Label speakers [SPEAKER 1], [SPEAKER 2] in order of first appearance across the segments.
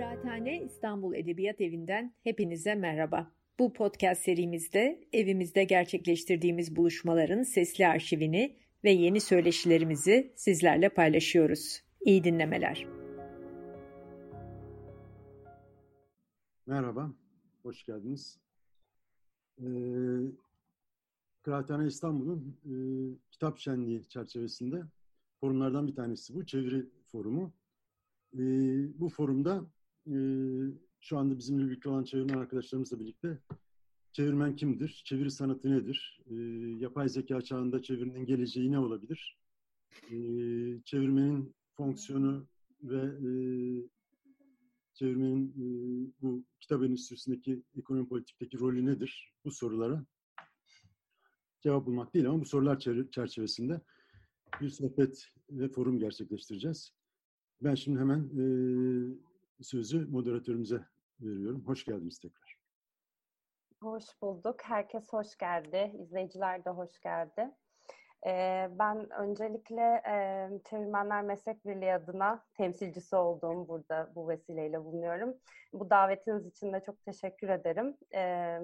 [SPEAKER 1] Kıraathane İstanbul Edebiyat Evi'nden hepinize merhaba. Bu podcast serimizde evimizde gerçekleştirdiğimiz buluşmaların sesli arşivini ve yeni söyleşilerimizi sizlerle paylaşıyoruz. İyi dinlemeler.
[SPEAKER 2] Merhaba, hoş geldiniz. Ee, Kıraathane İstanbul'un e, kitap şenliği çerçevesinde forumlardan bir tanesi bu, çeviri forumu. E, bu forumda e, şu anda bizimle birlikte olan çevirmen arkadaşlarımızla birlikte çevirmen kimdir, çeviri sanatı nedir, e, yapay zeka çağında çevirinin geleceği ne olabilir, e, çevirmenin fonksiyonu ve e, çevirmenin e, bu kitap endüstrisindeki ekonomi politikteki rolü nedir? Bu sorulara cevap bulmak değil ama bu sorular çerçevesinde bir sohbet ve forum gerçekleştireceğiz. Ben şimdi hemen e, sözü moderatörümüze veriyorum. Hoş geldiniz tekrar.
[SPEAKER 3] Hoş bulduk. Herkes hoş geldi. İzleyiciler de hoş geldi. Ee, ben öncelikle e, Çevirmenler Meslek Birliği adına temsilcisi olduğum burada bu vesileyle bulunuyorum. Bu davetiniz için de çok teşekkür ederim. Ee,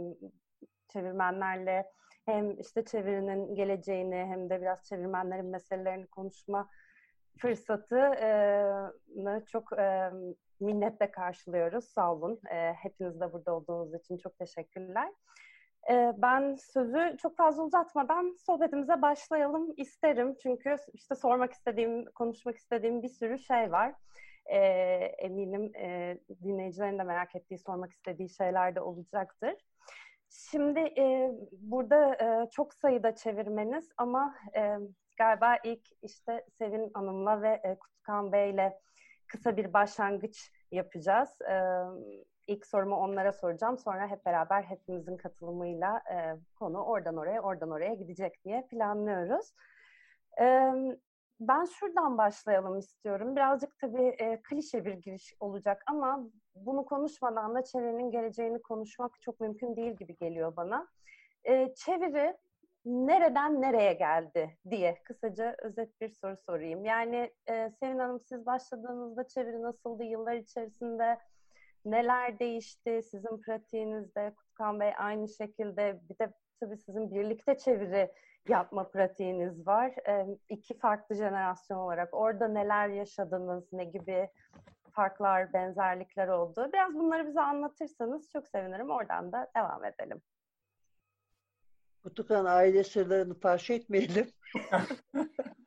[SPEAKER 3] çevirmenlerle hem işte çevirinin geleceğini hem de biraz çevirmenlerin meselelerini konuşma fırsatını çok e, minnetle karşılıyoruz. Sağ olun. E, hepiniz de burada olduğunuz için çok teşekkürler. E, ben sözü çok fazla uzatmadan sohbetimize başlayalım isterim. Çünkü işte sormak istediğim, konuşmak istediğim bir sürü şey var. E, eminim e, dinleyicilerin de merak ettiği, sormak istediği şeyler de olacaktır. Şimdi e, burada e, çok sayıda çevirmeniz ama e, galiba ilk işte Sevin Hanım'la ve e, Kutkan Bey'le kısa bir başlangıç yapacağız. E, ilk sorumu onlara soracağım. Sonra hep beraber hepimizin katılımıyla e, konu oradan oraya, oradan oraya gidecek diye planlıyoruz. E, ben şuradan başlayalım istiyorum. Birazcık tabii e, klişe bir giriş olacak ama bunu konuşmadan da çevirinin geleceğini konuşmak çok mümkün değil gibi geliyor bana. E, çeviri nereden nereye geldi diye kısaca özet bir soru sorayım. Yani e, Sevin Hanım siz başladığınızda çeviri nasıldı yıllar içerisinde? Neler değişti sizin pratiğinizde? Kutkan Bey aynı şekilde bir de tabii sizin birlikte çeviri yapma pratiğiniz var. E, iki farklı jenerasyon olarak orada neler yaşadınız, ne gibi farklar, benzerlikler oldu? Biraz bunları bize anlatırsanız çok sevinirim. Oradan da devam edelim.
[SPEAKER 4] Kutukan aile sırlarını paylaş etmeyelim.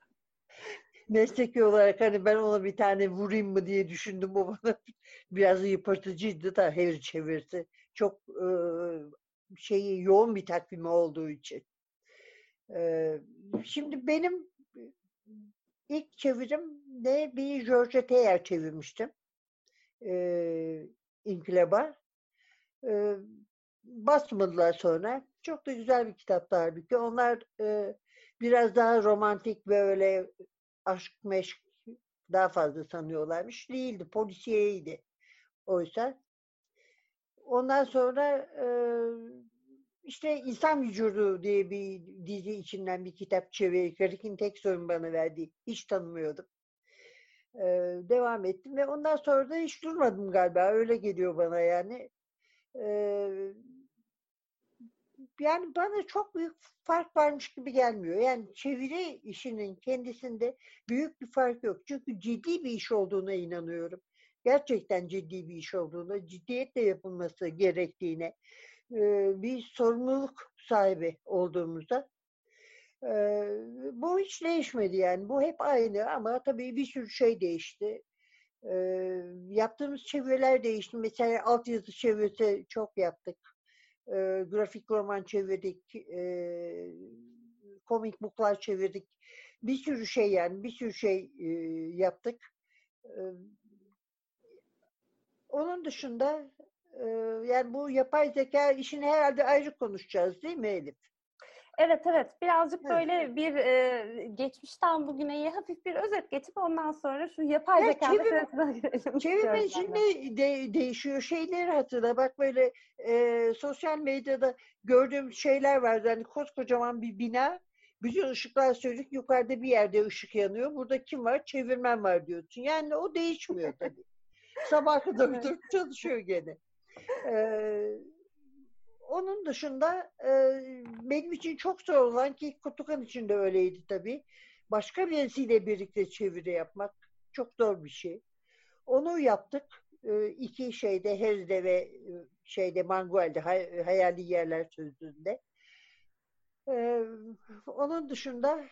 [SPEAKER 4] Mesleki olarak hani ben ona bir tane vurayım mı diye düşündüm. O bana biraz yıpratıcıydı da her çevirsi. Çok e, şeyi yoğun bir takvimi olduğu için. E, şimdi benim ilk çevirim de bir George Teyer çevirmiştim. E, İnkılaba. E, basmadılar sonra. Çok da güzel bir kitaptı halbuki. Onlar e, biraz daha romantik ve öyle aşk meşk daha fazla sanıyorlarmış. Değildi. Polisiyeydi. Oysa. Ondan sonra e, işte İnsan Vücudu diye bir dizi içinden bir kitap çevirdik. Rick'in tek sorun bana verdi. Hiç tanımıyordum. Ee, devam ettim ve ondan sonra da hiç durmadım galiba. Öyle geliyor bana yani. Ee, yani bana çok büyük fark varmış gibi gelmiyor. Yani çeviri işinin kendisinde büyük bir fark yok. Çünkü ciddi bir iş olduğuna inanıyorum. Gerçekten ciddi bir iş olduğuna, ciddiyetle yapılması gerektiğine, bir sorumluluk sahibi olduğumuza. Bu hiç değişmedi yani. Bu hep aynı ama tabii bir sürü şey değişti. Yaptığımız çeviriler değişti. Mesela altyazı çevirisi çok yaptık e, grafik roman çevirdik, e, komik buklar çevirdik. Bir sürü şey yani, bir sürü şey e, yaptık. E, onun dışında e, yani bu yapay zeka işini herhalde ayrı konuşacağız değil mi Elif?
[SPEAKER 3] Evet evet. Birazcık evet. böyle bir e, geçmişten bugüne hafif bir özet geçip ondan sonra şu yapay evet, zeka
[SPEAKER 4] çevirme, çevirme şimdi de, değişiyor. Şeyleri hatırla. Bak böyle e, sosyal medyada gördüğüm şeyler var yani koskocaman bir bina. Bütün ışıklar sönük yukarıda bir yerde ışık yanıyor. Burada kim var? Çevirmen var diyorsun. Yani o değişmiyor tabii. Sabah kadar oturup çalışıyor gene. Ee, onun dışında e, benim için çok zor olan ki Kutukan için de öyleydi tabii. Başka birisiyle birlikte çeviri yapmak çok zor bir şey. Onu yaptık. E, iki şeyde Herz'de ve e, şeyde Manguel'de hay, Hayali Yerler Sözlüğü'nde. E, onun dışında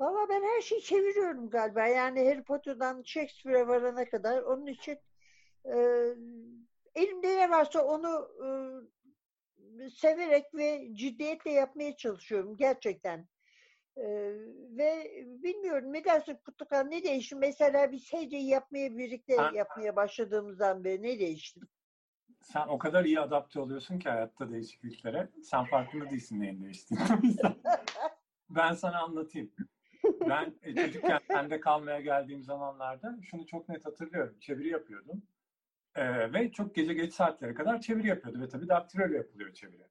[SPEAKER 4] Valla ben her şeyi çeviriyorum galiba. Yani Harry Potter'dan Shakespeare'e varana kadar. Onun için e, elimde ne varsa onu e, severek ve ciddiyetle yapmaya çalışıyorum gerçekten. E, ve bilmiyorum ne dersin Kutlukan ne değişti? Mesela biz heceyi yapmaya birlikte ha. yapmaya başladığımızdan beri ne değişti?
[SPEAKER 5] Sen o kadar iyi adapte oluyorsun ki hayatta değişikliklere. Sen farkında değilsin neyin değiştiğini. ben sana anlatayım. Ben e, çocukken sende kalmaya geldiğim zamanlarda şunu çok net hatırlıyorum. Çeviri yapıyordum. Ee, ve çok gece geç saatlere kadar çeviri yapıyordu. Ve tabii daktilo yapılıyor çeviri.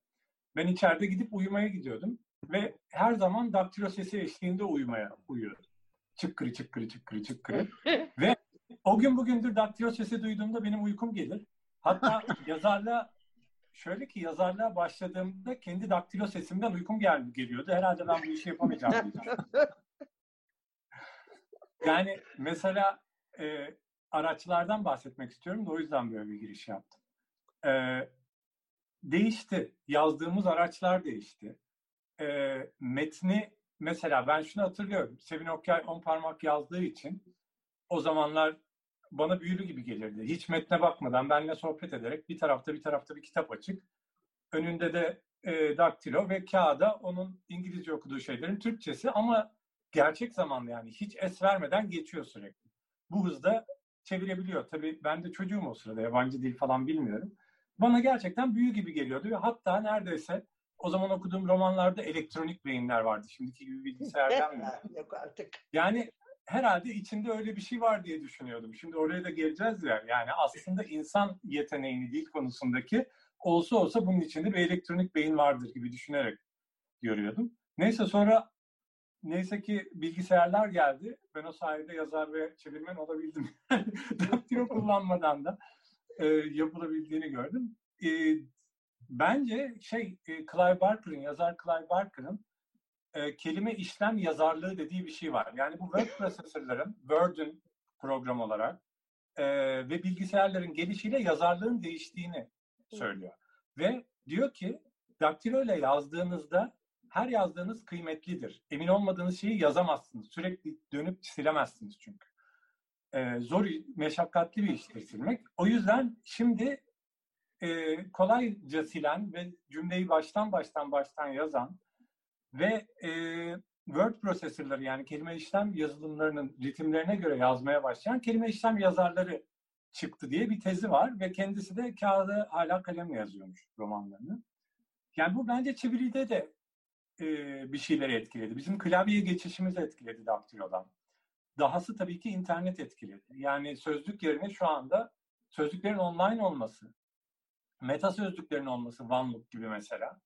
[SPEAKER 5] Ben içeride gidip uyumaya gidiyordum. Ve her zaman daktilo sesi eşliğinde uyumaya uyuyordum. Çıkkırı çıkkırı çıkkırı çıkkırı. ve o gün bugündür daktilo sesi duyduğumda benim uykum gelir. Hatta yazarla şöyle ki yazarlığa başladığımda kendi daktilo sesimden uykum gel geliyordu. Herhalde ben bu işi yapamayacağım Yani mesela e, araçlardan bahsetmek istiyorum da o yüzden böyle bir giriş yaptım. E, değişti. Yazdığımız araçlar değişti. E, metni mesela ben şunu hatırlıyorum. Sevin Okyay on parmak yazdığı için o zamanlar bana büyülü gibi gelirdi. Hiç metne bakmadan benimle sohbet ederek bir tarafta bir tarafta bir kitap açık. Önünde de e, daktilo ve kağıda onun İngilizce okuduğu şeylerin Türkçesi ama gerçek zamanlı yani hiç es vermeden geçiyor sürekli. Bu hızda çevirebiliyor. Tabii ben de çocuğum o sırada yabancı dil falan bilmiyorum. Bana gerçekten büyü gibi geliyordu ve hatta neredeyse o zaman okuduğum romanlarda elektronik beyinler vardı. Şimdiki gibi bilgisayardan mı?
[SPEAKER 4] Yok artık.
[SPEAKER 5] Yani herhalde içinde öyle bir şey var diye düşünüyordum. Şimdi oraya da geleceğiz ya. Yani aslında insan yeteneğini dil konusundaki olsa olsa bunun içinde bir elektronik beyin vardır gibi düşünerek görüyordum. Neyse sonra neyse ki bilgisayarlar geldi. Ben o sayede yazar ve çevirmen olabildim. Daktilo kullanmadan da e, yapılabildiğini gördüm. E, bence şey e, Clive Barker'ın, yazar Clive Barker'ın e, kelime işlem yazarlığı dediği bir şey var. Yani bu word processor'ların, Word'ün program olarak e, ve bilgisayarların gelişiyle yazarlığın değiştiğini söylüyor. Ve diyor ki daktilo ile yazdığınızda her yazdığınız kıymetlidir. Emin olmadığınız şeyi yazamazsınız. Sürekli dönüp silemezsiniz çünkü. Ee, zor, meşakkatli bir iştir silmek. O yüzden şimdi e, kolayca silen ve cümleyi baştan baştan baştan yazan ve e, word prosesörleri yani kelime işlem yazılımlarının ritimlerine göre yazmaya başlayan kelime işlem yazarları çıktı diye bir tezi var ve kendisi de kağıda hala kalemle yazıyormuş romanlarını. Yani bu bence çeviride de e, bir şeyleri etkiledi. Bizim klavyeye geçişimiz etkiledi daktilodan. Dahası tabii ki internet etkiledi. Yani sözlük yerine şu anda sözlüklerin online olması, meta sözlüklerin olması, OneLook gibi mesela,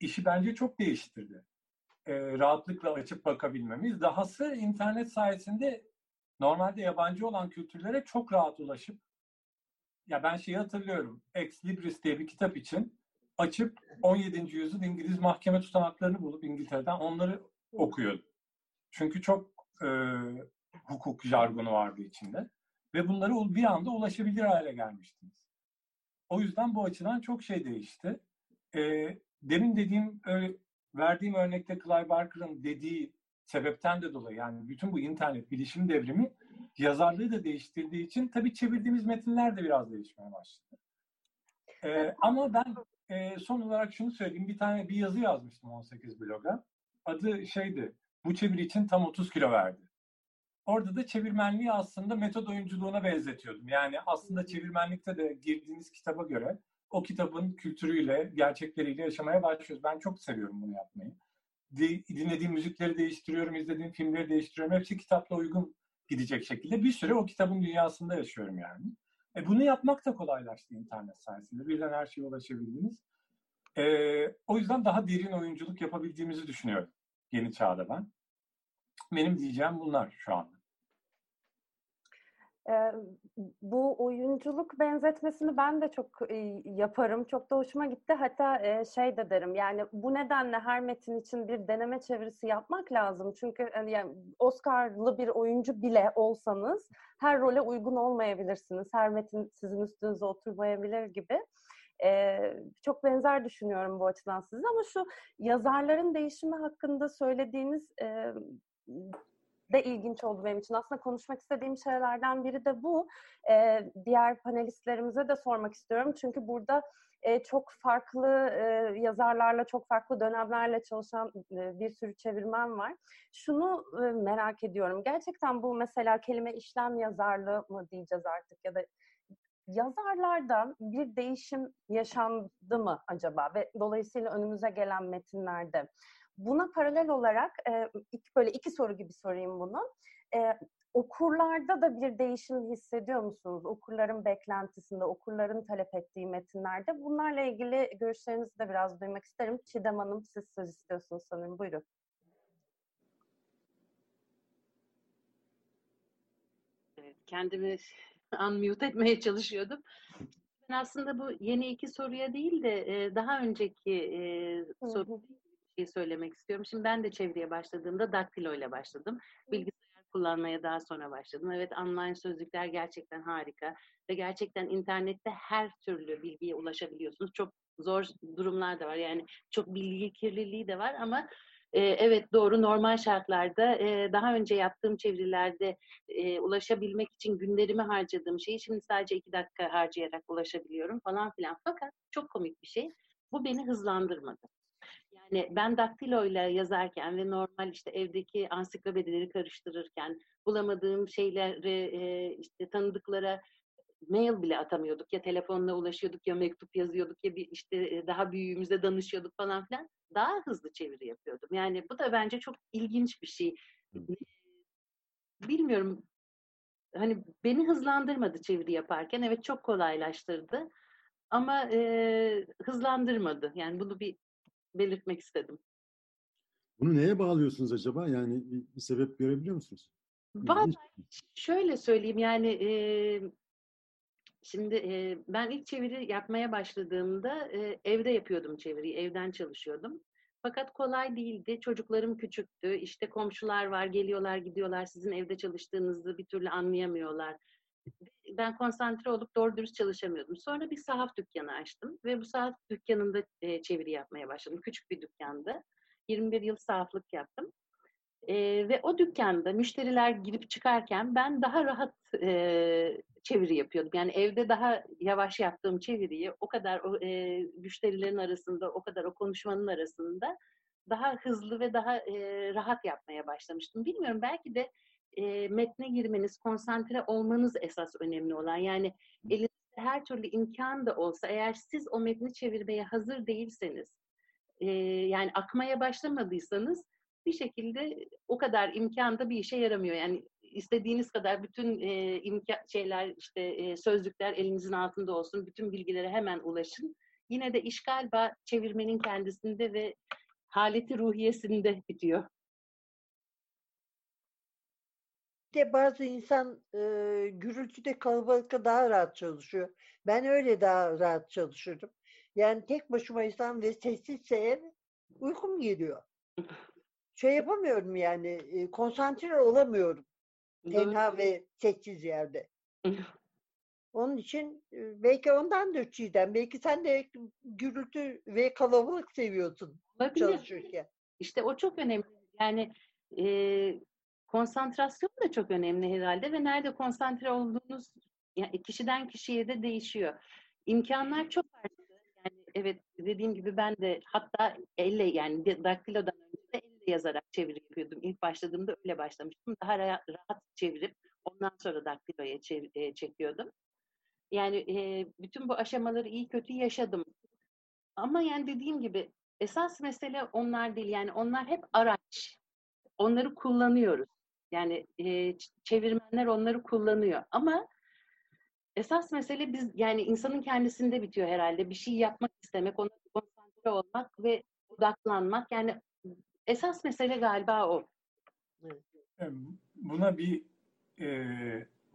[SPEAKER 5] işi bence çok değiştirdi. E, rahatlıkla açıp bakabilmemiz. Dahası internet sayesinde normalde yabancı olan kültürlere çok rahat ulaşıp ya ben şeyi hatırlıyorum. Ex Libris diye bir kitap için açıp 17. yüzyıl İngiliz mahkeme tutanaklarını bulup İngiltere'den onları okuyordum. Çünkü çok e, hukuk jargonu vardı içinde. Ve bunları bir anda ulaşabilir hale gelmiştiniz. O yüzden bu açıdan çok şey değişti. E, demin dediğim, öyle, verdiğim örnekte Clive Barker'ın dediği sebepten de dolayı yani bütün bu internet bilişim devrimi yazarlığı da değiştirdiği için tabii çevirdiğimiz metinler de biraz değişmeye başladı. Ee, ama ben e, son olarak şunu söyleyeyim. Bir tane bir yazı yazmıştım 18 bloga. Adı şeydi. Bu çeviri için tam 30 kilo verdi. Orada da çevirmenliği aslında metod oyunculuğuna benzetiyordum. Yani aslında çevirmenlikte de girdiğiniz kitaba göre o kitabın kültürüyle, gerçekleriyle yaşamaya başlıyoruz. Ben çok seviyorum bunu yapmayı. Dinlediğim müzikleri değiştiriyorum, izlediğim filmleri değiştiriyorum. Hepsi kitapla uygun gidecek şekilde bir süre o kitabın dünyasında yaşıyorum yani. E bunu yapmak da kolaylaştı internet sayesinde. Birden her şeye ulaşabildiniz. E, o yüzden daha derin oyunculuk yapabildiğimizi düşünüyorum yeni çağda ben. Benim diyeceğim bunlar şu anda.
[SPEAKER 3] Ee, bu oyunculuk benzetmesini ben de çok e, yaparım. Çok da hoşuma gitti. Hatta e, şey de derim yani bu nedenle her metin için bir deneme çevirisi yapmak lazım. Çünkü yani Oscar'lı bir oyuncu bile olsanız her role uygun olmayabilirsiniz. Her metin sizin üstünüze oturmayabilir gibi. Ee, çok benzer düşünüyorum bu açıdan sizin ama şu yazarların değişimi hakkında söylediğiniz e, de ilginç oldu benim için. Aslında konuşmak istediğim şeylerden biri de bu. E, diğer panelistlerimize de sormak istiyorum. Çünkü burada e, çok farklı e, yazarlarla, çok farklı dönemlerle çalışan e, bir sürü çevirmen var. Şunu e, merak ediyorum. Gerçekten bu mesela kelime işlem yazarlığı mı diyeceğiz artık ya da yazarlarda bir değişim yaşandı mı acaba ve dolayısıyla önümüze gelen metinlerde Buna paralel olarak e, iki, böyle iki soru gibi sorayım bunu. E, okurlarda da bir değişim hissediyor musunuz? Okurların beklentisinde, okurların talep ettiği metinlerde. Bunlarla ilgili görüşlerinizi de biraz duymak isterim. Çiğdem Hanım siz söz istiyorsunuz sanırım. Buyurun.
[SPEAKER 6] kendimi unmute etmeye çalışıyordum. Ben aslında bu yeni iki soruya değil de daha önceki soru şey söylemek istiyorum. Şimdi ben de çevreye başladığımda daktilo ile başladım. Bilgisayar kullanmaya daha sonra başladım. Evet online sözlükler gerçekten harika ve gerçekten internette her türlü bilgiye ulaşabiliyorsunuz. Çok zor durumlar da var. Yani çok bilgi kirliliği de var ama e, evet doğru normal şartlarda e, daha önce yaptığım çevirilerde e, ulaşabilmek için günlerimi harcadığım şeyi şimdi sadece iki dakika harcayarak ulaşabiliyorum falan filan. Fakat çok komik bir şey. Bu beni hızlandırmadı. Yani ben daktiloyla yazarken ve normal işte evdeki ansiklopedileri karıştırırken bulamadığım şeyleri e, işte tanıdıklara mail bile atamıyorduk ya telefonla ulaşıyorduk ya mektup yazıyorduk ya bir işte daha büyüğümüzle danışıyorduk falan filan daha hızlı çeviri yapıyordum. Yani bu da bence çok ilginç bir şey. Bilmiyorum hani beni hızlandırmadı çeviri yaparken evet çok kolaylaştırdı ama e, hızlandırmadı. Yani bunu bir belirtmek istedim.
[SPEAKER 2] Bunu neye bağlıyorsunuz acaba? Yani bir, bir sebep görebiliyor musunuz?
[SPEAKER 6] Vallahi şöyle söyleyeyim yani e, şimdi e, ben ilk çeviri yapmaya başladığımda e, evde yapıyordum çeviriyi, evden çalışıyordum. Fakat kolay değildi. Çocuklarım küçüktü. İşte komşular var, geliyorlar, gidiyorlar. Sizin evde çalıştığınızı bir türlü anlayamıyorlar ben konsantre olup doğru dürüst çalışamıyordum. Sonra bir sahaf dükkanı açtım ve bu sahaf dükkanında e, çeviri yapmaya başladım. Küçük bir dükkandı. 21 yıl sahaflık yaptım. E, ve o dükkanda müşteriler girip çıkarken ben daha rahat e, çeviri yapıyordum. Yani evde daha yavaş yaptığım çeviriyi o kadar o e, müşterilerin arasında, o kadar o konuşmanın arasında daha hızlı ve daha e, rahat yapmaya başlamıştım. Bilmiyorum belki de e, metne girmeniz, konsantre olmanız esas önemli olan. Yani elinizde her türlü imkan da olsa eğer siz o metni çevirmeye hazır değilseniz, e, yani akmaya başlamadıysanız bir şekilde o kadar imkan da bir işe yaramıyor. Yani istediğiniz kadar bütün e, imkan şeyler işte e, sözlükler elinizin altında olsun, bütün bilgilere hemen ulaşın. Yine de iş galiba çevirmenin kendisinde ve haleti ruhiyesinde bitiyor.
[SPEAKER 4] De bazı insan e, gürültüde kalabalıkta daha rahat çalışıyor. Ben öyle daha rahat çalışırım. Yani tek başımaysam ve sessizse ev uykum geliyor. Şey yapamıyorum yani e, konsantre olamıyorum. Tenha ve sessiz yerde. Onun için e, belki ondan da Çiğdem. Belki sen de gürültü ve kalabalık seviyorsun Olabilir. çalışırken.
[SPEAKER 6] İşte o çok önemli. Yani e, konsantrasyon da çok önemli herhalde ve nerede konsantre olduğunuz yani kişiden kişiye de değişiyor. İmkanlar çok farklı. Yani evet dediğim gibi ben de hatta elle yani daktilodan önce de elle yazarak çeviri yapıyordum. İlk başladığımda öyle başlamıştım. Daha rahat, çevirip ondan sonra daktiloya e, çekiyordum. Yani e, bütün bu aşamaları iyi kötü yaşadım. Ama yani dediğim gibi esas mesele onlar değil. Yani onlar hep araç. Onları kullanıyoruz. Yani e, çevirmenler onları kullanıyor. Ama esas mesele biz yani insanın kendisinde bitiyor herhalde. Bir şey yapmak istemek, ona konsantre olmak ve odaklanmak. Yani esas mesele galiba o.
[SPEAKER 5] Buna bir e,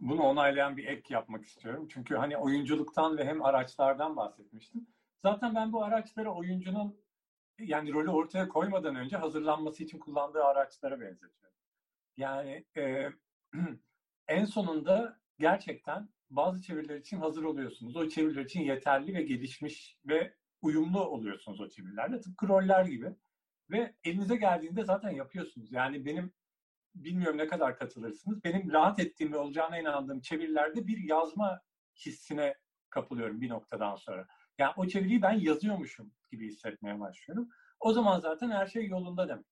[SPEAKER 5] bunu onaylayan bir ek yapmak istiyorum. Çünkü hani oyunculuktan ve hem araçlardan bahsetmiştim. Zaten ben bu araçları oyuncunun yani rolü ortaya koymadan önce hazırlanması için kullandığı araçlara benzetiyorum. Yani e, en sonunda gerçekten bazı çeviriler için hazır oluyorsunuz. O çeviriler için yeterli ve gelişmiş ve uyumlu oluyorsunuz o çevirilerle. Tıpkı roller gibi. Ve elinize geldiğinde zaten yapıyorsunuz. Yani benim bilmiyorum ne kadar katılırsınız. Benim rahat ettiğim ve olacağına inandığım çevirilerde bir yazma hissine kapılıyorum bir noktadan sonra. Yani o çeviriyi ben yazıyormuşum gibi hissetmeye başlıyorum. O zaman zaten her şey yolunda demek.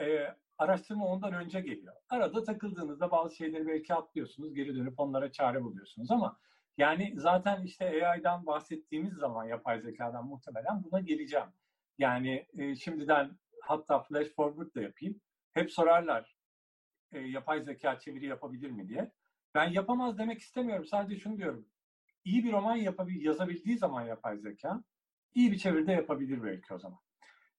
[SPEAKER 5] Ee, araştırma ondan önce geliyor. Arada takıldığınızda bazı şeyleri belki atlıyorsunuz, geri dönüp onlara çare buluyorsunuz ama yani zaten işte AI'dan bahsettiğimiz zaman yapay zekadan muhtemelen buna geleceğim. Yani e, şimdiden hatta flash forward da yapayım. Hep sorarlar e, yapay zeka çeviri yapabilir mi diye. Ben yapamaz demek istemiyorum. Sadece şunu diyorum. İyi bir roman yapabil yazabildiği zaman yapay zeka iyi bir çeviride yapabilir belki o zaman.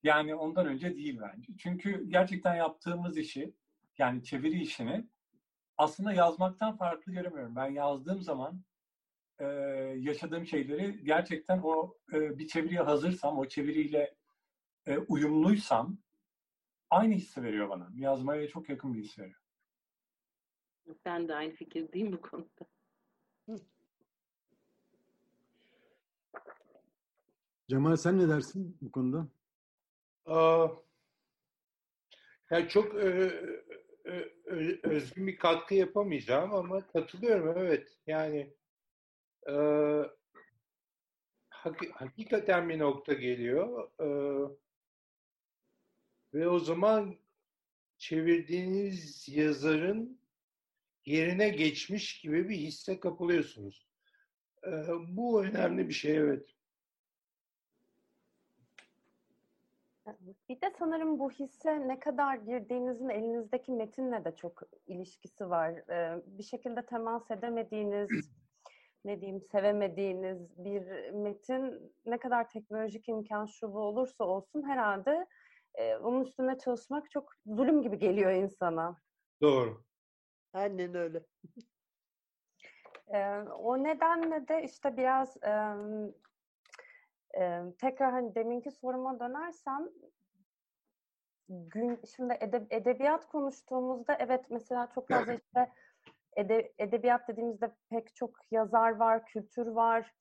[SPEAKER 5] Yani ondan önce değil bence. Çünkü gerçekten yaptığımız işi yani çeviri işini aslında yazmaktan farklı göremiyorum. Ben yazdığım zaman e, yaşadığım şeyleri gerçekten o e, bir çeviriye hazırsam, o çeviriyle e, uyumluysam aynı hissi veriyor bana. Yazmaya çok yakın bir his veriyor.
[SPEAKER 6] Ben de aynı fikirdeyim bu konuda.
[SPEAKER 2] Cemal sen ne dersin bu konuda?
[SPEAKER 7] Yani çok e, e, e, özgün bir katkı yapamayacağım ama katılıyorum evet. Yani e, hak- hakikaten bir nokta geliyor e, ve o zaman çevirdiğiniz yazarın yerine geçmiş gibi bir hisse kapılıyorsunuz. E, bu önemli bir şey evet.
[SPEAKER 3] Bir de sanırım bu hisse ne kadar girdiğinizin elinizdeki metinle de çok ilişkisi var. Ee, bir şekilde temas edemediğiniz, ne diyeyim, sevemediğiniz bir metin ne kadar teknolojik imkan şu bu olursa olsun herhalde e, onun üstüne çalışmak çok zulüm gibi geliyor insana.
[SPEAKER 7] Doğru.
[SPEAKER 4] Aynen öyle.
[SPEAKER 3] Ee, o nedenle de işte biraz tekrar hani deminki soruma dönersem gün şimdi edeb- edebiyat konuştuğumuzda evet mesela çok fazla işte ede- edebiyat dediğimizde pek çok yazar var, kültür var.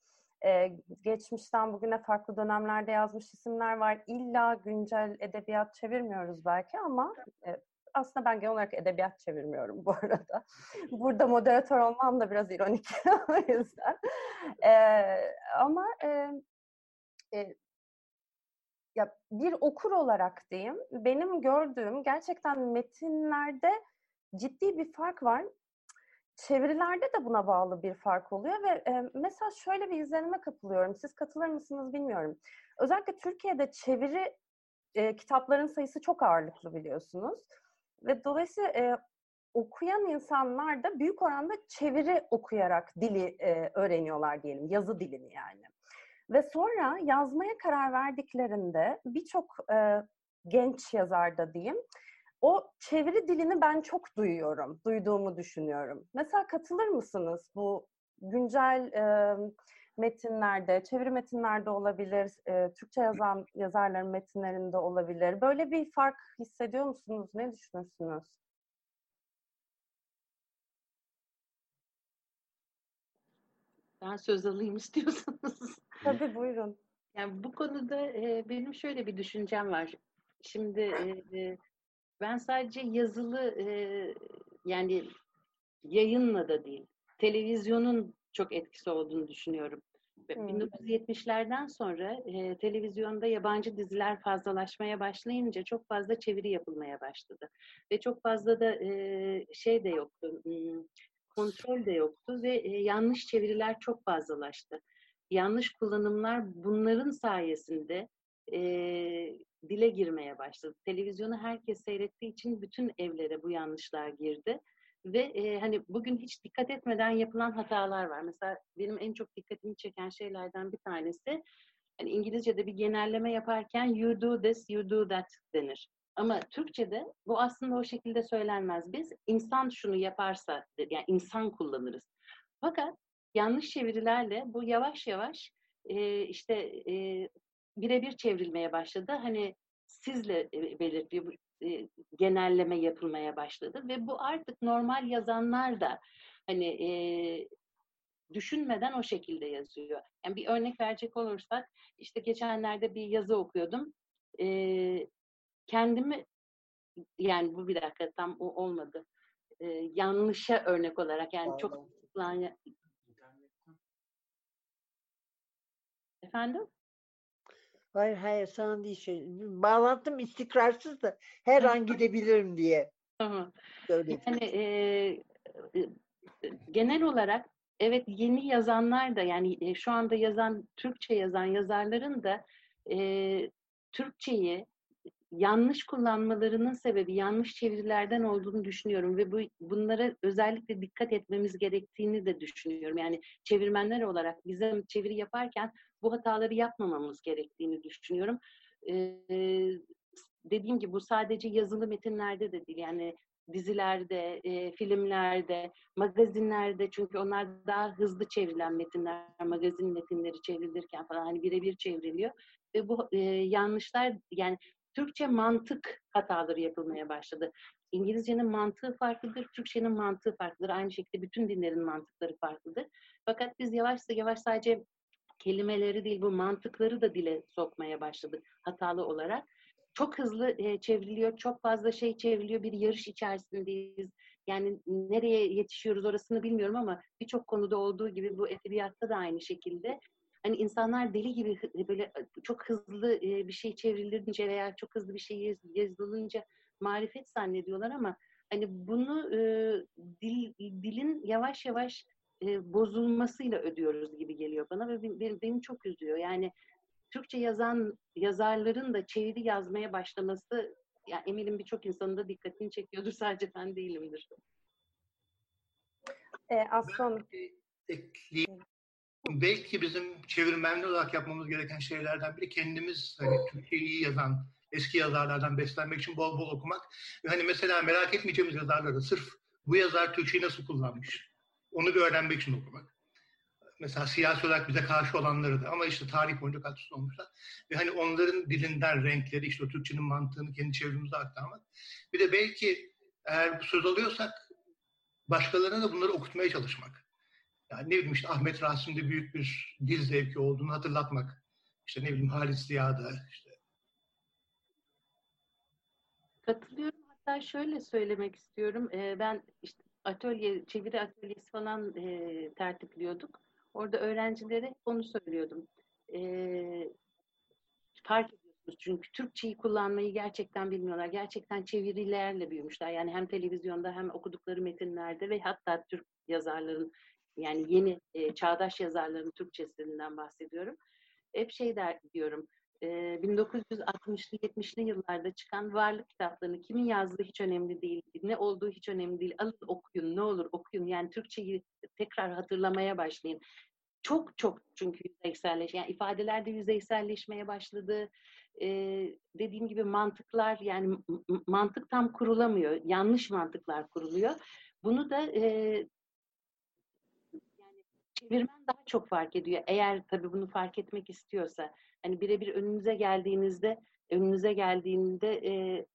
[SPEAKER 3] Ee, geçmişten bugüne farklı dönemlerde yazmış isimler var. İlla güncel edebiyat çevirmiyoruz belki ama e, aslında ben genel olarak edebiyat çevirmiyorum bu arada. Burada moderatör olmam da biraz ironik o yüzden. Ee, ama e, e, ya bir okur olarak diyeyim, benim gördüğüm gerçekten metinlerde ciddi bir fark var. Çevirilerde de buna bağlı bir fark oluyor ve e, mesela şöyle bir izlenime kapılıyorum. Siz katılır mısınız bilmiyorum. Özellikle Türkiye'de çeviri e, kitapların sayısı çok ağırlıklı biliyorsunuz. Ve dolayısıyla e, okuyan insanlar da büyük oranda çeviri okuyarak dili e, öğreniyorlar diyelim, yazı dilini yani. Ve sonra yazmaya karar verdiklerinde birçok e, genç yazarda diyeyim, o çeviri dilini ben çok duyuyorum, duyduğumu düşünüyorum. Mesela katılır mısınız bu güncel e, metinlerde, çeviri metinlerde olabilir, e, Türkçe yazan yazarların metinlerinde olabilir. Böyle bir fark hissediyor musunuz? Ne düşünürsünüz?
[SPEAKER 6] Ben söz alayım istiyorsanız.
[SPEAKER 3] Tabii buyurun.
[SPEAKER 6] Yani bu konuda e, benim şöyle bir düşüncem var. Şimdi e, ben sadece yazılı e, yani yayınla da değil, televizyonun çok etkisi olduğunu düşünüyorum.
[SPEAKER 3] Hmm.
[SPEAKER 6] 1970'lerden sonra e, televizyonda yabancı diziler fazlalaşmaya başlayınca çok fazla çeviri yapılmaya başladı. Ve çok fazla da e, şey de yoktu, kontrol de yoktu ve e, yanlış çeviriler çok fazlalaştı. Yanlış kullanımlar bunların sayesinde e, dile girmeye başladı. Televizyonu herkes seyrettiği için bütün evlere bu yanlışlar girdi. Ve e, hani bugün hiç dikkat etmeden yapılan hatalar var. Mesela benim en çok dikkatimi çeken şeylerden bir tanesi, hani İngilizce'de bir genelleme yaparken you do this, you do that denir. Ama Türkçe'de bu aslında o şekilde söylenmez. Biz insan şunu yaparsa, yani insan kullanırız. Fakat yanlış çevirilerle bu yavaş yavaş e, işte e, birebir çevrilmeye başladı. Hani sizle belirtiyor, e, genelleme yapılmaya başladı ve bu artık normal yazanlar da hani e, düşünmeden o şekilde yazıyor. Yani bir örnek verecek olursak, işte geçenlerde bir yazı okuyordum. E, kendimi, yani bu bir dakika tam o olmadı. E, yanlışa örnek olarak yani Pardon. çok Efendim?
[SPEAKER 4] Hayır hayır sana değil şey. Bağlantım istikrarsız da her an gidebilirim diye.
[SPEAKER 6] Yani e, e, genel olarak evet yeni yazanlar da yani e, şu anda yazan Türkçe yazan yazarların da e, Türkçeyi yanlış kullanmalarının sebebi yanlış çevirilerden olduğunu düşünüyorum ve bu bunlara özellikle dikkat etmemiz gerektiğini de düşünüyorum. Yani çevirmenler olarak bizim çeviri yaparken bu hataları yapmamamız gerektiğini düşünüyorum. Ee, dediğim gibi bu sadece yazılı metinlerde de değil. Yani dizilerde, e, filmlerde, magazinlerde çünkü onlar daha hızlı çevrilen metinler, magazin metinleri çevrilirken falan hani birebir çevriliyor ve bu e, yanlışlar yani Türkçe mantık hataları yapılmaya başladı. İngilizcenin mantığı farklıdır, Türkçenin mantığı farklıdır. Aynı şekilde bütün dinlerin mantıkları farklıdır. Fakat biz yavaş yavaş sadece kelimeleri değil bu mantıkları da dile sokmaya başladık hatalı olarak. Çok hızlı e, çevriliyor, çok fazla şey çevriliyor. Bir yarış içerisindeyiz. Yani nereye yetişiyoruz orasını bilmiyorum ama birçok konuda olduğu gibi bu edebiyatta da aynı şekilde hani insanlar deli gibi böyle çok hızlı bir şey çevrilince veya çok hızlı bir şey yazılınca marifet zannediyorlar ama hani bunu e, dil, dilin yavaş yavaş e, bozulmasıyla ödüyoruz gibi geliyor bana ve beni, beni çok üzüyor. Yani Türkçe yazan yazarların da çeviri yazmaya başlaması yani eminim birçok insanın da dikkatini çekiyordur. Sadece ben değilimdir.
[SPEAKER 3] E, Aslan.
[SPEAKER 7] belki bizim çevirmenli olarak yapmamız gereken şeylerden biri kendimiz hani Türkçeyi iyi yazan eski yazarlardan beslenmek için bol bol okumak. Ve hani mesela merak etmeyeceğimiz yazarları sırf bu yazar Türkçeyi nasıl kullanmış onu bir öğrenmek için okumak. Mesela siyasi olarak bize karşı olanları da ama işte tarih boyunca katkısı olmuşlar. Ve hani onların dilinden renkleri işte Türkçenin mantığını kendi çevremize aktarmak. Bir de belki eğer bu söz alıyorsak başkalarına da bunları okutmaya çalışmak. Yani ne bileyim işte Ahmet Rasim'de büyük bir dil zevki olduğunu hatırlatmak. İşte ne bileyim Halis Ziya'da işte.
[SPEAKER 6] Katılıyorum. Hatta şöyle söylemek istiyorum. Ee, ben işte atölye, çeviri atölyesi falan e, tertipliyorduk. Orada öğrencilere onu söylüyordum. Ee, fark ediyorsunuz çünkü Türkçeyi kullanmayı gerçekten bilmiyorlar. Gerçekten çevirilerle büyümüşler. Yani hem televizyonda hem okudukları metinlerde ve hatta Türk yazarların yani yeni e, çağdaş yazarların Türkçesinden bahsediyorum. Hep şey der diyorum. E, 1960'lı 70'li yıllarda çıkan varlık kitaplarını kimin yazdığı hiç önemli değil. Ne olduğu hiç önemli değil. Alın okuyun ne olur okuyun. Yani Türkçeyi tekrar hatırlamaya başlayın. Çok çok çünkü yüzeyselleş, yani ifadeler de yüzeyselleşmeye başladı. Ee, dediğim gibi mantıklar yani mantık tam kurulamıyor. Yanlış mantıklar kuruluyor. Bunu da e, çevirmen daha çok fark ediyor. Eğer tabii bunu fark etmek istiyorsa. Hani birebir önünüze geldiğinizde, önünüze geldiğinde e,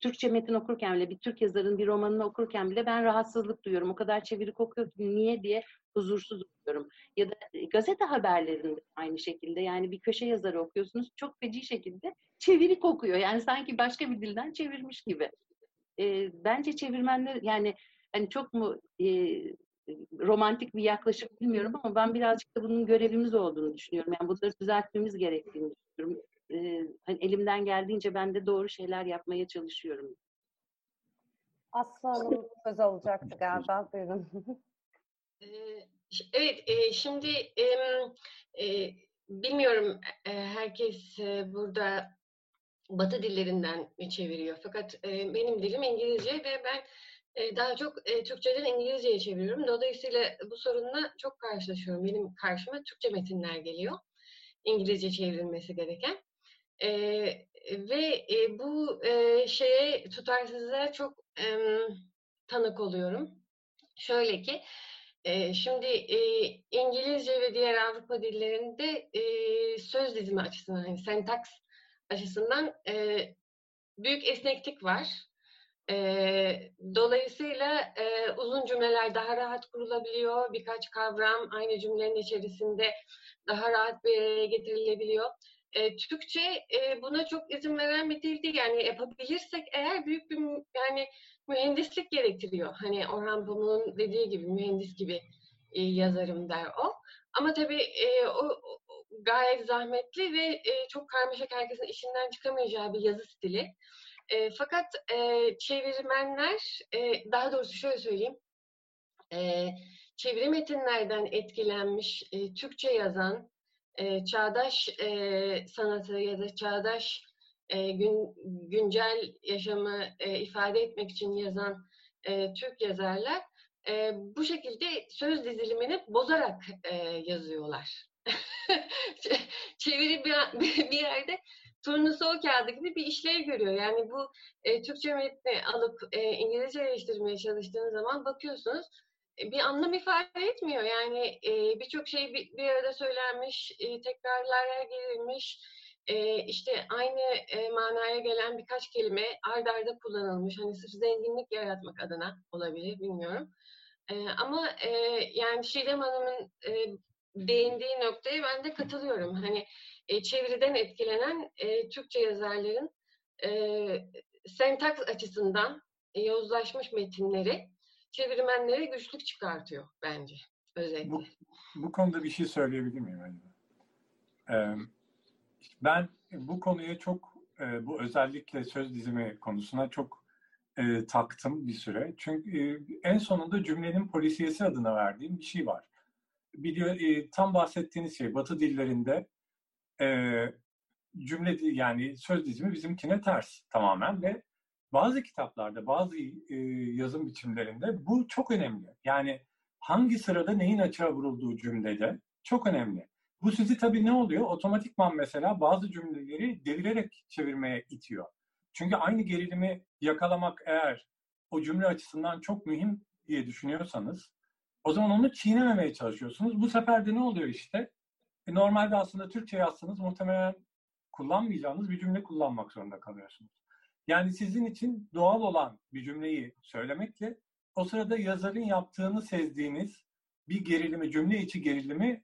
[SPEAKER 6] Türkçe metin okurken bile, bir Türk yazarın bir romanını okurken bile ben rahatsızlık duyuyorum. O kadar çevirik okuyor ki niye diye huzursuz oluyorum. Ya da e, gazete haberlerinde aynı şekilde yani bir köşe yazarı okuyorsunuz çok feci şekilde çevirik okuyor. Yani sanki başka bir dilden çevirmiş gibi. E, bence çevirmenler yani hani çok mu e, romantik bir yaklaşım bilmiyorum ama ben birazcık da bunun görevimiz olduğunu düşünüyorum. Yani bunları düzeltmemiz gerektiğini düşünüyorum. Ee, hani elimden geldiğince ben de doğru şeyler yapmaya çalışıyorum.
[SPEAKER 3] Aslı Hanım söz alacaktı galiba. Buyurun.
[SPEAKER 8] Evet, e, şimdi e, e, bilmiyorum e, herkes burada Batı dillerinden çeviriyor. Fakat benim dilim İngilizce ve ben daha çok Türkçeden İngilizceye çeviriyorum. Dolayısıyla bu sorunla çok karşılaşıyorum. Benim karşıma Türkçe metinler geliyor. İngilizce çevrilmesi gereken. Ve bu şeye tutarsızlığa çok tanık oluyorum. Şöyle ki şimdi İngilizce ve diğer Avrupa dillerinde e, söz dizimi açısından, yani sentaks açısından büyük esneklik var. E, dolayısıyla e, uzun cümleler daha rahat kurulabiliyor. Birkaç kavram aynı cümlenin içerisinde daha rahat bir araya getirilebiliyor. E, Türkçe e, buna çok izin veren bir dil değil. Yani yapabilirsek eğer büyük bir yani mühendislik gerektiriyor. Hani Orhan Pamuk'un dediği gibi mühendis gibi e, yazarım der o. Ama tabii e, o gayet zahmetli ve e, çok karmaşık herkesin işinden çıkamayacağı bir yazı stili. E, fakat e, çevirmenler, e, daha doğrusu şöyle söyleyeyim, e, çeviri metinlerden etkilenmiş, e, Türkçe yazan, e, çağdaş e, sanatı ya da çağdaş e, gün, güncel yaşamı e, ifade etmek için yazan e, Türk yazarlar e, bu şekilde söz dizilimini bozarak e, yazıyorlar. Çeviri bir, bir yerde turnusol kağıdı gibi bir işlev görüyor. Yani bu e, Türkçe metni alıp e, İngilizceleştirmeye çalıştığınız zaman bakıyorsunuz e, bir anlam ifade etmiyor. Yani e, birçok şey bir, bir arada söylenmiş, e, tekrarlara girilmiş, e, işte aynı e, manaya gelen birkaç kelime ard arda kullanılmış. Hani sırf zenginlik yaratmak adına olabilir, bilmiyorum. E, ama e, yani Şidem Hanım'ın e, değindiği noktaya ben de katılıyorum. Hani e, çeviriden etkilenen e, Türkçe yazarların e, sentaks açısından e, yozlaşmış metinleri çevirmenlere güçlük çıkartıyor bence özellikle.
[SPEAKER 5] Bu, bu konuda bir şey söyleyebilir miyim? Ee, ben bu konuya çok e, bu özellikle söz dizimi konusuna çok e, taktım bir süre. Çünkü e, en sonunda cümlenin polisiyesi adına verdiğim bir şey var. Biliyor, e, tam bahsettiğiniz şey Batı dillerinde e, cümle yani söz dizimi bizimkine ters tamamen ve bazı kitaplarda, bazı e, yazım biçimlerinde bu çok önemli. Yani hangi sırada neyin açığa vurulduğu cümlede çok önemli. Bu sizi tabii ne oluyor? Otomatikman mesela bazı cümleleri devirerek çevirmeye itiyor. Çünkü aynı gerilimi yakalamak eğer o cümle açısından çok mühim diye düşünüyorsanız o zaman onu çiğnememeye çalışıyorsunuz. Bu sefer de ne oluyor işte? E, normalde aslında Türkçe yazsanız muhtemelen kullanmayacağınız bir cümle kullanmak zorunda kalıyorsunuz. Yani sizin için doğal olan bir cümleyi söylemekle o sırada yazarın yaptığını sezdiğiniz bir gerilimi, cümle içi gerilimi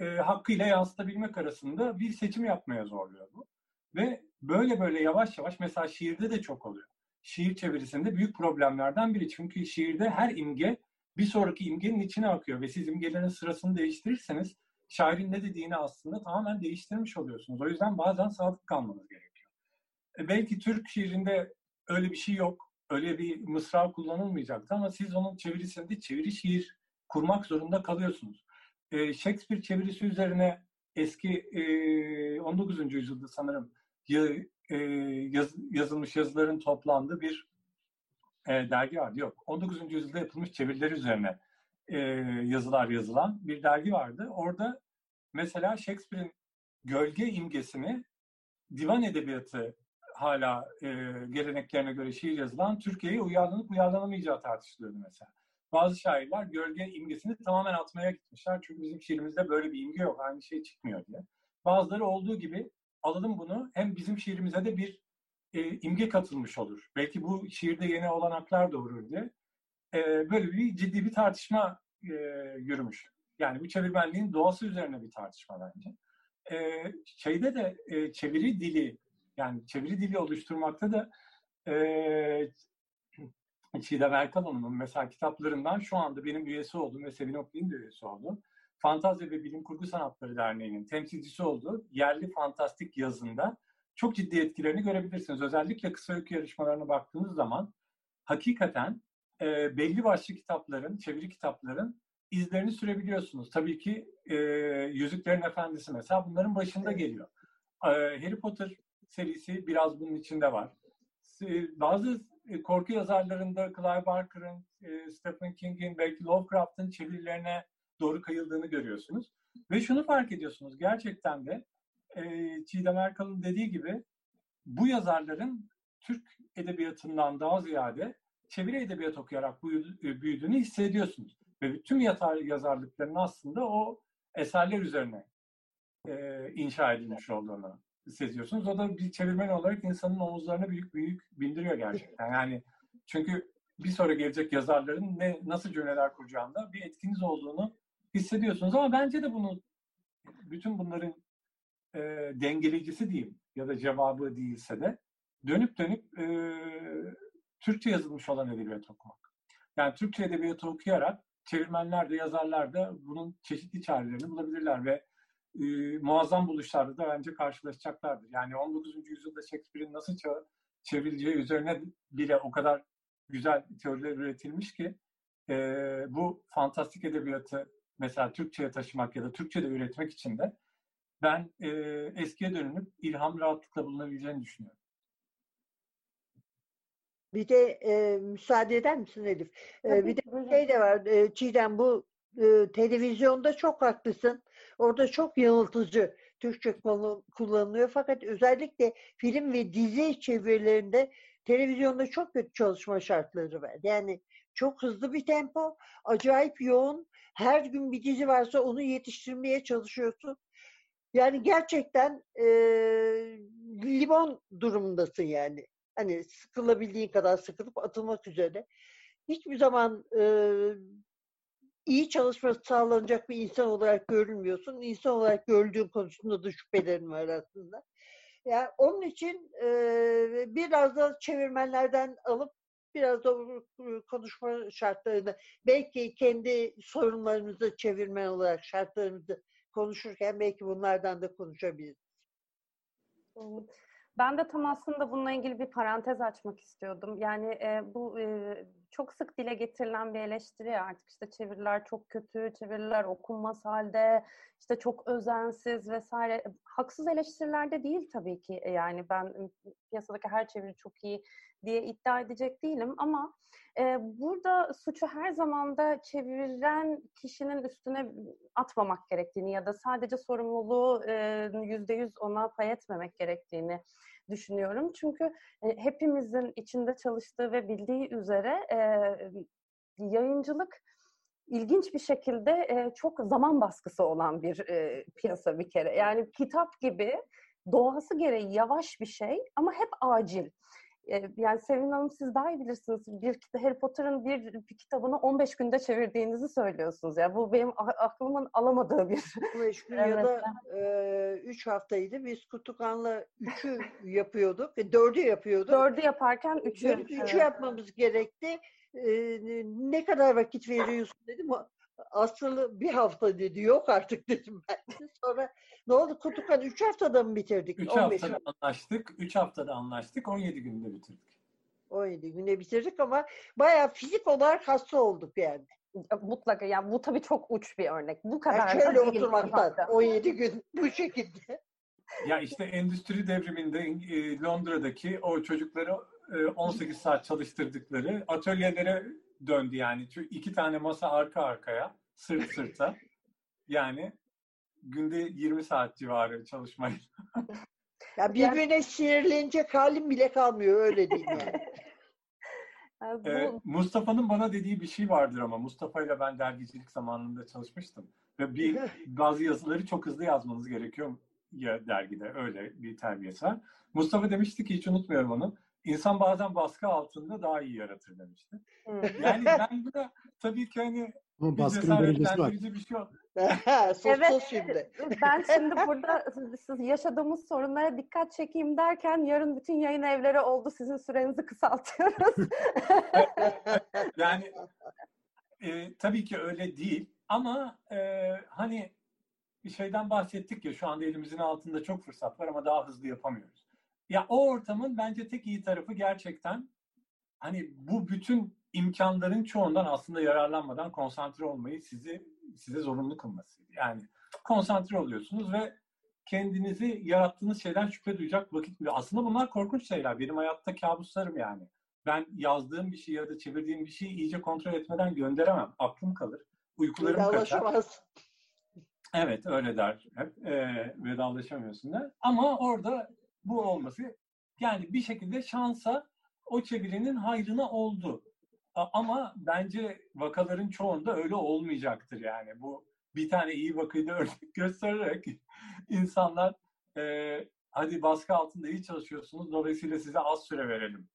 [SPEAKER 5] e, hakkıyla yansıtabilmek arasında bir seçim yapmaya zorluyor bu. Ve böyle böyle yavaş yavaş mesela şiirde de çok oluyor. Şiir çevirisinde büyük problemlerden biri. Çünkü şiirde her imge bir sonraki imgenin içine akıyor ve siz imgelerin sırasını değiştirirseniz şairin ne dediğini aslında tamamen değiştirmiş oluyorsunuz. O yüzden bazen sadık kalmanız gerekiyor. E, belki Türk şiirinde öyle bir şey yok. Öyle bir mısra kullanılmayacaktı ama siz onun çevirisinde çeviri şiir kurmak zorunda kalıyorsunuz. E, Shakespeare çevirisi üzerine eski e, 19. yüzyılda sanırım e, yaz, yazılmış yazıların toplandığı bir e, dergi vardı. Yok, 19. yüzyılda yapılmış çeviriler üzerine e, yazılar yazılan bir dergi vardı. Orada mesela Shakespeare'in gölge imgesini divan edebiyatı hala e, geleneklerine göre şiir yazılan Türkiye'ye uyarlanıp uyarlanamayacağı tartışılıyordu mesela. Bazı şairler gölge imgesini tamamen atmaya gitmişler. Çünkü bizim şiirimizde böyle bir imge yok. Aynı şey çıkmıyor diye. Bazıları olduğu gibi alalım bunu hem bizim şiirimize de bir e, imge katılmış olur. Belki bu şiirde yeni olanaklar doğurur diye. E, böyle bir ciddi bir tartışma e, yürümüş. Yani bu çevirmenliğin doğası üzerine bir tartışma bence. E, şeyde de e, çeviri dili yani çeviri dili oluşturmakta da e, Çiğdem Erkaloğlu'nun mesela kitaplarından şu anda benim üyesi olduğum ve Sevin Oktay'ın da üyesi olduğum Fantazya ve Bilim Kurgu Sanatları Derneği'nin temsilcisi olduğu yerli fantastik yazında çok ciddi etkilerini görebilirsiniz. Özellikle kısa öykü yarışmalarına baktığınız zaman hakikaten e, belli başlı kitapların, çeviri kitapların izlerini sürebiliyorsunuz. Tabii ki e, Yüzüklerin Efendisi mesela bunların başında geliyor. E, Harry Potter serisi biraz bunun içinde var. E, bazı e, korku yazarlarında Clive Barker'ın, e, Stephen King'in, belki Lovecraft'ın çevirilerine doğru kayıldığını görüyorsunuz. Ve şunu fark ediyorsunuz gerçekten de e, Çiğdem Erkal'ın dediği gibi bu yazarların Türk edebiyatından daha ziyade çeviri edebiyat okuyarak büyüdüğünü hissediyorsunuz. Ve tüm yazar, yazarlıklarının aslında o eserler üzerine e, inşa edilmiş olduğunu seziyorsunuz. O da bir çevirmen olarak insanın omuzlarına büyük büyük bindiriyor gerçekten. Yani çünkü bir sonra gelecek yazarların ne nasıl cümleler kuracağında bir etkiniz olduğunu hissediyorsunuz. Ama bence de bunu bütün bunların e, dengeleyicisi diyeyim ya da cevabı değilse de dönüp dönüp e, Türkçe yazılmış olan edebiyat okumak. Yani Türkçe edebiyatı okuyarak çevirmenler de yazarlar da bunun çeşitli çarelerini bulabilirler ve e, muazzam buluşlarda da bence karşılaşacaklardır. Yani 19. yüzyılda Shakespeare'in nasıl çevrileceği üzerine bile o kadar güzel teoriler üretilmiş ki e, bu fantastik edebiyatı mesela Türkçe'ye taşımak ya da Türkçe'de üretmek için de ben e, eskiye dönünüp ilham rahatlıkla bulunabileceğini düşünüyorum.
[SPEAKER 4] Bir de e, müsaade eder misin Elif? E, bir de bir şey de var e, Çiğdem bu e, televizyonda çok haklısın. Orada çok yanıltıcı Türkçe kullanılıyor. Fakat özellikle film ve dizi çevirilerinde televizyonda çok kötü çalışma şartları var. Yani çok hızlı bir tempo, acayip yoğun. Her gün bir dizi varsa onu yetiştirmeye çalışıyorsun. Yani gerçekten e, limon durumundasın yani. Hani sıkılabildiğin kadar sıkılıp atılmak üzere. Hiçbir zaman e, iyi çalışması sağlanacak bir insan olarak görülmüyorsun. İnsan olarak görüldüğün konusunda da şüphelerim var aslında. Yani onun için e, biraz da çevirmenlerden alıp biraz da konuşma şartlarını belki kendi sorunlarımızı çevirmen olarak şartlarımızı konuşurken belki bunlardan da konuşabiliriz.
[SPEAKER 3] Ben de tam aslında bununla ilgili bir parantez açmak istiyordum. Yani e, bu e, çok sık dile getirilen bir eleştiri artık işte çeviriler çok kötü, çeviriler okunmaz halde, işte çok özensiz vesaire. Haksız eleştiriler de değil tabii ki. Yani ben piyasadaki her çeviri çok iyi diye iddia edecek değilim ama e, burada suçu her zaman da çeviren kişinin üstüne atmamak gerektiğini ya da sadece sorumluluğu yüzde yüz ona pay etmemek gerektiğini düşünüyorum. Çünkü e, hepimizin içinde çalıştığı ve bildiği üzere e, yayıncılık ilginç bir şekilde e, çok zaman baskısı olan bir e, piyasa bir kere. Yani kitap gibi doğası gereği yavaş bir şey ama hep acil yani Sevin Hanım siz daha iyi bilirsiniz. Bir Harry Potter'ın bir, bir kitabını 15 günde çevirdiğinizi söylüyorsunuz. Yani bu benim aklımın alamadığı bir
[SPEAKER 4] 15 gün evet. ya da 3 e, haftaydı. Biz Kutukan'la 3'ü yapıyorduk. 4'ü yapıyorduk.
[SPEAKER 3] 4'ü yaparken 3'ü.
[SPEAKER 4] 3'ü evet. yapmamız gerekti. E, ne kadar vakit veriyorsun dedim. Aslı bir hafta dedi. Yok artık dedim ben. Sonra ne oldu Kutukan? Üç haftada mı bitirdik?
[SPEAKER 5] 3 haftada anlaştık. Üç haftada anlaştık. 17 günde bitirdik.
[SPEAKER 4] 17 günde bitirdik ama bayağı fizik olarak hasta olduk yani.
[SPEAKER 3] Mutlaka yani bu tabii çok uç bir örnek. Bu kadar
[SPEAKER 4] yani şöyle oturmaktan 17 gün bu şekilde.
[SPEAKER 5] Ya işte endüstri devriminde e, Londra'daki o çocukları 18 e, saat çalıştırdıkları atölyelere döndü yani. Çünkü iki tane masa arka arkaya, sırt sırta. Yani günde 20 saat civarı çalışmayı.
[SPEAKER 4] ya birbirine yani... sinirlenecek halim bile kalmıyor öyle değil yani.
[SPEAKER 5] Ee, Mustafa'nın bana dediği bir şey vardır ama Mustafa ile ben dergicilik zamanında çalışmıştım ve bir bazı yazıları çok hızlı yazmanız gerekiyor ya dergide öyle bir terbiyesi var. Mustafa demişti ki hiç unutmuyorum onu. İnsan bazen baskı altında daha iyi yaratır demişti. yani ben bu da tabii ki hani
[SPEAKER 2] ama baskının derecesi var.
[SPEAKER 5] Bir şey
[SPEAKER 4] sos, evet, sos şimdi.
[SPEAKER 3] ben şimdi burada siz yaşadığımız sorunlara dikkat çekeyim derken yarın bütün yayın evleri oldu. Sizin sürenizi kısaltıyoruz.
[SPEAKER 5] yani e, tabii ki öyle değil. Ama e, hani bir şeyden bahsettik ya şu anda elimizin altında çok fırsat var ama daha hızlı yapamıyoruz. Ya o ortamın bence tek iyi tarafı gerçekten hani bu bütün imkanların çoğundan aslında yararlanmadan konsantre olmayı sizi size zorunlu kılması. Yani konsantre oluyorsunuz ve kendinizi yarattığınız şeyden şüphe duyacak vakit bile. Aslında bunlar korkunç şeyler. Benim hayatta kabuslarım yani. Ben yazdığım bir şey ya da çevirdiğim bir şeyi iyice kontrol etmeden gönderemem. Aklım kalır. Uykularım kaçar. Evet öyle der hep. E, vedalaşamıyorsun der. Ama orada bu olması Yani bir şekilde şansa o çevirinin hayrına oldu. Ama bence vakaların çoğunda öyle olmayacaktır yani. Bu bir tane iyi vakayı örnek göstererek insanlar e, hadi baskı altında iyi çalışıyorsunuz dolayısıyla size az süre verelim.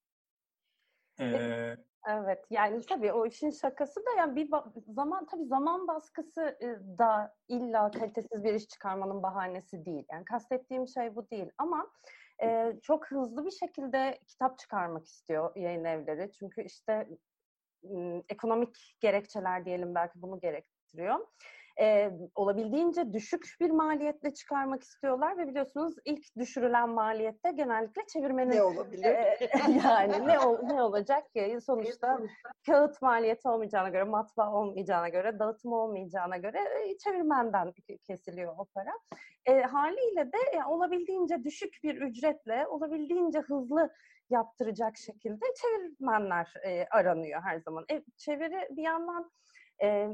[SPEAKER 3] Ee, Evet yani tabii o işin şakası da yani bir zaman tabii zaman baskısı da illa kalitesiz bir iş çıkarmanın bahanesi değil. Yani kastettiğim şey bu değil ama e, çok hızlı bir şekilde kitap çıkarmak istiyor yayın evleri. Çünkü işte ekonomik gerekçeler diyelim belki bunu gerektiriyor e, olabildiğince düşük bir maliyetle çıkarmak istiyorlar ve biliyorsunuz ilk düşürülen maliyette genellikle çevirmenin
[SPEAKER 4] ne olabilir?
[SPEAKER 3] E, yani ne ol, ne olacak ki sonuçta kağıt maliyeti olmayacağına göre, matbaa olmayacağına göre, dağıtım olmayacağına göre e, çevirmenden kesiliyor o para. E, haliyle de yani olabildiğince düşük bir ücretle, olabildiğince hızlı yaptıracak şekilde çevirmenler e, aranıyor her zaman. E, çeviri bir yandan e,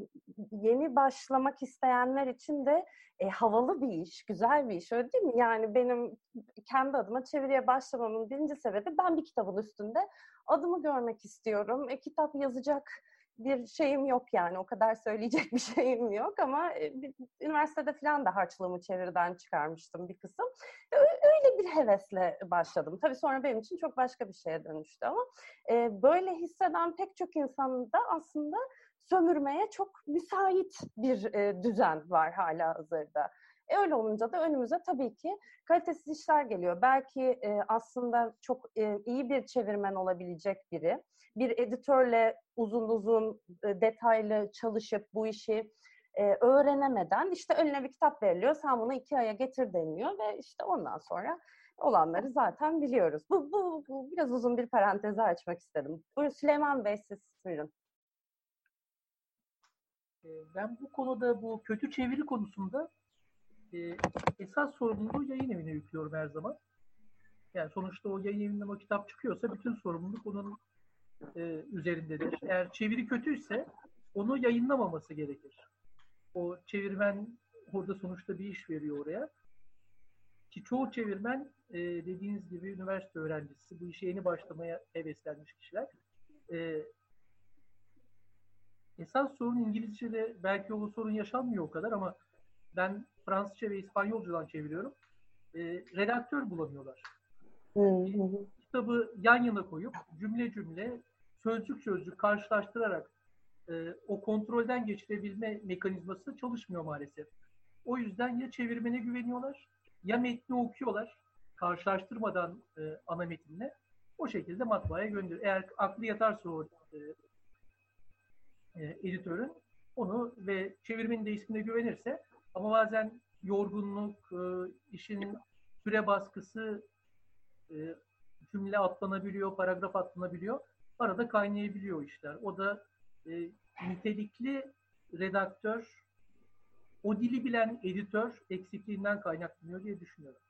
[SPEAKER 3] yeni başlamak isteyenler için de e, havalı bir iş, güzel bir iş öyle değil mi? Yani benim kendi adıma çeviriye başlamamın birinci sebebi ben bir kitabın üstünde adımı görmek istiyorum. E, kitap yazacak bir şeyim yok yani o kadar söyleyecek bir şeyim yok ama e, üniversitede falan da harçlığımı çeviriden çıkarmıştım bir kısım. Öyle bir hevesle başladım. Tabii sonra benim için çok başka bir şeye dönüştü ama e, böyle hisseden pek çok insan da aslında sömürmeye çok müsait bir e, düzen var hala hazırda. E öyle olunca da önümüze tabii ki kalitesiz işler geliyor. Belki e, aslında çok e, iyi bir çevirmen olabilecek biri, bir editörle uzun uzun e, detaylı çalışıp bu işi e, öğrenemeden işte önüne bir kitap veriliyor, sen bunu iki aya getir deniliyor ve işte ondan sonra olanları zaten biliyoruz. Bu, bu, bu biraz uzun bir parantezi açmak istedim. Buyurun Süleyman Bey siz buyurun.
[SPEAKER 9] Ee, ben bu konuda bu kötü çeviri konusunda e, esas sorumluluğu yayın evine yüklüyorum her zaman. Yani sonuçta o yayın evinden o kitap çıkıyorsa bütün sorumluluk onun e, üzerindedir. Eğer çeviri kötüyse onu yayınlamaması gerekir. O çevirmen burada sonuçta bir iş veriyor oraya. Ki çoğu çevirmen e, dediğiniz gibi üniversite öğrencisi, bu işe yeni başlamaya heveslenmiş kişiler. E, esas sorun İngilizce'de belki o sorun yaşanmıyor o kadar ama ben Fransızca ve İspanyolcadan çeviriyorum. E, redaktör bulamıyorlar. Kitabı yan yana koyup cümle cümle sözcük sözcük karşılaştırarak e, o kontrolden geçirebilme mekanizması çalışmıyor maalesef. O yüzden ya çevirmene güveniyorlar ya metni okuyorlar karşılaştırmadan e, ana metinle o şekilde matbaaya gönderiyor. Eğer aklı yatarsa o e, e, editörün onu ve çevirimin de ismine güvenirse ama bazen yorgunluk, e, işin süre baskısı e, cümle atlanabiliyor, paragraf atlanabiliyor. Arada kaynayabiliyor işler. O da e, nitelikli redaktör, o dili bilen editör eksikliğinden kaynaklanıyor diye düşünüyorum.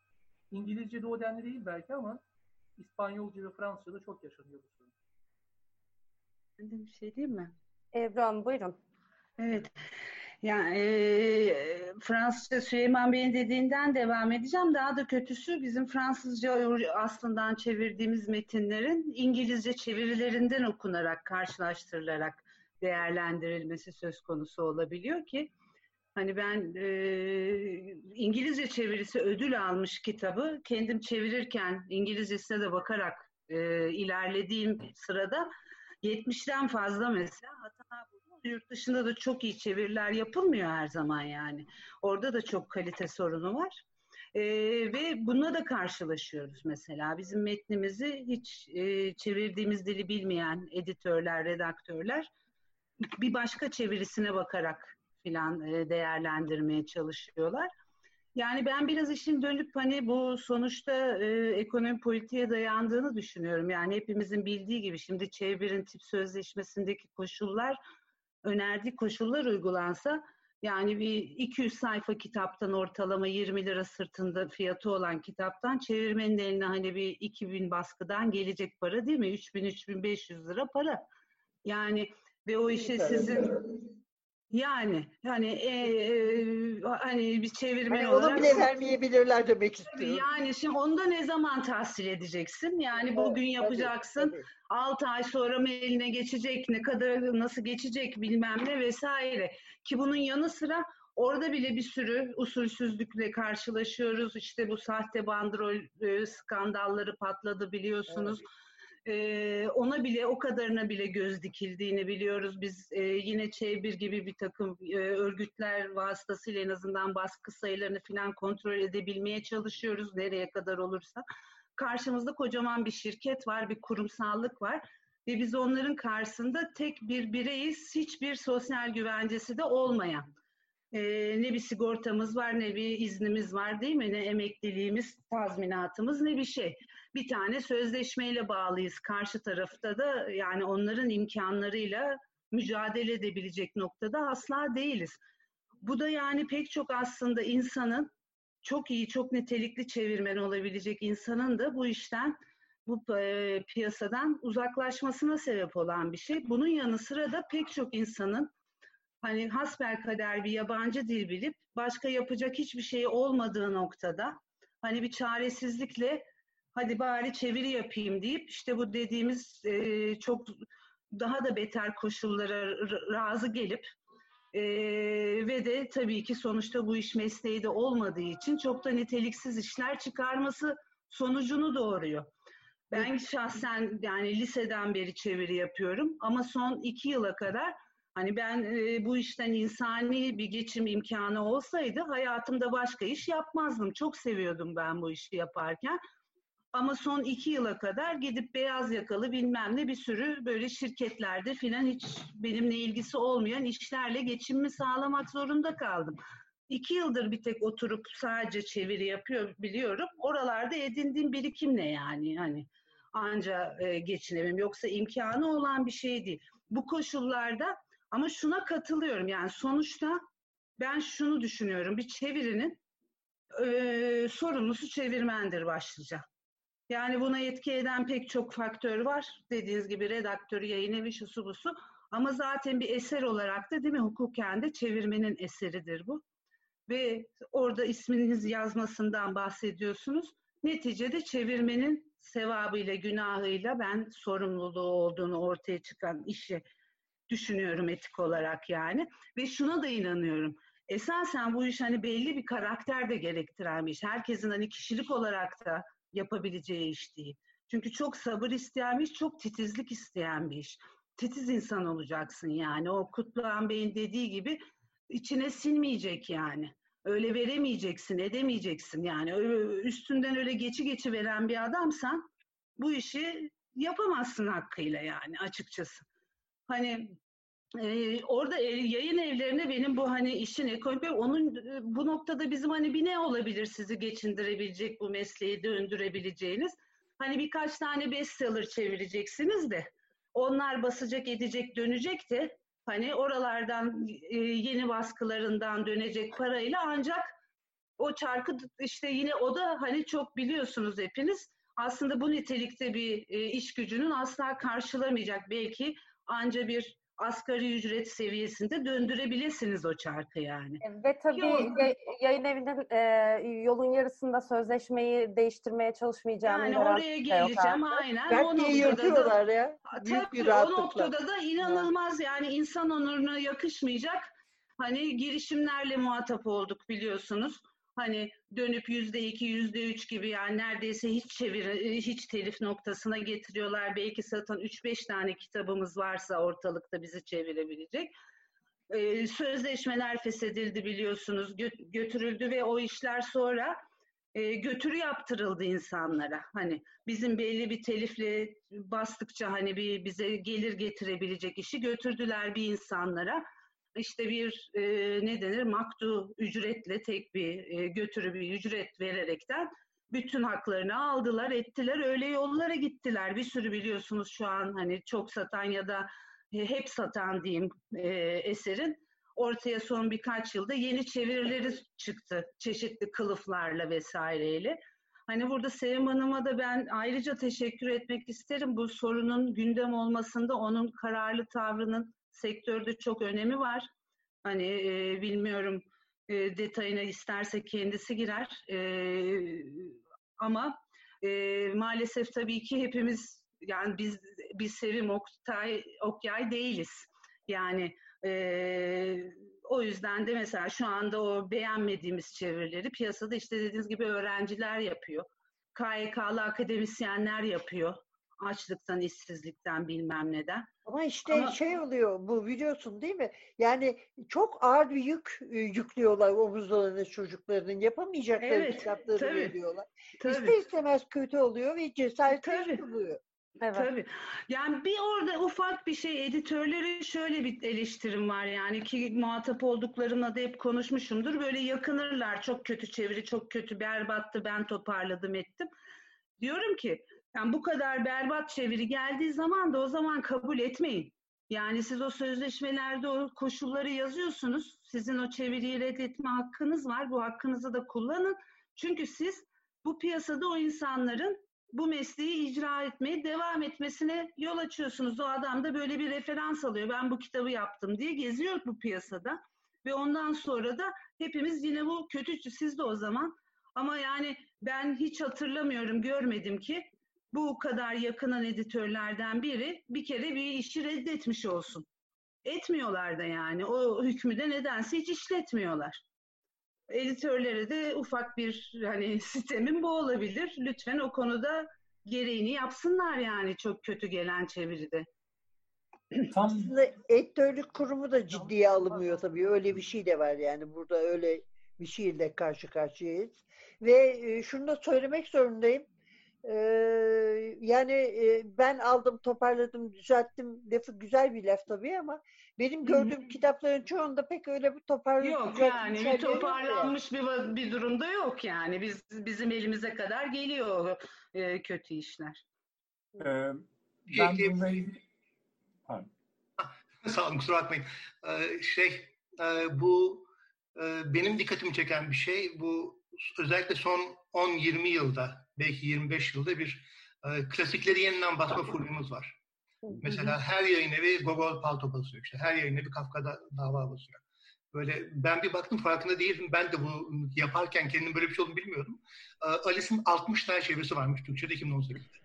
[SPEAKER 9] İngilizce'de o denli değil belki ama İspanyolca ve Fransızca'da çok yaşanıyor bu sorun.
[SPEAKER 10] Bir şey diyeyim mi?
[SPEAKER 3] Ebru buyurun.
[SPEAKER 10] Evet. Yani e, Fransızca Süleyman Bey'in dediğinden devam edeceğim. Daha da kötüsü bizim Fransızca aslından çevirdiğimiz metinlerin İngilizce çevirilerinden okunarak, karşılaştırılarak değerlendirilmesi söz konusu olabiliyor ki hani ben e, İngilizce çevirisi ödül almış kitabı kendim çevirirken İngilizcesine de bakarak e, ilerlediğim sırada 70'den fazla mesela hata buldum. Yurt dışında da çok iyi çeviriler yapılmıyor her zaman yani. Orada da çok kalite sorunu var. Ee, ve bununla da karşılaşıyoruz mesela. Bizim metnimizi hiç e, çevirdiğimiz dili bilmeyen editörler, redaktörler bir başka çevirisine bakarak filan e, değerlendirmeye çalışıyorlar. Yani ben biraz işin dönüp hani bu sonuçta e, ekonomi politiğe dayandığını düşünüyorum. Yani hepimizin bildiği gibi şimdi çevirin tip sözleşmesindeki koşullar önerdiği koşullar uygulansa yani bir 200 sayfa kitaptan ortalama 20 lira sırtında fiyatı olan kitaptan çevirmenin eline hani bir 2000 baskıdan gelecek para değil mi? 3000-3500 lira para. Yani ve o işe sizin Yani yani e, e, hani bir çevirmen
[SPEAKER 4] Hani
[SPEAKER 10] olarak
[SPEAKER 4] onu bile vermeyebilirler demek istiyorum.
[SPEAKER 10] yani şimdi onu da ne zaman tahsil edeceksin? Yani
[SPEAKER 4] Evet,
[SPEAKER 10] bugün yapacaksın.
[SPEAKER 4] tabii.
[SPEAKER 10] 6 ay sonra mı eline geçecek, ne kadar nasıl geçecek bilmem ne vesaire. Ki bunun yanı sıra orada bile bir sürü usulsüzlükle karşılaşıyoruz. İşte bu sahte bandrol e, skandalları patladı biliyorsunuz. Ee, ona bile o kadarına bile göz dikildiğini biliyoruz. Biz e, yine Çevir gibi bir takım e, örgütler vasıtasıyla en azından baskı sayılarını falan kontrol edebilmeye çalışıyoruz nereye kadar olursa. Karşımızda kocaman bir şirket var, bir kurumsallık var ve biz onların karşısında tek bir bireyiz, hiçbir sosyal güvencesi de olmayan. Ee, ne bir sigortamız var, ne bir iznimiz var değil mi? Ne emekliliğimiz, tazminatımız, ne bir şey. Bir tane sözleşmeyle bağlıyız. Karşı tarafta da yani onların imkanlarıyla mücadele edebilecek noktada asla değiliz. Bu da yani pek çok aslında insanın çok iyi, çok nitelikli çevirmen olabilecek insanın da bu işten, bu e, piyasadan uzaklaşmasına sebep olan bir şey. Bunun yanı sıra da pek çok insanın hani hasbelkader bir yabancı dil bilip başka yapacak hiçbir şey olmadığı noktada hani bir çaresizlikle hadi bari çeviri yapayım deyip işte bu dediğimiz e, çok daha da beter koşullara razı gelip e, ve de tabii ki sonuçta bu iş mesleği de olmadığı için çok da niteliksiz işler çıkarması sonucunu doğuruyor. Ben şahsen yani liseden beri çeviri yapıyorum ama son iki yıla kadar hani ben e, bu işten insani bir geçim imkanı olsaydı hayatımda başka iş yapmazdım. Çok seviyordum ben bu işi yaparken. Ama son iki yıla kadar gidip beyaz yakalı bilmem ne bir sürü böyle şirketlerde filan hiç benimle ilgisi olmayan işlerle geçimimi sağlamak zorunda kaldım. İki yıldır bir tek oturup sadece çeviri yapıyor biliyorum. Oralarda edindiğim birikimle yani hani anca e, geçinemem. Yoksa imkanı olan bir şey değil. Bu koşullarda ama şuna katılıyorum yani sonuçta ben şunu düşünüyorum. Bir çevirinin e, sorumlusu çevirmendir başlıca. Yani buna etki eden pek çok faktör var. Dediğiniz gibi redaktörü, yayın evi, şusu busu. Ama zaten bir eser olarak da değil mi hukuken de çevirmenin eseridir bu. Ve orada isminiz yazmasından bahsediyorsunuz. Neticede çevirmenin sevabıyla, günahıyla ben sorumluluğu olduğunu ortaya çıkan işi düşünüyorum etik olarak yani. Ve şuna da inanıyorum. Esasen bu iş hani belli bir karakter de gerektiren bir iş. Herkesin hani kişilik olarak da yapabileceği iş değil. Çünkü çok sabır isteyen bir iş, çok titizlik isteyen bir iş. Titiz insan olacaksın yani. O Kutluhan Bey'in dediği gibi içine sinmeyecek yani. Öyle veremeyeceksin, edemeyeceksin yani. Üstünden öyle geçi geçi veren bir adamsan bu işi yapamazsın hakkıyla yani açıkçası. Hani ee, orada yayın evlerinde benim bu hani işin ekonomik onun bu noktada bizim hani bir ne olabilir sizi geçindirebilecek bu mesleği döndürebileceğiniz? Hani birkaç tane bestseller çevireceksiniz de onlar basacak edecek dönecek de hani oralardan yeni baskılarından dönecek parayla ancak o çarkı işte yine o da hani çok biliyorsunuz hepiniz aslında bu nitelikte bir iş gücünün asla karşılamayacak. Belki anca bir asgari ücret seviyesinde döndürebilirsiniz o çarkı yani.
[SPEAKER 3] Ve tabii Yok. yayın evinin e, yolun yarısında sözleşmeyi değiştirmeye çalışmayacağını
[SPEAKER 10] Yani oraya geleceğim aynen.
[SPEAKER 4] Dert o noktada da, ya.
[SPEAKER 10] Tabii,
[SPEAKER 4] bir
[SPEAKER 10] o noktada da inanılmaz yani insan onuruna yakışmayacak hani girişimlerle muhatap olduk biliyorsunuz. Hani dönüp yüzde iki, yüzde üç gibi yani neredeyse hiç çevir, hiç telif noktasına getiriyorlar. Belki satan üç beş tane kitabımız varsa ortalıkta bizi çevirebilecek. Ee, sözleşmeler feshedildi biliyorsunuz, gö- götürüldü ve o işler sonra e, götürü yaptırıldı insanlara. Hani bizim belli bir telifle bastıkça hani bir bize gelir getirebilecek işi götürdüler bir insanlara işte bir e, ne denir maktu ücretle tek bir e, götürü bir ücret vererekten bütün haklarını aldılar ettiler öyle yollara gittiler bir sürü biliyorsunuz şu an hani çok satan ya da e, hep satan diyeyim e, eserin ortaya son birkaç yılda yeni çevirileri çıktı çeşitli kılıflarla vesaireyle. Hani burada Sevim Hanım'a da ben ayrıca teşekkür etmek isterim. Bu sorunun gündem olmasında onun kararlı tavrının sektörde çok önemi var. Hani e, bilmiyorum e, detayına isterse kendisi girer. E, ama e, maalesef tabii ki hepimiz yani biz biz Sevim Oktay, Okyay değiliz. Yani e, o yüzden de mesela şu anda o beğenmediğimiz çevirileri piyasada işte dediğiniz gibi öğrenciler yapıyor. KYK'lı akademisyenler yapıyor. Açlıktan, işsizlikten bilmem neden.
[SPEAKER 4] Ama işte
[SPEAKER 10] Ama-
[SPEAKER 4] şey oluyor bu biliyorsun değil mi? Yani çok ağır bir yük e, yüklüyorlar omuzlarına çocuklarının. Yapamayacakları
[SPEAKER 10] Evet,
[SPEAKER 4] kitapları
[SPEAKER 10] tabii.
[SPEAKER 4] veriyorlar.
[SPEAKER 10] Tabii.
[SPEAKER 4] İster istemez kötü oluyor ve cesaretsiz
[SPEAKER 10] Tabii.
[SPEAKER 4] kılıyor.
[SPEAKER 3] Evet.
[SPEAKER 10] Tabii. Yani bir orada ufak bir şey editörlere şöyle bir eleştirim var yani ki muhatap olduklarımla da hep konuşmuşumdur. Böyle yakınırlar çok kötü çeviri, çok kötü, berbattı ben toparladım ettim. Diyorum ki yani bu kadar berbat çeviri geldiği zaman da o zaman kabul etmeyin. Yani siz o sözleşmelerde o koşulları yazıyorsunuz. Sizin o çeviriyi reddetme hakkınız var. Bu hakkınızı da kullanın. Çünkü siz bu piyasada o insanların bu mesleği icra etmeye devam etmesine yol açıyorsunuz. O adam da böyle bir referans alıyor. Ben bu kitabı yaptım diye geziyor bu piyasada. Ve ondan sonra da hepimiz yine bu kötü siz de o zaman. Ama yani ben hiç hatırlamıyorum, görmedim ki bu kadar yakınan editörlerden biri bir kere bir işi reddetmiş olsun. Etmiyorlar da yani. O hükmü de nedense hiç işletmiyorlar. Editörlere de ufak bir hani sistemin bu olabilir. Lütfen o konuda gereğini yapsınlar yani çok kötü gelen çeviride.
[SPEAKER 5] Tam
[SPEAKER 4] Aslında editörlük kurumu da ciddiye alınmıyor tabii. Öyle bir şey de var yani. Burada öyle bir şeyle karşı karşıyayız. Ve e, şunu da söylemek zorundayım. Ee, yani e, ben aldım, toparladım, düzelttim. Lafı güzel bir laf tabii ama benim gördüğüm kitapların çoğunda pek öyle bir toparlanmış.
[SPEAKER 10] Yok yani bir toparlanmış bir, bir durumda yok yani. Biz bizim elimize kadar geliyor e, kötü işler.
[SPEAKER 5] e, ben
[SPEAKER 7] Peki.
[SPEAKER 5] Pardon.
[SPEAKER 7] Sağ olun kusura bakmayın. Ee, şey e, bu e, benim dikkatimi çeken bir şey bu özellikle son 10-20 yılda belki 25 yılda bir e, klasikleri yeniden basma furyumuz var. Mesela her yayın evi Gogol Palto basıyor. İşte her yayın evi Kafka'da dava basıyor. Böyle ben bir baktım farkında değildim. Ben de bu yaparken kendim böyle bir şey olduğunu bilmiyordum. Ee, Alice'in 60 tane çevirisi varmış Türkçe'de 2018'de.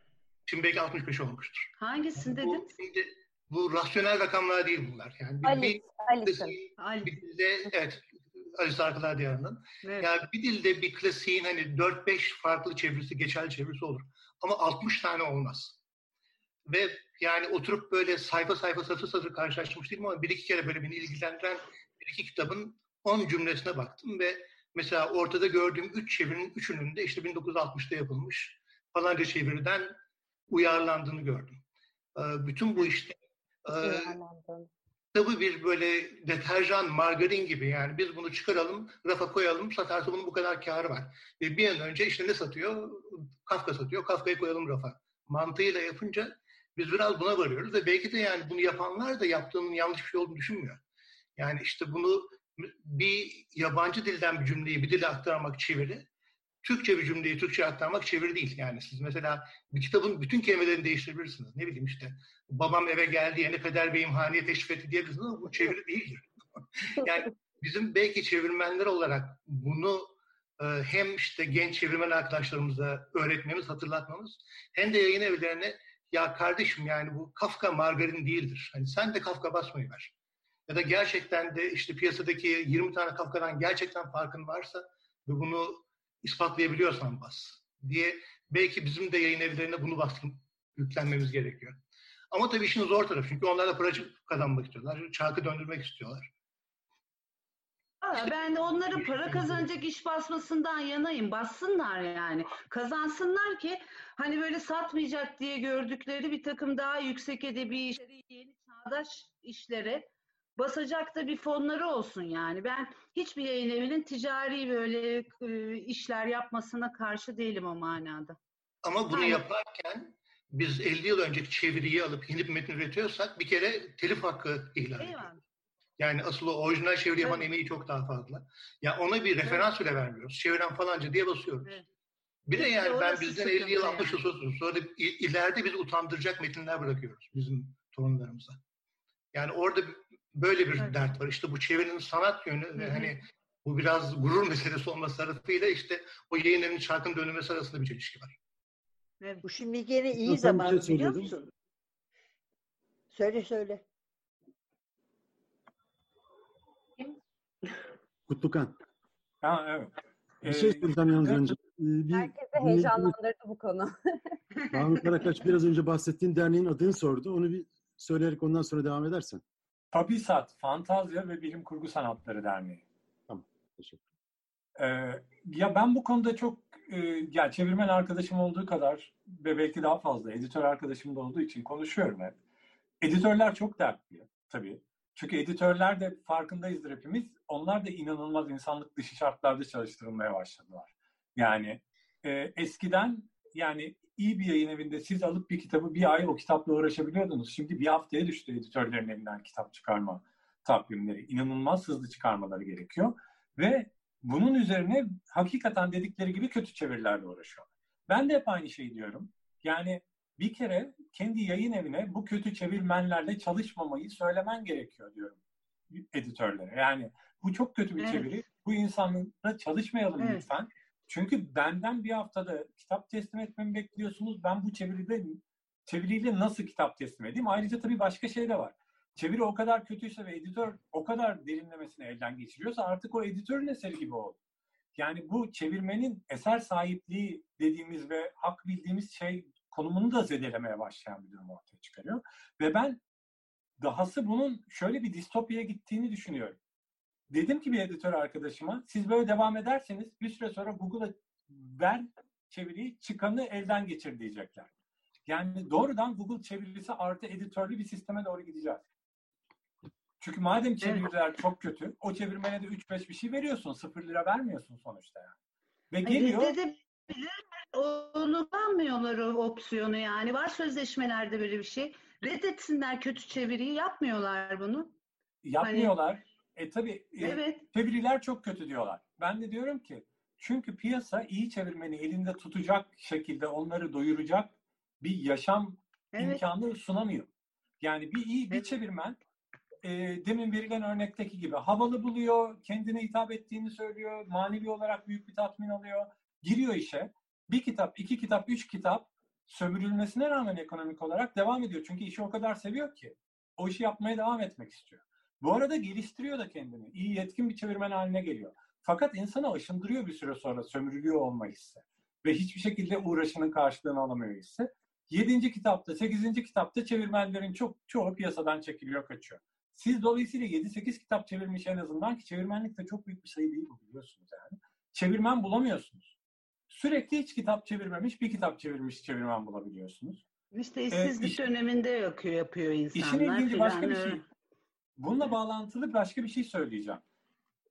[SPEAKER 7] Şimdi belki 65 olmuştur.
[SPEAKER 10] Hangisini
[SPEAKER 7] Bu,
[SPEAKER 10] dediniz?
[SPEAKER 7] şimdi, bu rasyonel rakamlar değil bunlar. Yani bir,
[SPEAKER 3] Alice,
[SPEAKER 7] bir,
[SPEAKER 3] Alice'in.
[SPEAKER 10] Ali.
[SPEAKER 7] bir dilde, evet Alice Arkalar Diyarı'nın.
[SPEAKER 10] Evet.
[SPEAKER 7] Yani bir dilde bir klasiğin hani 4-5 farklı çevirisi, geçerli çevirisi olur. Ama 60 tane olmaz. Ve yani oturup böyle sayfa sayfa satır satır karşılaşmış değilim ama bir iki kere böyle beni ilgilendiren bir iki kitabın 10 cümlesine baktım ve mesela ortada gördüğüm 3 çevirinin üçünün de işte 1960'da yapılmış falanca çeviriden uyarlandığını gördüm. Ee, bütün bu işte e. kitabı bir böyle deterjan, margarin gibi yani biz bunu çıkaralım, rafa koyalım, satarsa bunun bu kadar karı var. Ve bir an önce işte ne satıyor? Kafka satıyor, Kafka'yı koyalım rafa. Mantığıyla yapınca biz biraz buna varıyoruz ve belki de yani bunu yapanlar da yaptığının yanlış bir şey olduğunu düşünmüyor. Yani işte bunu bir yabancı dilden bir cümleyi bir dile aktarmak çeviri, Türkçe bir cümleyi Türkçe aktarmak çeviri değil. Yani siz mesela bir kitabın bütün kelimelerini değiştirebilirsiniz. Ne bileyim işte babam eve geldi yeni peder beyim haneye teşrif etti diyebilirsiniz ama bu çeviri değildir. yani bizim belki çevirmenler olarak bunu e, hem işte genç çevirmen arkadaşlarımıza öğretmemiz, hatırlatmamız hem de yayın evlerine ya kardeşim yani bu Kafka margarin değildir. Hani sen de Kafka basmayı ver. Ya da gerçekten de işte piyasadaki 20 tane Kafka'dan gerçekten farkın varsa ve bunu ispatlayabiliyorsan bas diye belki bizim de yayın evlerine bunu bastım yüklenmemiz gerekiyor. Ama tabii işin zor tarafı çünkü onlar da para kazanmak istiyorlar. Çarkı döndürmek istiyorlar.
[SPEAKER 10] Ben de onların para kazanacak iş basmasından yanayım. Bassınlar yani. Kazansınlar ki hani böyle satmayacak diye gördükleri bir takım daha yüksek edebi işleri, yeni çağdaş işlere basacak da bir fonları olsun yani. Ben hiçbir yayın evinin ticari böyle e, işler yapmasına karşı değilim o manada.
[SPEAKER 7] Ama bunu
[SPEAKER 10] Aynen.
[SPEAKER 7] yaparken biz 50 yıl önceki çeviriyi alıp yeni bir metin üretiyorsak bir kere telif hakkı ihlal ediyor.
[SPEAKER 10] Eyvallah.
[SPEAKER 7] Yani asıl o orijinal çeviri yapan
[SPEAKER 10] Evet.
[SPEAKER 7] emeği çok daha fazla. Ya ona bir referans bile vermiyoruz. Çeviren falanca diye basıyoruz.
[SPEAKER 10] Evet.
[SPEAKER 7] Bir de
[SPEAKER 10] İşte
[SPEAKER 7] yani ben bizden 50 yıl
[SPEAKER 10] sıkıntı
[SPEAKER 7] 60 yıl sonra, sonra i- ileride bizi utandıracak metinler bırakıyoruz bizim torunlarımıza. Yani orada böyle bir evet. dert var. İşte bu çevirinin sanat yönü ve hani bu biraz gurur meselesi olması tarafıyla işte o yayın evinin çarkın dönülmesi arasında bir çelişki var.
[SPEAKER 4] Evet, bu şimdi gene iyi zaman şey biliyor musun? Söyle söyle.
[SPEAKER 2] Kutlukan.
[SPEAKER 5] Ha evet.
[SPEAKER 2] Bir şey söyleyeceğim yalnız önce. Ee,
[SPEAKER 3] bir, Herkese heyecanlandırdı bu konu.
[SPEAKER 2] Mahmut Karakaç biraz önce bahsettiğin derneğin adını sordu. Onu bir söyleyerek ondan sonra devam edersen.
[SPEAKER 5] Fabisat, Fantazya ve Bilim Kurgu Sanatları Derneği.
[SPEAKER 2] Tamam, teşekkür
[SPEAKER 5] ee, ya ben bu konuda çok e, ya çevirmen arkadaşım olduğu kadar ve belki daha fazla editör arkadaşım da olduğu için konuşuyorum hep. Editörler çok dertli tabii. Çünkü editörler de farkındayızdır hepimiz. Onlar da inanılmaz insanlık dışı şartlarda çalıştırılmaya başladılar. Yani e, eskiden yani iyi bir yayın evinde siz alıp bir kitabı bir ay o kitapla uğraşabiliyordunuz. Şimdi bir haftaya düştü editörlerin elinden kitap çıkarma takvimleri. İnanılmaz hızlı çıkarmaları gerekiyor. Ve bunun üzerine hakikaten dedikleri gibi kötü çevirilerle uğraşıyor. Ben de hep aynı şeyi diyorum. Yani bir kere kendi yayın evine bu kötü çevirmenlerle çalışmamayı söylemen gerekiyor diyorum editörlere. Yani bu çok kötü bir evet. çeviri. Bu insanlarla çalışmayalım evet. lütfen. Çünkü benden bir haftada kitap teslim etmemi bekliyorsunuz. Ben bu çeviride çeviriyle nasıl kitap teslim edeyim? Ayrıca tabii başka şey de var. Çeviri o kadar kötüyse ve editör o kadar derinlemesine elden geçiriyorsa artık o editörün eseri gibi oldu. Yani bu çevirmenin eser sahipliği dediğimiz ve hak bildiğimiz şey konumunu da zedelemeye başlayan bir durum ortaya çıkarıyor. Ve ben dahası bunun şöyle bir distopyaya gittiğini düşünüyorum. Dedim ki bir editör arkadaşıma siz böyle devam ederseniz bir süre sonra Google'a ver çeviriyi çıkanı elden geçir diyecekler. Yani doğrudan Google çevirisi artı editörlü bir sisteme doğru gideceğiz. Çünkü madem çeviriler evet. çok kötü, o çevirmene de 3-5 bir şey veriyorsun. 0 lira vermiyorsun sonuçta yani. Ve geliyor...
[SPEAKER 10] Bizde onu kullanmıyorlar o opsiyonu yani. Var sözleşmelerde böyle bir şey. Reddetsinler kötü çeviriyi. Yapmıyorlar bunu.
[SPEAKER 5] Yapmıyorlar. Hani... E tabi evet. e, çeviriler çok kötü diyorlar. Ben de diyorum ki çünkü piyasa iyi çevirmeni elinde tutacak şekilde onları doyuracak bir yaşam evet. imkanı sunamıyor. Yani bir iyi bir evet. çevirmen e, demin verilen örnekteki gibi havalı buluyor, kendine hitap ettiğini söylüyor, manevi olarak büyük bir tatmin alıyor, giriyor işe. Bir kitap, iki kitap, üç kitap sömürülmesine rağmen ekonomik olarak devam ediyor. Çünkü işi o kadar seviyor ki o işi yapmaya devam etmek istiyor. Bu arada geliştiriyor da kendini. İyi yetkin bir çevirmen haline geliyor. Fakat insanı aşındırıyor bir süre sonra sömürülüyor olma hissi. Ve hiçbir şekilde uğraşının karşılığını alamıyor hissi. Yedinci kitapta, sekizinci kitapta çevirmenlerin çok çoğu piyasadan çekiliyor, kaçıyor. Siz dolayısıyla 7-8 kitap çevirmiş en azından ki çevirmenlik de çok büyük bir sayı değil bu biliyorsunuz yani. Çevirmen bulamıyorsunuz. Sürekli hiç kitap çevirmemiş, bir kitap çevirmiş çevirmen bulabiliyorsunuz.
[SPEAKER 10] İşte işsizlik ee, iş, döneminde yapıyor, yapıyor insanlar.
[SPEAKER 5] İşin ilginci başka bir şey. Bununla bağlantılı başka bir şey söyleyeceğim.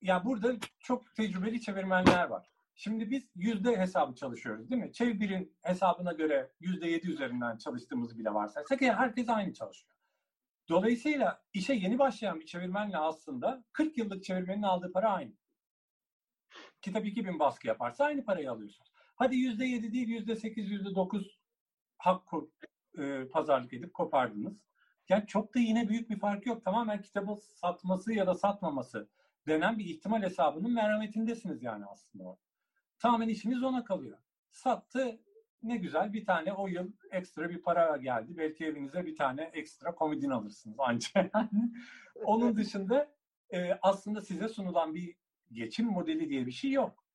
[SPEAKER 5] Ya burada çok tecrübeli çevirmenler var. Şimdi biz yüzde hesabı çalışıyoruz değil mi? Çevir'in hesabına göre yüzde yedi üzerinden çalıştığımızı bile varsaysak ya herkes aynı çalışıyor. Dolayısıyla işe yeni başlayan bir çevirmenle aslında 40 yıllık çevirmenin aldığı para aynı. Kitap 2000 baskı yaparsa aynı parayı alıyorsunuz. Hadi yüzde yedi değil yüzde sekiz, yüzde dokuz hak e, pazarlık edip kopardınız. Yani çok da yine büyük bir fark yok. Tamamen kitabı satması ya da satmaması denen bir ihtimal hesabının merhametindesiniz yani aslında. Tamamen işiniz ona kalıyor. Sattı ne güzel bir tane o yıl ekstra bir para geldi. Belki evinize bir tane ekstra komodin alırsınız ancak. Onun dışında e, aslında size sunulan bir geçim modeli diye bir şey yok.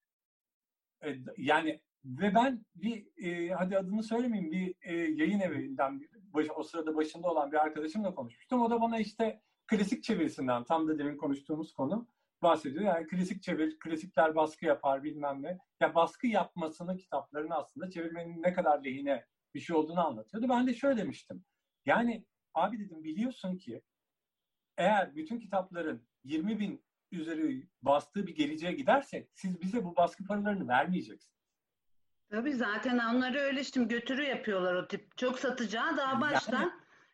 [SPEAKER 5] E, yani ve ben bir e, hadi adını söylemeyeyim bir e, yayın evinden bir, baş, o sırada başında olan bir arkadaşımla konuşmuştum. O da bana işte klasik çevirisinden tam da demin konuştuğumuz konu bahsediyor. Yani klasik çevir, klasikler baskı yapar bilmem ne. Ya baskı yapmasını kitapların aslında çevirmenin ne kadar lehine bir şey olduğunu anlatıyordu. Ben de şöyle demiştim. Yani abi dedim biliyorsun ki eğer bütün kitapların 20 bin üzeri bastığı bir geleceğe gidersek siz bize bu baskı paralarını vermeyeceksiniz.
[SPEAKER 10] Tabii zaten onları öyle şimdi götürü yapıyorlar o tip. Çok satacağı daha baştan yani,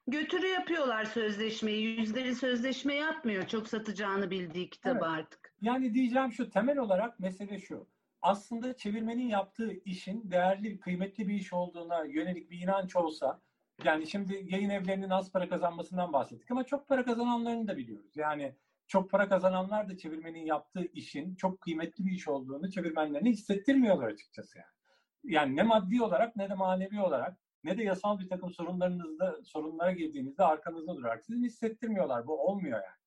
[SPEAKER 10] götürü yapıyorlar sözleşmeyi. Yüzleri sözleşme yapmıyor çok satacağını bildiği kitabı evet. artık.
[SPEAKER 5] Yani diyeceğim şu temel olarak mesele şu. Aslında çevirmenin yaptığı işin değerli, kıymetli bir iş olduğuna yönelik bir inanç olsa Yani şimdi yayın evlerinin az para kazanmasından bahsettik ama çok para kazananlarını da biliyoruz. Yani çok para kazananlar da çevirmenin yaptığı işin çok kıymetli bir iş olduğunu çevirmenlerine hissettirmiyorlar açıkçası yani. Yani ne maddi olarak ne de manevi olarak ne de yasal bir takım sorunlarınızda sorunlara girdiğinizde arkanızda durar. Sizin hissettirmiyorlar. Bu olmuyor yani.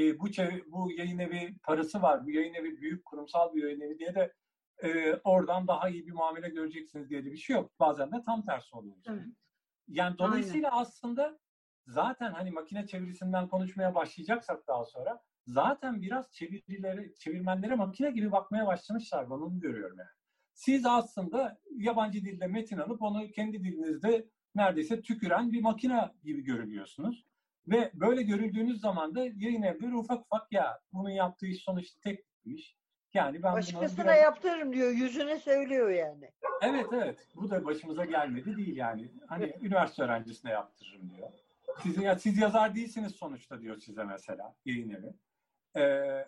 [SPEAKER 5] E, bu bu yayın evi parası var. Bu yayın evi büyük kurumsal bir yayın evi diye de e, oradan daha iyi bir muamele göreceksiniz diye de bir şey yok. Bazen de tam tersi oluyor. Evet. Yani dolayısıyla Aynen. aslında zaten hani makine çevirisinden konuşmaya başlayacaksak daha sonra zaten biraz çevirileri, çevirmenlere makine gibi bakmaya başlamışlar. Ben onu görüyorum yani. Siz aslında yabancı dilde metin alıp onu kendi dilinizde neredeyse tüküren bir makine gibi görülüyorsunuz. Ve böyle görüldüğünüz zaman da yayın evleri ufak ufak ya bunun yaptığı iş sonuçta tek bir iş.
[SPEAKER 4] Yani ben Başkasına biraz... yaptırırım diyor. Yüzüne söylüyor yani.
[SPEAKER 5] Evet evet. Bu da başımıza gelmedi değil yani. Hani üniversite öğrencisine yaptırırım diyor. Siz, ya, siz yazar değilsiniz sonuçta diyor size mesela yayın evi. Ee,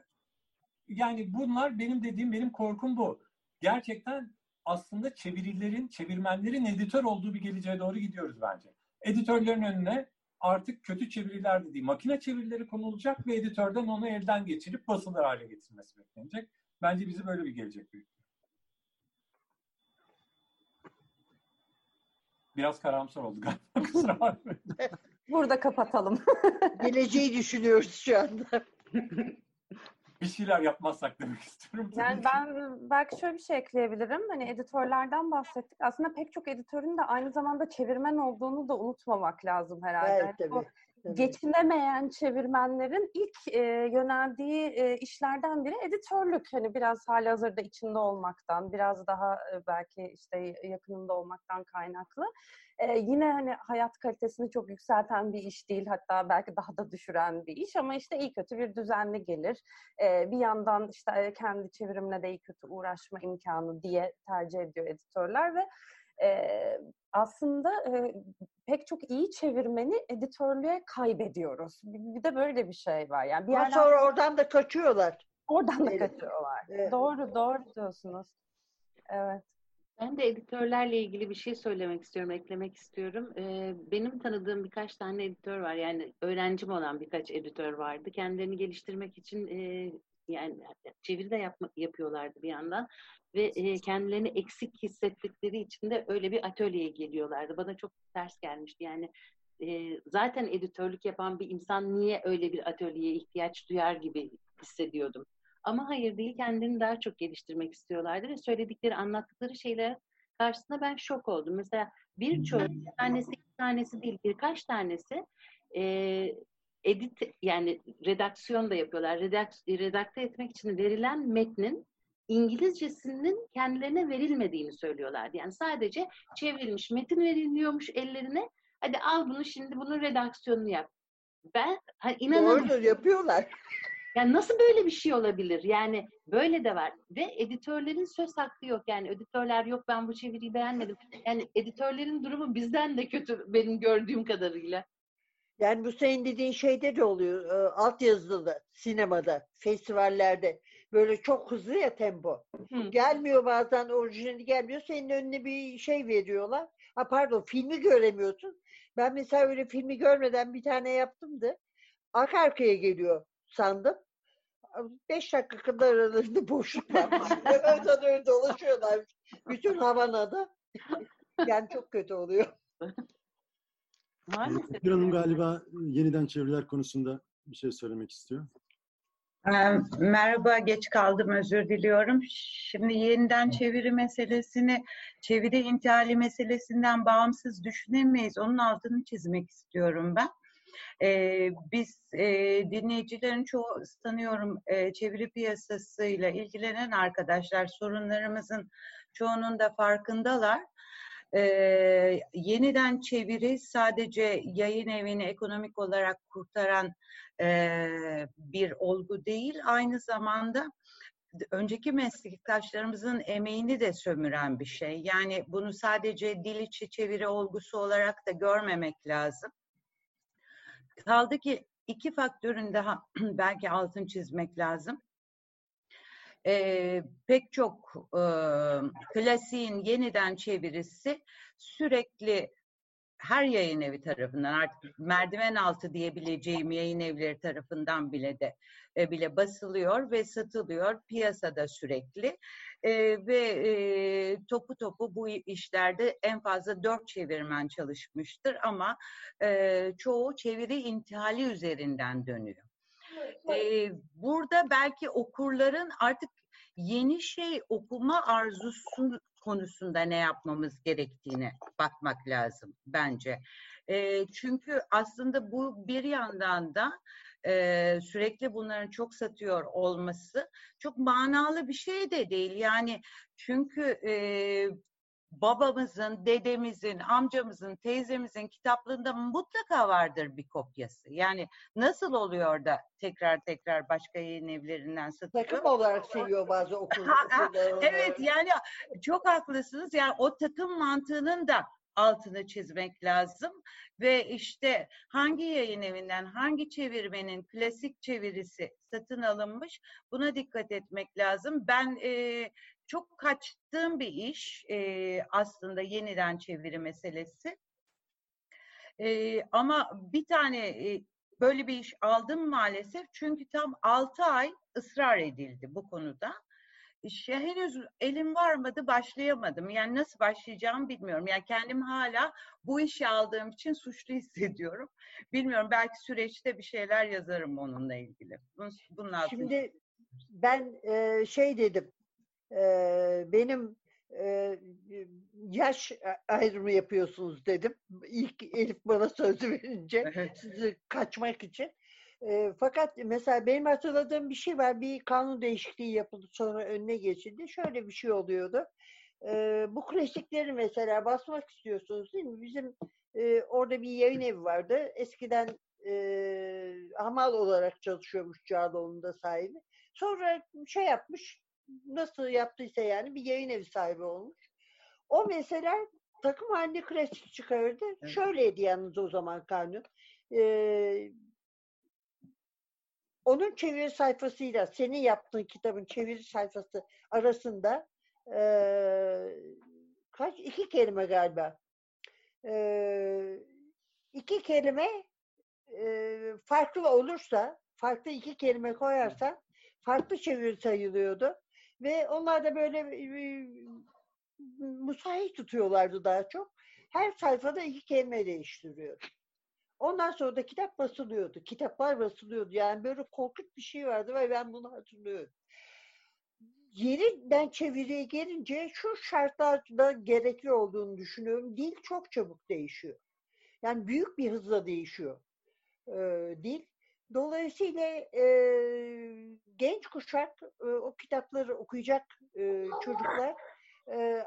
[SPEAKER 5] yani bunlar benim dediğim, benim korkum bu. Gerçekten aslında çevirilerin, çevirmenlerin editör olduğu bir geleceğe doğru gidiyoruz bence. Editörlerin önüne artık kötü çeviriler dediği makine çevirileri konulacak ve editörden onu elden geçirip basılır hale getirmesi beklenecek. Bence bizi böyle bir gelecek bekliyor. Biraz karamsar oldu galiba. Kusura bakmayın.
[SPEAKER 3] Burada kapatalım.
[SPEAKER 4] Geleceği düşünüyoruz şu anda.
[SPEAKER 5] bir şeyler yapmazsak demek istiyorum.
[SPEAKER 3] Yani ben belki şöyle bir şey ekleyebilirim. Hani editörlerden bahsettik. Aslında pek çok editörün de aynı zamanda çevirmen olduğunu da unutmamak lazım herhalde. Evet, tabii. O geçinemeyen çevirmenlerin ilk e, yöneldiği e, işlerden biri editörlük. Hani biraz hali hazırda içinde olmaktan, biraz daha e, belki işte yakınında olmaktan kaynaklı. E, yine hani hayat kalitesini çok yükselten bir iş değil, hatta belki daha da düşüren bir iş ama işte iyi kötü bir düzenli gelir. E, bir yandan işte kendi çevirimle de iyi kötü uğraşma imkanı diye tercih ediyor editörler ve e, aslında e, pek çok iyi çevirmeni editörlüğe kaybediyoruz. Bir, bir de böyle bir şey var. Yani bir
[SPEAKER 4] yerden... sonra oradan da kaçıyorlar.
[SPEAKER 3] Oradan da kaçıyorlar. Evet. Doğru, doğru diyorsunuz. Evet.
[SPEAKER 6] Ben de editörlerle ilgili bir şey söylemek istiyorum, eklemek istiyorum. Ee, benim tanıdığım birkaç tane editör var. Yani öğrencim olan birkaç editör vardı. Kendilerini geliştirmek için e, yani çeviri de yapma, yapıyorlardı bir yandan ve e, kendilerini eksik hissettikleri için de öyle bir atölyeye geliyorlardı. Bana çok ters gelmişti. Yani e, zaten editörlük yapan bir insan niye öyle bir atölyeye ihtiyaç duyar gibi hissediyordum. Ama hayır değil, kendini daha çok geliştirmek istiyorlardı ve söyledikleri, anlattıkları şeyler karşısında ben şok oldum. Mesela birçok tanesi, iki tanesi değil, birkaç tanesi e, edit yani redaksiyon da yapıyorlar. Redak, redakte etmek için verilen metnin İngilizcesinin kendilerine verilmediğini söylüyorlardı. Yani sadece çevrilmiş metin veriliyormuş ellerine. Hadi al bunu şimdi bunun redaksiyonunu yap. Ben ha, inanamıyorum.
[SPEAKER 4] Doğru yapıyorlar.
[SPEAKER 6] Yani nasıl böyle bir şey olabilir? Yani böyle de var. Ve editörlerin söz hakkı yok. Yani editörler yok ben bu çeviriyi beğenmedim. Yani editörlerin durumu bizden de kötü benim gördüğüm kadarıyla.
[SPEAKER 4] Yani bu senin dediğin şeyde de oluyor. E, alt yazılı sinemada, festivallerde. Böyle çok hızlı ya tempo. Hı. Gelmiyor bazen orijinali gelmiyor. Senin önüne bir şey veriyorlar. Ha pardon filmi göremiyorsun. Ben mesela öyle filmi görmeden bir tane yaptımdı. Arka arkaya geliyor sandım. Beş dakika kadar aralarında boşluk var. Önden öyle dolaşıyorlar. Bütün Havana'da. yani çok kötü oluyor.
[SPEAKER 2] Maalesef. Bir Hanım galiba yeniden çeviriler konusunda bir şey söylemek istiyor.
[SPEAKER 11] Merhaba, geç kaldım, özür diliyorum. Şimdi yeniden çeviri meselesini, çeviri intihali meselesinden bağımsız düşünemeyiz. Onun altını çizmek istiyorum ben. Ee, biz e, dinleyicilerin çoğu sanıyorum e, çeviri piyasasıyla ilgilenen arkadaşlar sorunlarımızın çoğunun da farkındalar. Ee, yeniden çeviri sadece yayın evini ekonomik olarak kurtaran e, bir olgu değil, aynı zamanda önceki meslektaşlarımızın emeğini de sömüren bir şey. Yani bunu sadece dil içi çeviri olgusu olarak da görmemek lazım. Kaldı ki iki faktörün daha belki altın çizmek lazım. Ee, pek çok e, klasiğin yeniden çevirisi sürekli her yayın evi tarafından artık merdiven altı diyebileceğim yayın evleri tarafından bile de e, bile basılıyor ve satılıyor piyasada sürekli e, ve e, topu topu bu işlerde en fazla dört çevirmen çalışmıştır ama e, çoğu çeviri intihali üzerinden dönüyor. E, burada belki okurların artık yeni şey okuma arzusu konusunda ne yapmamız gerektiğine bakmak lazım bence. E, çünkü aslında bu bir yandan da e, sürekli bunların çok satıyor olması çok manalı bir şey de değil. Yani çünkü e, babamızın, dedemizin, amcamızın, teyzemizin kitaplarında mutlaka vardır bir kopyası. Yani nasıl oluyor da tekrar tekrar başka yayın evlerinden satılıyor?
[SPEAKER 4] Takım olarak seviyor bazı okullar.
[SPEAKER 11] evet yani çok haklısınız. Yani o takım mantığının da altını çizmek lazım ve işte hangi yayın evinden hangi çevirmenin klasik çevirisi satın alınmış buna dikkat etmek lazım. Ben e, çok kaçtığım bir iş e, aslında yeniden çeviri meselesi. E, ama bir tane e, böyle bir iş aldım maalesef çünkü tam altı ay ısrar edildi bu konuda. İşe henüz elim varmadı, başlayamadım. Yani nasıl başlayacağımı bilmiyorum. Yani kendim hala bu işi aldığım için suçlu hissediyorum. Bilmiyorum belki süreçte bir şeyler yazarım onunla ilgili. Bunun
[SPEAKER 4] Şimdi ben e, şey dedim, benim yaş ayrımı yapıyorsunuz dedim. İlk Elif bana sözü verince sizi kaçmak için. E, fakat mesela benim hatırladığım bir şey var. Bir kanun değişikliği yapıldı sonra önüne geçildi. Şöyle bir şey oluyordu. E, bu klasikleri mesela basmak istiyorsunuz değil mi? Bizim e, orada bir yayın evi vardı. Eskiden e, hamal olarak çalışıyormuş Cağaloğlu'nda sahibi. Sonra şey yapmış, nasıl yaptıysa yani bir yayın evi sahibi olmuş. O mesela takım halinde klasik çıkardı. Evet. Şöyleydi yalnız o zaman kanun. Ee, onun çeviri sayfasıyla senin yaptığın kitabın çeviri sayfası arasında e, kaç iki kelime galiba e, iki kelime e, farklı olursa farklı iki kelime koyarsa farklı çeviri sayılıyordu ve onlar da böyle e, musahit tutuyorlardı daha çok. Her sayfada iki kelime değiştiriyordu. Ondan sonra da kitap basılıyordu. Kitaplar basılıyordu. Yani böyle korkunç bir şey vardı ve ben bunu hatırlıyorum. Yeni ben çeviriye gelince şu şartlarda gerekli olduğunu düşünüyorum. Dil çok çabuk değişiyor. Yani büyük bir hızla değişiyor e, dil. Dolayısıyla e, genç kuşak e, o kitapları okuyacak e, çocuklar e,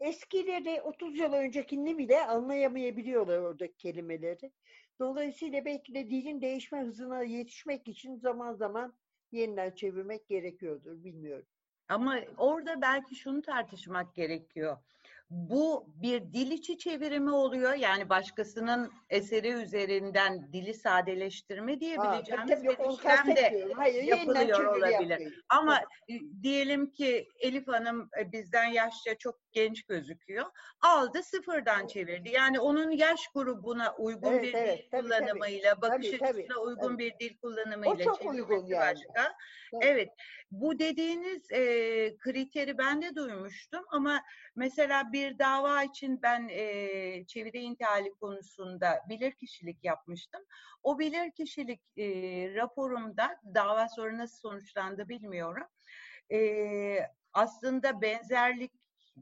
[SPEAKER 4] eskileri 30 yıl öncekini bile anlayamayabiliyorlar oradaki kelimeleri. Dolayısıyla belki de dilin değişme hızına yetişmek için zaman zaman yeniden çevirmek gerekiyordur, bilmiyorum.
[SPEAKER 11] Ama orada belki şunu tartışmak gerekiyor bu bir dil içi çevirimi oluyor. Yani başkasının eseri üzerinden dili sadeleştirme diyebileceğimiz bir işlem de Hayır, yapılıyor olabilir. Yapmayın. Ama diyelim ki Elif Hanım e, bizden yaşça çok genç gözüküyor. Aldı sıfırdan çevirdi. Yani onun yaş grubuna uygun evet, bir evet, dil tabii, kullanımıyla, tabii. bakış tabii, açısına tabii, uygun tabii. bir dil kullanımıyla çevirmesi yani. başka. Evet. evet. Bu dediğiniz e, kriteri ben de duymuştum ama mesela bir dava için ben e, çeviri intihali konusunda bilirkişilik yapmıştım. O bilirkişilik e, raporumda dava sonra nasıl sonuçlandı bilmiyorum. E, aslında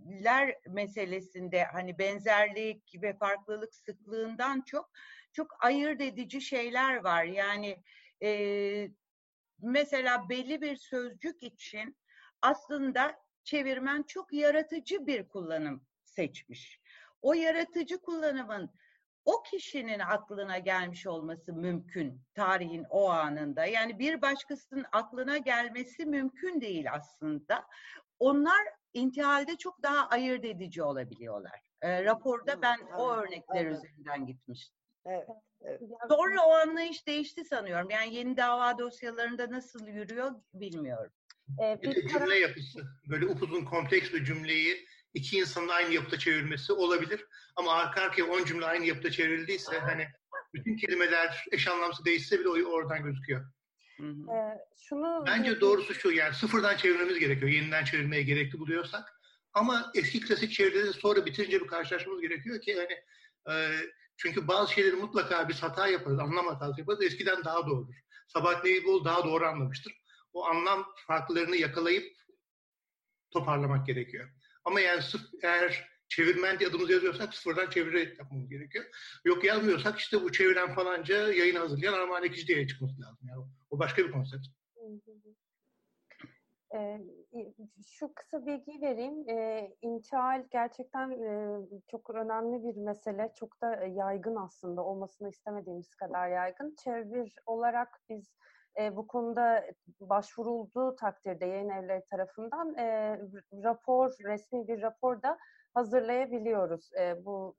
[SPEAKER 11] benzerlikler meselesinde hani benzerlik ve farklılık sıklığından çok çok ayırt edici şeyler var. Yani e, mesela belli bir sözcük için aslında çevirmen çok yaratıcı bir kullanım seçmiş. O yaratıcı kullanımın o kişinin aklına gelmiş olması mümkün tarihin o anında. Yani bir başkasının aklına gelmesi mümkün değil aslında. Onlar intihalde çok daha ayırt edici olabiliyorlar. E, raporda ben o örnekler üzerinden gitmiştim. Evet. Evet. Sonra o anlayış değişti sanıyorum. Yani yeni dava dosyalarında nasıl yürüyor bilmiyorum.
[SPEAKER 7] Ee, bir cümle yapısı. Böyle upuzun kompleks bir cümleyi iki insanın aynı yapıda çevrilmesi olabilir. Ama arka arkaya on cümle aynı yapıda çevrildiyse hani bütün kelimeler eş anlamsı değişse bile o oradan gözüküyor.
[SPEAKER 3] Ee, şunu
[SPEAKER 7] Bence doğrusu şu yani sıfırdan çevirmemiz gerekiyor. Yeniden çevirmeye gerekli buluyorsak. Ama eski klasik çevirileri sonra bitirince bir karşılaşmamız gerekiyor ki hani e, çünkü bazı şeyleri mutlaka biz hata yaparız, anlam hatası yaparız. Eskiden daha doğrudur. Sabahattin Eyüboğlu daha doğru anlamıştır. O anlam farklarını yakalayıp toparlamak gerekiyor. Ama yani sırf eğer çevirmen diye adımızı yazıyorsak sıfırdan çeviri yapmamız gerekiyor. Yok yazmıyorsak işte bu çeviren falanca yayın hazırlayan Armağan Ekici diye çıkması lazım. Yani o başka bir konsept.
[SPEAKER 3] Ee, şu kısa bilgi vereyim. Ee, intihal gerçekten e, çok önemli bir mesele. Çok da yaygın aslında. Olmasını istemediğimiz kadar yaygın. Çevir olarak biz e, bu konuda başvurulduğu takdirde yayın evleri tarafından e, rapor, resmi bir rapor da hazırlayabiliyoruz. E, bu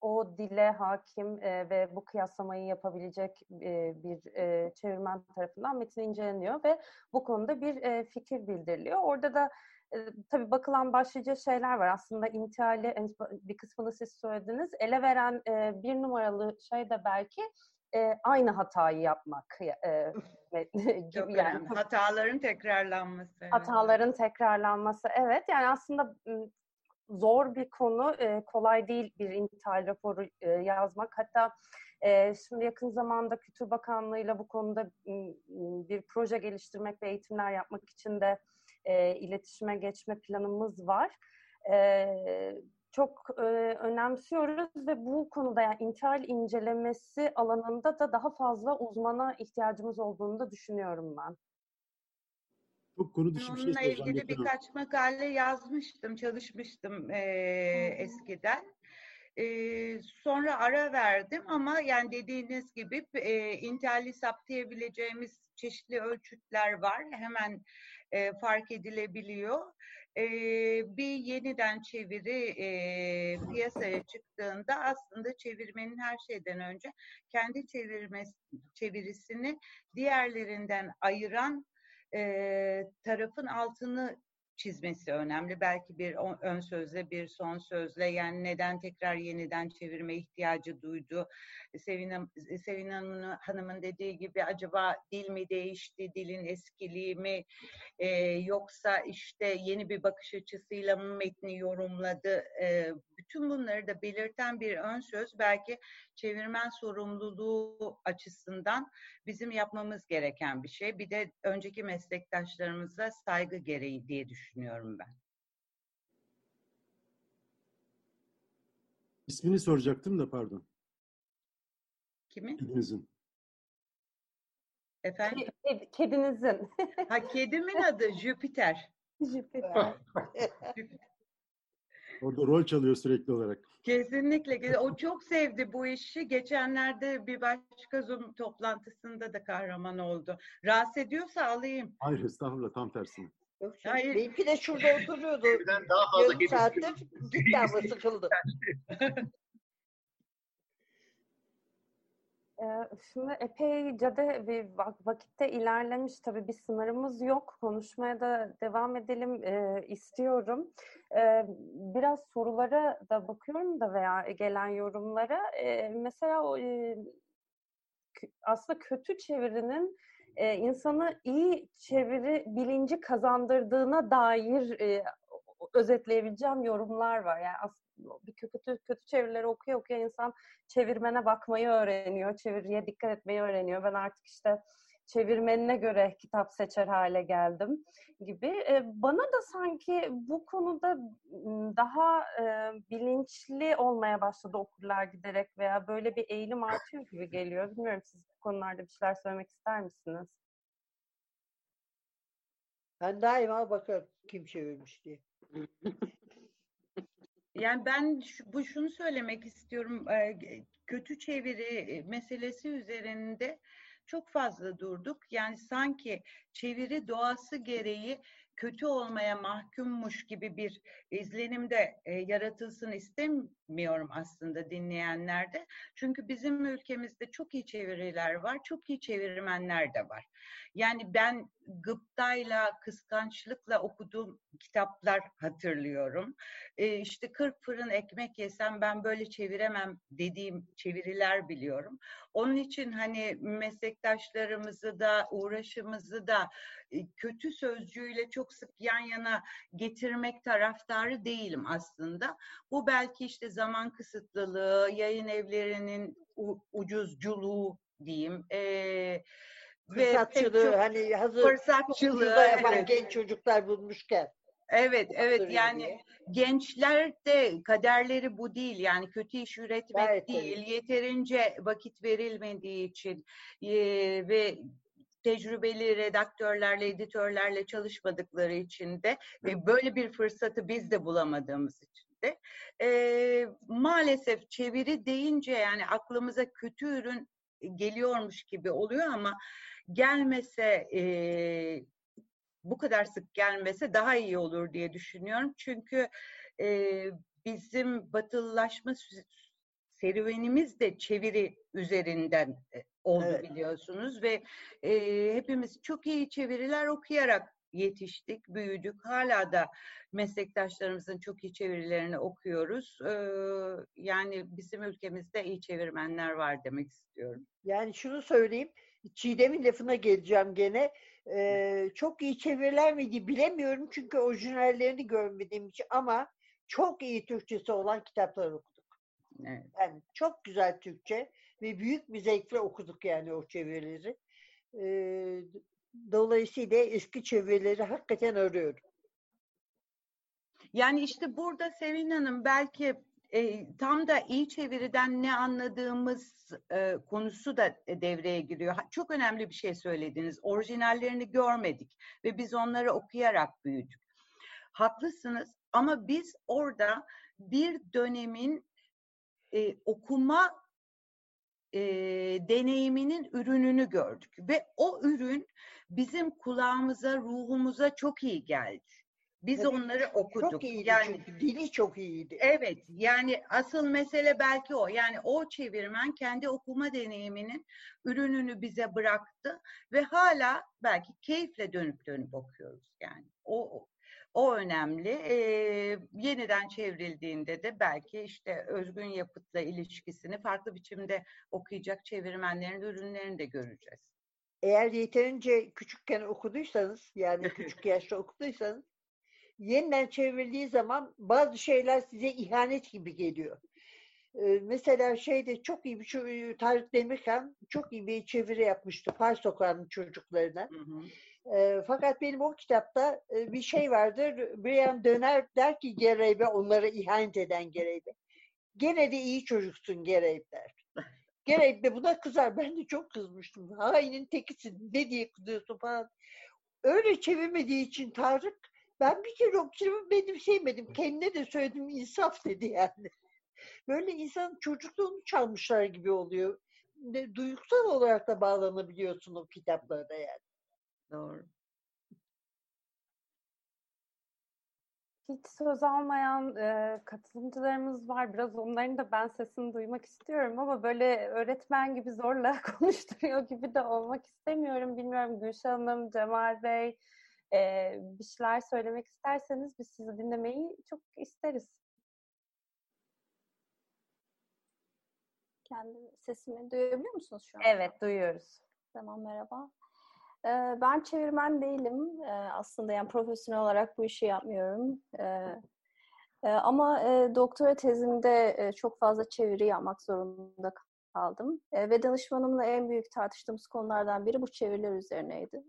[SPEAKER 3] o dile hakim e, ve bu kıyaslamayı yapabilecek e, bir e, çevirmen tarafından metin inceleniyor ve bu konuda bir e, fikir bildiriliyor. Orada da e, tabii bakılan başlıca şeyler var. Aslında intihali bir kısmını siz söylediniz. Ele veren e, bir numaralı şey de belki e, aynı hatayı yapmak. E,
[SPEAKER 11] gibi yani. Hataların tekrarlanması.
[SPEAKER 3] Hataların tekrarlanması. Evet yani aslında zor bir konu. E, kolay değil bir intihal raporu e, yazmak. Hatta e, şimdi yakın zamanda Kültür Bakanlığı'yla bu konuda bir proje geliştirmek ve eğitimler yapmak için de e, iletişime geçme planımız var. E, çok e, önemsiyoruz ve bu konuda yani intihal incelemesi alanında da daha fazla uzmana ihtiyacımız olduğunu da düşünüyorum ben.
[SPEAKER 2] Çok konu dışı bir şey
[SPEAKER 11] Onunla ilgili birkaç makale yazmıştım, çalışmıştım e, eskiden. E, sonra ara verdim ama yani dediğiniz gibi e, intihali saptayabileceğimiz çeşitli ölçütler var. Hemen e, fark edilebiliyor. E, bir yeniden çeviri e, piyasaya çıktığında aslında çevirmenin her şeyden önce kendi çevirmesi, çevirisini diğerlerinden ayıran e, tarafın altını çizmesi önemli. Belki bir ön sözle, bir son sözle yani neden tekrar yeniden çevirme ihtiyacı duydu. Sevin, Sevin Hanım'ın dediği gibi acaba dil mi değişti, dilin eskiliği mi e, yoksa işte yeni bir bakış açısıyla mı metni yorumladı. E, bütün bunları da belirten bir ön söz belki çevirmen sorumluluğu açısından bizim yapmamız gereken bir şey. Bir de önceki meslektaşlarımıza saygı gereği diye düşünüyorum ben.
[SPEAKER 2] İsmini soracaktım da pardon.
[SPEAKER 11] Kimin?
[SPEAKER 2] Kedinizin.
[SPEAKER 11] Efendim?
[SPEAKER 3] Ked, kedinizin.
[SPEAKER 11] ha kedimin adı Jüpiter.
[SPEAKER 3] Jüpiter.
[SPEAKER 2] Orada rol çalıyor sürekli olarak.
[SPEAKER 11] Kesinlikle. O çok sevdi bu işi. Geçenlerde bir başka Zoom toplantısında da kahraman oldu. Rahatsız ediyorsa alayım.
[SPEAKER 2] Hayır estağfurullah tam tersine.
[SPEAKER 4] Yok Hayır. Benimki de şurada oturuyordu.
[SPEAKER 7] daha fazla
[SPEAKER 4] Yarım saattir gitti ama sıkıldı.
[SPEAKER 3] Şimdi epeyce de bir vakitte ilerlemiş. Tabii bir sınırımız yok. Konuşmaya da devam edelim istiyorum. Biraz sorulara da bakıyorum da veya gelen yorumlara. Mesela o aslında kötü çevirinin insanı iyi çeviri bilinci kazandırdığına dair özetleyebileceğim yorumlar var. Yani bir kötü kötü çevirileri okuya okuya insan çevirmene bakmayı öğreniyor, çeviriye dikkat etmeyi öğreniyor. Ben artık işte çevirmenine göre kitap seçer hale geldim gibi. E, bana da sanki bu konuda daha e, bilinçli olmaya başladı okurlar giderek veya böyle bir eğilim artıyor gibi geliyor. Bilmiyorum siz bu konularda bir şeyler söylemek ister misiniz?
[SPEAKER 4] Ben daima bakarım kim çevirmiş diye.
[SPEAKER 11] Yani ben bu şunu söylemek istiyorum. Kötü çeviri meselesi üzerinde çok fazla durduk. Yani sanki çeviri doğası gereği kötü olmaya mahkummuş gibi bir izlenim de e, yaratılsın istemiyorum aslında dinleyenlerde. Çünkü bizim ülkemizde çok iyi çeviriler var, çok iyi çevirmenler de var. Yani ben gıptayla, kıskançlıkla okuduğum kitaplar hatırlıyorum. E, işte 40 fırın ekmek yesem ben böyle çeviremem dediğim çeviriler biliyorum. Onun için hani meslektaşlarımızı da uğraşımızı da kötü sözcüğüyle çok sık yan yana getirmek taraftarı değilim aslında. Bu belki işte zaman kısıtlılığı, yayın evlerinin ucuzculuğu diyeyim. Ee,
[SPEAKER 4] fırsatçılığı çok, hani hazır fırsatçılığı yapan evet. genç çocuklar bulmuşken.
[SPEAKER 11] Evet, evet yani diye. gençler de kaderleri bu değil. Yani kötü iş üretmek Gayet değil. Tabii. Yeterince vakit verilmediği için e, ve tecrübeli redaktörlerle, editörlerle çalışmadıkları için de ve böyle bir fırsatı biz de bulamadığımız için de e, maalesef çeviri deyince yani aklımıza kötü ürün geliyormuş gibi oluyor ama gelmese e, bu kadar sık gelmese daha iyi olur diye düşünüyorum. Çünkü e, bizim batılılaşma serüvenimiz de çeviri üzerinden e, oldu evet. biliyorsunuz ve e, hepimiz çok iyi çeviriler okuyarak yetiştik, büyüdük. Hala da meslektaşlarımızın çok iyi çevirilerini okuyoruz. Ee, yani bizim ülkemizde iyi çevirmenler var demek istiyorum.
[SPEAKER 4] Yani şunu söyleyeyim, Çiğdem'in lafına geleceğim gene. Ee, çok iyi çeviriler miydi bilemiyorum çünkü orijinallerini görmediğim için ama çok iyi Türkçesi olan kitaplar okuduk. Evet. Yani çok güzel Türkçe ve büyük bir zevkle okuduk yani o çevirileri. Ee, dolayısıyla eski çevirileri hakikaten arıyorum.
[SPEAKER 11] Yani işte burada Sevin Hanım belki e, tam da iyi çeviriden ne anladığımız e, konusu da devreye giriyor. Çok önemli bir şey söylediniz. Orijinallerini görmedik ve biz onları okuyarak büyüdük. Haklısınız ama biz orada bir dönemin e, okuma e, deneyiminin ürününü gördük ve o ürün bizim kulağımıza, ruhumuza çok iyi geldi. Biz Tabii onları okuduk.
[SPEAKER 4] Çok iyiydi yani çünkü dili çok iyiydi.
[SPEAKER 11] Evet yani asıl mesele belki o. Yani o çevirmen kendi okuma deneyiminin ürününü bize bıraktı ve hala belki keyifle dönüp dönüp okuyoruz yani. O o önemli. Ee, yeniden çevrildiğinde de belki işte özgün yapıtla ilişkisini farklı biçimde okuyacak çevirmenlerin ürünlerini de göreceğiz.
[SPEAKER 4] Eğer yeterince küçükken okuduysanız yani küçük yaşta okuduysanız yeniden çevrildiği zaman bazı şeyler size ihanet gibi geliyor. Ee, mesela şeyde çok iyi bir Tarık Demirkan çok iyi bir çeviri yapmıştı Pars Sokağı'nın çocuklarına. Hı hı. E, fakat benim o kitapta e, bir şey vardır. Brian döner der ki Gereybe onlara ihanet eden Gereybe. Gene de iyi çocuksun Gereybe der. Gereybe buna kızar. Ben de çok kızmıştım. Hainin tekisin. Ne diye kızıyorsun falan. Öyle çevirmediği için Tarık ben bir kere o kitabı benim sevmedim. Kendine de söyledim insaf dedi yani. Böyle insan çocukluğunu çalmışlar gibi oluyor. Duygusal olarak da bağlanabiliyorsun o kitaplarda yani.
[SPEAKER 11] Doğru.
[SPEAKER 3] Hiç söz almayan e, katılımcılarımız var. Biraz onların da ben sesini duymak istiyorum ama böyle öğretmen gibi zorla konuşturuyor gibi de olmak istemiyorum. Bilmiyorum Gülşah Hanım, Cemal Bey e, bir şeyler söylemek isterseniz biz sizi dinlemeyi çok isteriz.
[SPEAKER 12] Kendi sesimi duyabiliyor musunuz şu an?
[SPEAKER 3] Evet, duyuyoruz.
[SPEAKER 12] Tamam, merhaba. Ben çevirmen değilim aslında yani profesyonel olarak bu işi yapmıyorum. Ama doktora tezimde çok fazla çeviri yapmak zorunda kaldım. Ve danışmanımla en büyük tartıştığımız konulardan biri bu çeviriler üzerineydi.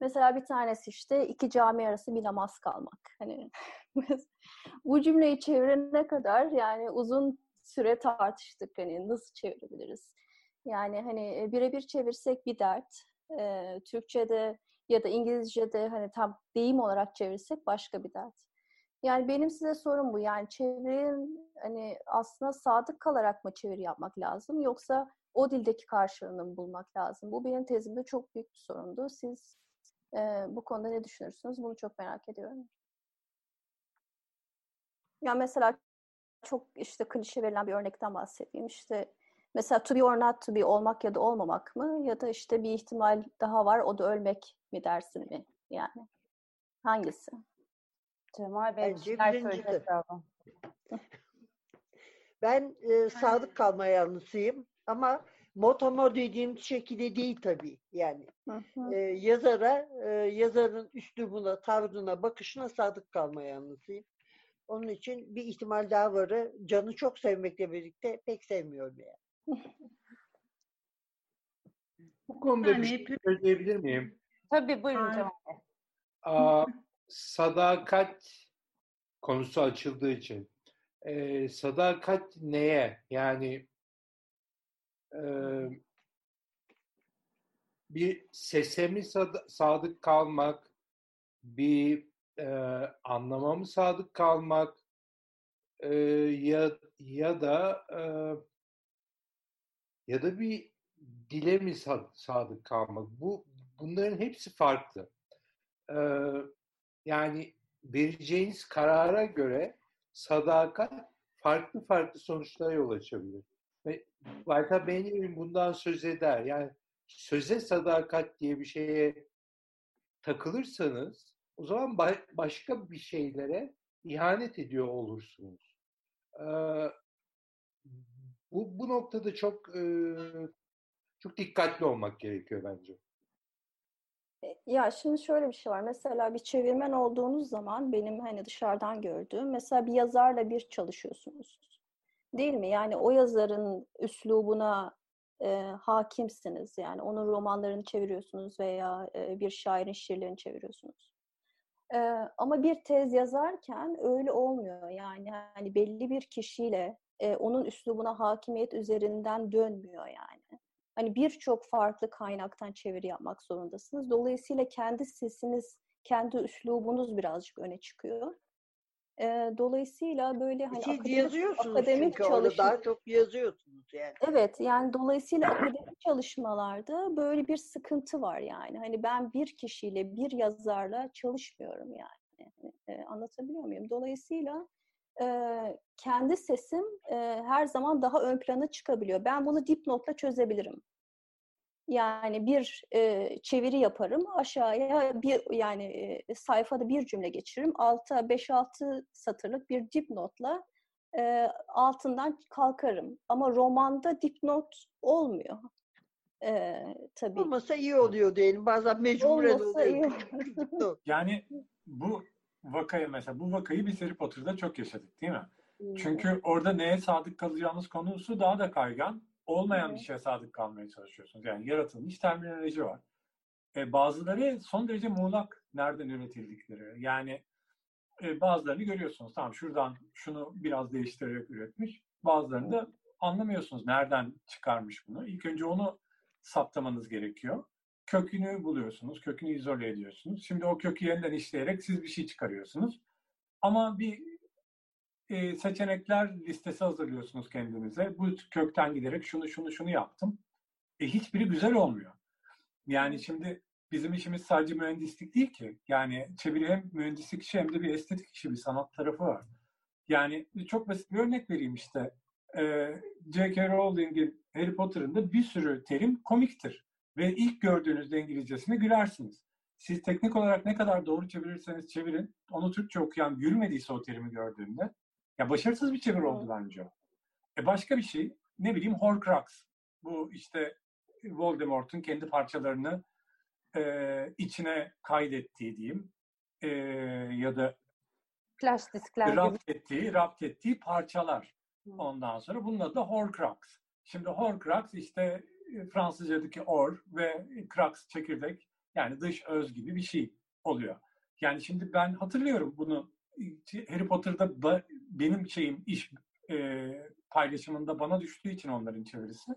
[SPEAKER 12] Mesela bir tanesi işte iki cami arası bir namaz kalmak. Hani bu cümleyi çevirene kadar yani uzun süre tartıştık hani nasıl çevirebiliriz. Yani hani birebir çevirsek bir dert, e, Türkçe'de ya da İngilizce'de hani tam deyim olarak çevirsek başka bir dert. Yani benim size sorum bu. Yani çevirin hani aslında sadık kalarak mı çeviri yapmak lazım yoksa o dildeki karşılığını mı bulmak lazım? Bu benim tezimde çok büyük bir sorundu. Siz E, bu konuda ne düşünürsünüz? Bunu çok merak ediyorum. Ya mesela çok işte klişe verilen bir örnekten bahsedeyim. İşte mesela to be or not to be olmak ya da olmamak mı? Ya da işte bir ihtimal daha var o da ölmek mi dersin mi? Yani hangisi?
[SPEAKER 3] Cemal Bey
[SPEAKER 4] birincisi. Ben e, sadık kalma yanlısıyım ama motomo dediğim şekilde değil tabii. Yani
[SPEAKER 12] Hı hı.
[SPEAKER 4] e, yazara, e, yazarın üslubuna, tavrına, bakışına sadık kalma yanlısıyım. Onun için bir ihtimal daha varı canı çok sevmekle birlikte pek sevmiyorum yani.
[SPEAKER 13] Bu konuda
[SPEAKER 10] Yani
[SPEAKER 13] bir şey
[SPEAKER 10] hep-
[SPEAKER 13] söyleyebilir miyim?
[SPEAKER 3] Tabii buyurun. Cemal.
[SPEAKER 13] Aa, sadakat konusu açıldığı için. Ee, sadakat neye? Yani e, bir sese mi sad- sadık kalmak, bir e, anlama mı sadık kalmak e, ya ya da e, ya da bir dile mi sa- sadık kalmak? Bu bunların hepsi farklı. Ee, yani vereceğiniz karara göre sadakat farklı farklı sonuçlara yol açabilir. Ve Walter Benjamin bundan söz eder. Yani söze sadakat diye bir şeye takılırsanız o zaman ba- başka bir şeylere ihanet ediyor olursunuz. Ee, bu, bu noktada çok e, çok dikkatli olmak gerekiyor bence.
[SPEAKER 12] Ya şimdi şöyle bir şey var. Mesela bir çevirmen olduğunuz zaman benim hani dışarıdan gördüğüm mesela bir yazarla bir çalışıyorsunuz. Değil mi? Yani o yazarın üslubuna e, hakimsiniz. Yani onun romanlarını çeviriyorsunuz veya e, bir şairin şiirlerini çeviriyorsunuz. E, ama bir tez yazarken öyle olmuyor. Yani hani belli bir kişiyle e, onun üslubuna hakimiyet üzerinden dönmüyor yani. Hani birçok farklı kaynaktan çeviri yapmak zorundasınız. Dolayısıyla kendi sesiniz, kendi üslubunuz birazcık öne çıkıyor. Ee, dolayısıyla böyle hani
[SPEAKER 4] Siz
[SPEAKER 12] akademik,
[SPEAKER 4] yazıyorsunuz
[SPEAKER 12] akademik
[SPEAKER 4] çünkü
[SPEAKER 12] çalışma...
[SPEAKER 4] daha çok yazıyorsunuz yani.
[SPEAKER 12] Evet yani dolayısıyla akademik çalışmalarda böyle bir sıkıntı var yani. Hani ben bir kişiyle, bir yazarla çalışmıyorum yani. E, anlatabiliyor muyum? Dolayısıyla e, kendi sesim e, her zaman daha ön plana çıkabiliyor. Ben bunu dipnotla çözebilirim. Yani bir e, çeviri yaparım aşağıya bir yani e, sayfada bir cümle geçiririm. Alta 5-6 satırlık bir dipnotla e, altından kalkarım. Ama romanda dipnot olmuyor. E, tabii.
[SPEAKER 4] Olmasa iyi oluyor diyelim. Bazen mecburen
[SPEAKER 12] Olmasa
[SPEAKER 4] oluyor.
[SPEAKER 5] Yani bu vakayı mesela bu vakayı biz Harry Potter'da çok yaşadık değil mi? Çünkü orada neye sadık kalacağımız konusu daha da kaygan. Olmayan bir şeye sadık kalmaya çalışıyorsunuz. Yani yaratılmış terminoloji var. E, bazıları son derece muğlak nereden üretildikleri. Yani e, bazılarını görüyorsunuz. Tamam şuradan şunu biraz değiştirerek üretmiş. Bazılarını da anlamıyorsunuz nereden çıkarmış bunu. İlk önce onu saptamanız gerekiyor. Kökünü buluyorsunuz. Kökünü izole ediyorsunuz. Şimdi o kökü yeniden işleyerek siz bir şey çıkarıyorsunuz. Ama bir e, seçenekler listesi hazırlıyorsunuz kendinize. Bu kökten giderek şunu şunu şunu yaptım. E, hiçbiri güzel olmuyor. Yani şimdi bizim işimiz sadece mühendislik değil ki. Yani çeviri hem mühendislik işi hem de bir estetik işi, bir sanat tarafı var. Yani çok basit bir örnek vereyim işte. E, J.K. Rowling'in Harry Potter'ın da bir sürü terim komiktir. Ve ilk gördüğünüzde İngilizcesine gülersiniz. Siz teknik olarak ne kadar doğru çevirirseniz çevirin, onu Türkçe okuyan gülmediyse o terimi gördüğünde, ya başarısız bir çeviri oldu bence o. E başka bir şey, ne bileyim Horcrux. Bu işte Voldemort'un kendi parçalarını e, içine kaydettiği diyeyim. E, ya da
[SPEAKER 3] Flash diskler gibi.
[SPEAKER 5] ettiği, rapt ettiği parçalar. Ondan sonra bunun adı Horcrux. Şimdi Horcrux işte e, Fransızcadaki or ve crux çekirdek yani dış öz gibi bir şey oluyor. Yani şimdi ben hatırlıyorum bunu Harry Potter'da ba- benim şeyim iş e, paylaşımında bana düştüğü için onların çevirisi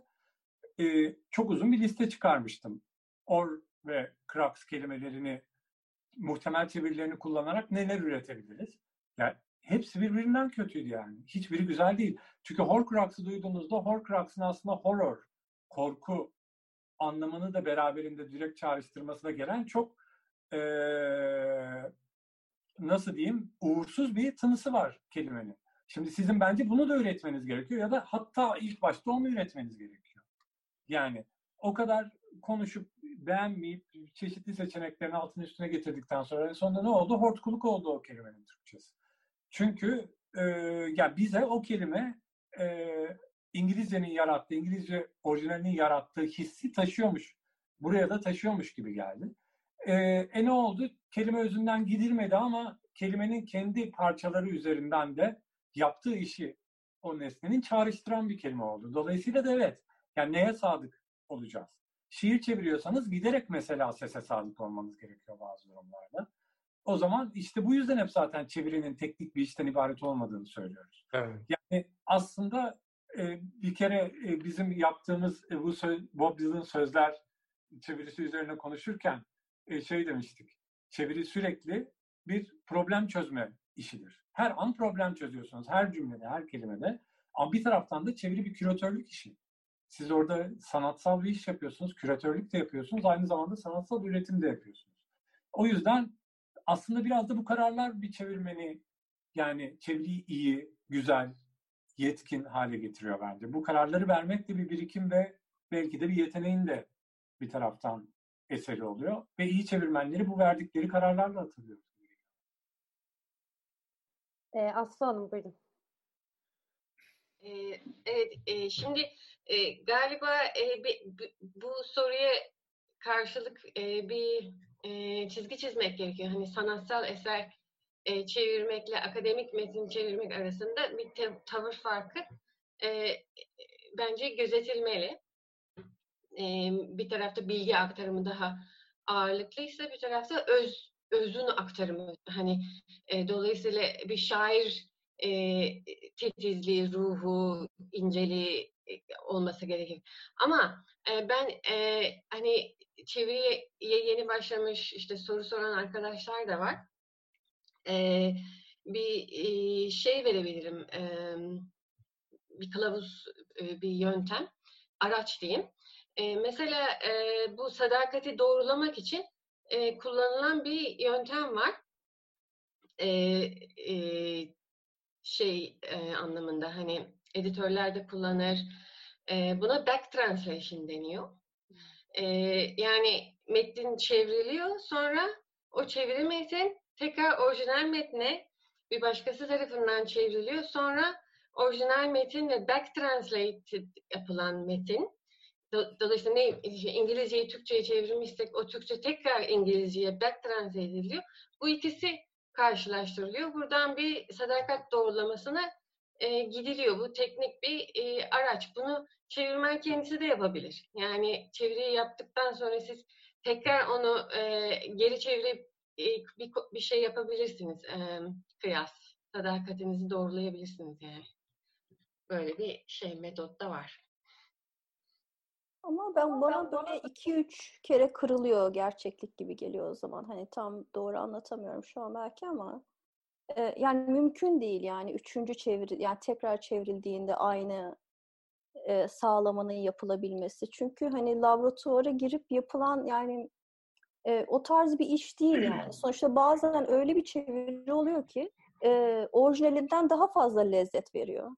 [SPEAKER 5] e, çok uzun bir liste çıkarmıştım. Or ve crux kelimelerini muhtemel çevirilerini kullanarak neler üretebiliriz? Yani hepsi birbirinden kötüydü yani. Hiçbiri güzel değil. Çünkü Horcrux'ı duyduğunuzda Horcrux'ın aslında horror, korku anlamını da beraberinde direkt çağrıştırmasına gelen çok e, nasıl diyeyim uğursuz bir tınısı var kelimenin. Şimdi sizin bence bunu da üretmeniz gerekiyor ya da hatta ilk başta onu üretmeniz gerekiyor. Yani o kadar konuşup beğenmeyip çeşitli seçeneklerin altını üstüne getirdikten sonra en sonunda ne oldu? Hortkuluk oldu o kelimenin Türkçesi. Çünkü e, ya bize o kelime e, İngilizcenin yarattığı, İngilizce orijinalinin yarattığı hissi taşıyormuş. Buraya da taşıyormuş gibi geldi. E, e ne oldu? Kelime özünden gidilmedi ama kelimenin kendi parçaları üzerinden de yaptığı işi o nesnenin çağrıştıran bir kelime oldu. Dolayısıyla da evet, yani neye sadık olacağız? Şiir çeviriyorsanız giderek mesela sese sadık olmanız gerekiyor bazı durumlarda. O zaman işte bu yüzden hep zaten çevirinin teknik bir işten ibaret olmadığını söylüyoruz.
[SPEAKER 13] Evet.
[SPEAKER 5] Yani aslında bir kere e, bizim yaptığımız e, bu söz, Bob Dylan sözler çevirisi üzerine konuşurken e, şey demiştik. Çeviri sürekli bir problem çözme işidir. Her an problem çözüyorsunuz. Her cümlede, her kelimede. Ama bir taraftan da çeviri bir küratörlük işi. Siz orada sanatsal bir iş yapıyorsunuz, küratörlük de yapıyorsunuz, aynı zamanda sanatsal üretim de yapıyorsunuz. O yüzden aslında biraz da bu kararlar bir çevirmeni yani çeviriyi iyi, güzel, yetkin hale getiriyor bence. Bu kararları vermek de bir birikim ve belki de bir yeteneğin de bir taraftan eseri oluyor. Ve iyi çevirmenleri bu verdikleri kararlarla hatırlıyor.
[SPEAKER 3] E, Aslı Hanım buyurun.
[SPEAKER 8] Ee, evet, e, şimdi e, galiba e, bu soruya karşılık e, bir e, çizgi çizmek gerekiyor. Hani sanatsal eser e, çevirmekle akademik metin çevirmek arasında bir tavır farkı e, bence gözetilmeli. E, bir tarafta bilgi aktarımı daha ağırlıklıysa bir tarafta öz özün aktarımı. Hani e, dolayısıyla bir şair e, titizliği, ruhu, inceliği e, olması gerekir. Ama e, ben e, hani çeviriye yeni başlamış işte soru soran arkadaşlar da var. E, bir e, şey verebilirim. E, bir kılavuz, e, bir yöntem, araç diyeyim. E, mesela e, bu sadakati doğrulamak için e, kullanılan bir yöntem var. E, e, şey e, anlamında hani editörler de kullanır. E, buna back translation deniyor. E, yani metin çevriliyor sonra o çeviri metin tekrar orijinal metne bir başkası tarafından çevriliyor. Sonra orijinal metin ve back translated yapılan metin Dolayısıyla ne İngilizceyi Türkçe'ye çevirmişsek o Türkçe tekrar İngilizce'ye back translate ediliyor. Bu ikisi karşılaştırılıyor. Buradan bir sadakat doğrulamasına e, gidiliyor. Bu teknik bir e, araç. Bunu çevirmen kendisi de yapabilir. Yani çeviriyi yaptıktan sonra siz tekrar onu e, geri çevirip bir, bir şey yapabilirsiniz. E, kıyas. Sadakatinizi doğrulayabilirsiniz yani. Böyle bir şey metot da var.
[SPEAKER 12] Ama ben bana böyle iki üç kere kırılıyor gerçeklik gibi geliyor o zaman. Hani tam doğru anlatamıyorum şu an belki ama e, yani mümkün değil yani üçüncü çeviri yani tekrar çevrildiğinde aynı e, sağlamanın yapılabilmesi. Çünkü hani laboratuvara girip yapılan yani e, o tarz bir iş değil yani. Sonuçta bazen öyle bir çeviri oluyor ki e, orijinalinden daha fazla lezzet veriyor.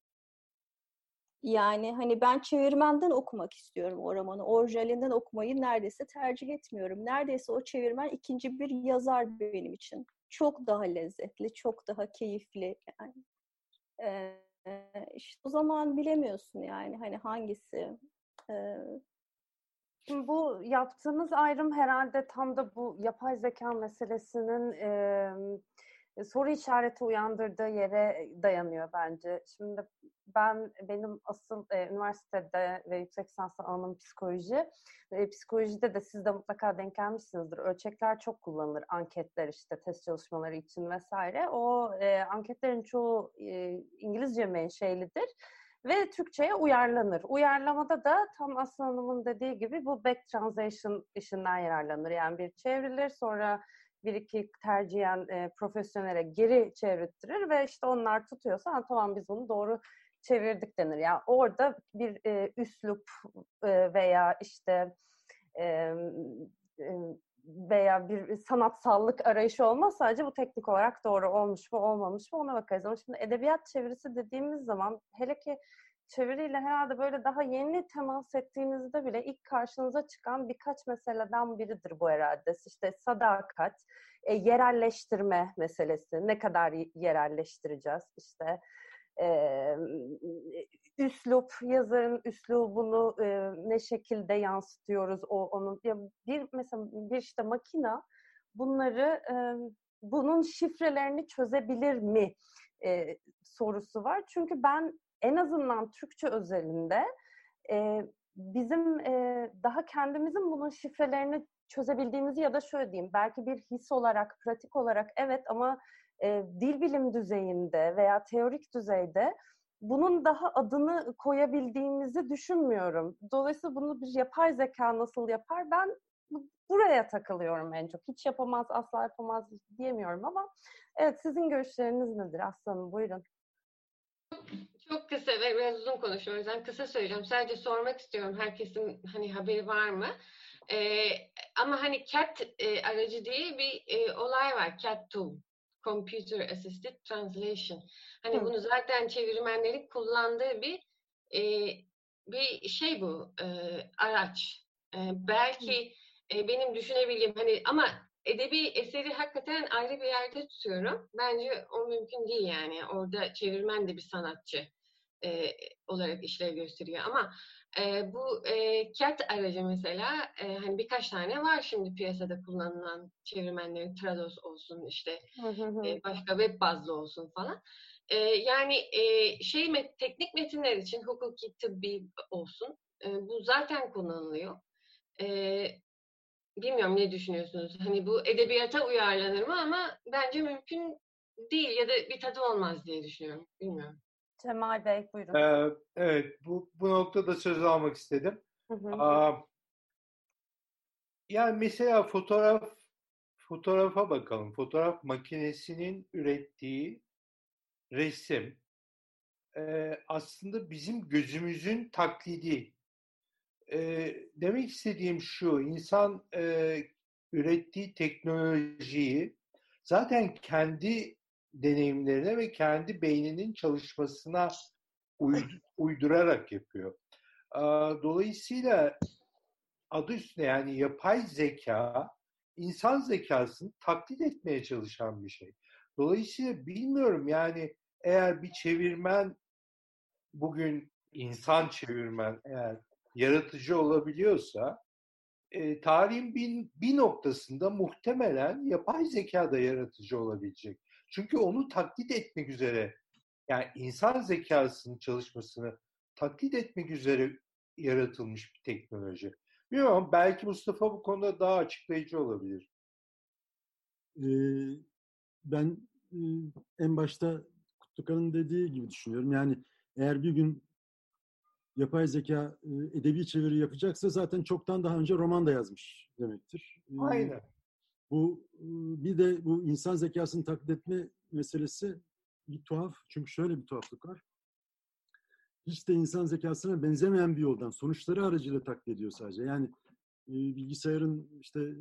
[SPEAKER 12] Yani hani ben çevirmenden okumak istiyorum o romanı. Orijinalinden okumayı neredeyse tercih etmiyorum. Neredeyse o çevirmen ikinci bir yazar benim için. Çok daha lezzetli, çok daha keyifli yani. Ee, işte o zaman bilemiyorsun yani hani hangisi. Ee,
[SPEAKER 3] bu yaptığımız ayrım herhalde tam da bu yapay zeka meselesinin e, soru işareti uyandırdığı yere dayanıyor bence. Şimdi ben benim asıl e, üniversitede ve yüksek lisanslı alanım psikoloji. E, psikolojide de siz de mutlaka denk gelmişsinizdir. Ölçekler çok kullanılır. Anketler işte test çalışmaları için vesaire. O e, anketlerin çoğu e, İngilizce menşelidir ve Türkçe'ye uyarlanır. Uyarlamada da tam Aslı Hanım'ın dediği gibi bu back translation işinden yararlanır. Yani bir çevrilir sonra bir iki tercihen e, profesyonele geri çevirttirir ve işte onlar tutuyorsa tamam biz bunu doğru çevirdik denir. Yani orada bir e, üslup e, veya işte e, e, veya bir sanatsallık arayışı olmaz. Sadece bu teknik olarak doğru olmuş mu olmamış mı ona bakarız. Ama şimdi edebiyat çevirisi dediğimiz zaman hele ki çeviriyle herhalde böyle daha yeni temas ettiğinizde bile ilk karşınıza çıkan birkaç meseleden biridir bu herhalde. İşte sadakat, e, yerelleştirme meselesi. Ne kadar yerelleştireceğiz? İşte e, üslup, yazarın üslubunu e, ne şekilde yansıtıyoruz o onun ya bir mesela bir işte makina bunları e, bunun şifrelerini çözebilir mi e, sorusu var. Çünkü ben en azından Türkçe özelinde e, bizim e, daha kendimizin bunun şifrelerini çözebildiğimizi ya da şöyle diyeyim belki bir his olarak, pratik olarak evet ama e, dil bilim düzeyinde veya teorik düzeyde bunun daha adını koyabildiğimizi düşünmüyorum. Dolayısıyla bunu bir yapay zeka nasıl yapar? Ben buraya takılıyorum en çok. Hiç yapamaz, asla yapamaz diyemiyorum ama evet sizin görüşleriniz nedir Aslanım? Buyurun.
[SPEAKER 8] Çok kısa ve biraz uzun konuşuyorum. O yüzden kısa söyleyeceğim. Sadece sormak istiyorum. Herkesin hani haberi var mı? Ee, ama hani CAT e, aracı diye bir e, olay var. CAT tool. Computer Assisted Translation. Hani Hı. bunu zaten çevirmenlerin kullandığı bir e, bir şey bu e, araç. E, belki e, benim düşünebildiğim hani ama edebi eseri hakikaten ayrı bir yerde tutuyorum. Bence o mümkün değil yani. Orada çevirmen de bir sanatçı e, olarak işlev gösteriyor. Ama e, bu e, CAT aracı mesela e, hani birkaç tane var şimdi piyasada kullanılan çevirmenlerin Trados olsun işte e, başka web bazlı olsun falan. E, yani e, şey met, teknik metinler için hukuki tıbbi olsun e, bu zaten kullanılıyor. E, bilmiyorum ne düşünüyorsunuz? Hani bu edebiyata uyarlanır mı ama bence mümkün değil ya da bir tadı olmaz diye düşünüyorum. Bilmiyorum.
[SPEAKER 3] Cemal Bey buyurun.
[SPEAKER 13] Ee, evet bu, bu noktada söz almak istedim. Hı hı. Aa, yani mesela fotoğraf fotoğrafa bakalım. Fotoğraf makinesinin ürettiği resim e, aslında bizim gözümüzün taklidi. E, demek istediğim şu, insan e, ürettiği teknolojiyi zaten kendi deneyimlerine ve kendi beyninin çalışmasına uydurarak yapıyor. Dolayısıyla adı üstüne yani yapay zeka insan zekasını taklit etmeye çalışan bir şey. Dolayısıyla bilmiyorum yani eğer bir çevirmen bugün insan çevirmen eğer yaratıcı olabiliyorsa e, tarihin bir, bir noktasında muhtemelen yapay zeka da yaratıcı olabilecek. Çünkü onu taklit etmek üzere yani insan zekasının çalışmasını taklit etmek üzere yaratılmış bir teknoloji. Bilmiyorum belki Mustafa bu konuda daha açıklayıcı olabilir.
[SPEAKER 2] Ee, ben e, en başta Kutlukan'ın dediği gibi düşünüyorum. Yani eğer bir gün yapay zeka e, edebi çeviri yapacaksa zaten çoktan daha önce roman da yazmış demektir.
[SPEAKER 13] Aynen.
[SPEAKER 2] Bu bir de bu insan zekasını taklit etme meselesi bir tuhaf. Çünkü şöyle bir tuhaflık var. Hiç de insan zekasına benzemeyen bir yoldan sonuçları aracıyla taklit ediyor sadece. Yani bilgisayarın işte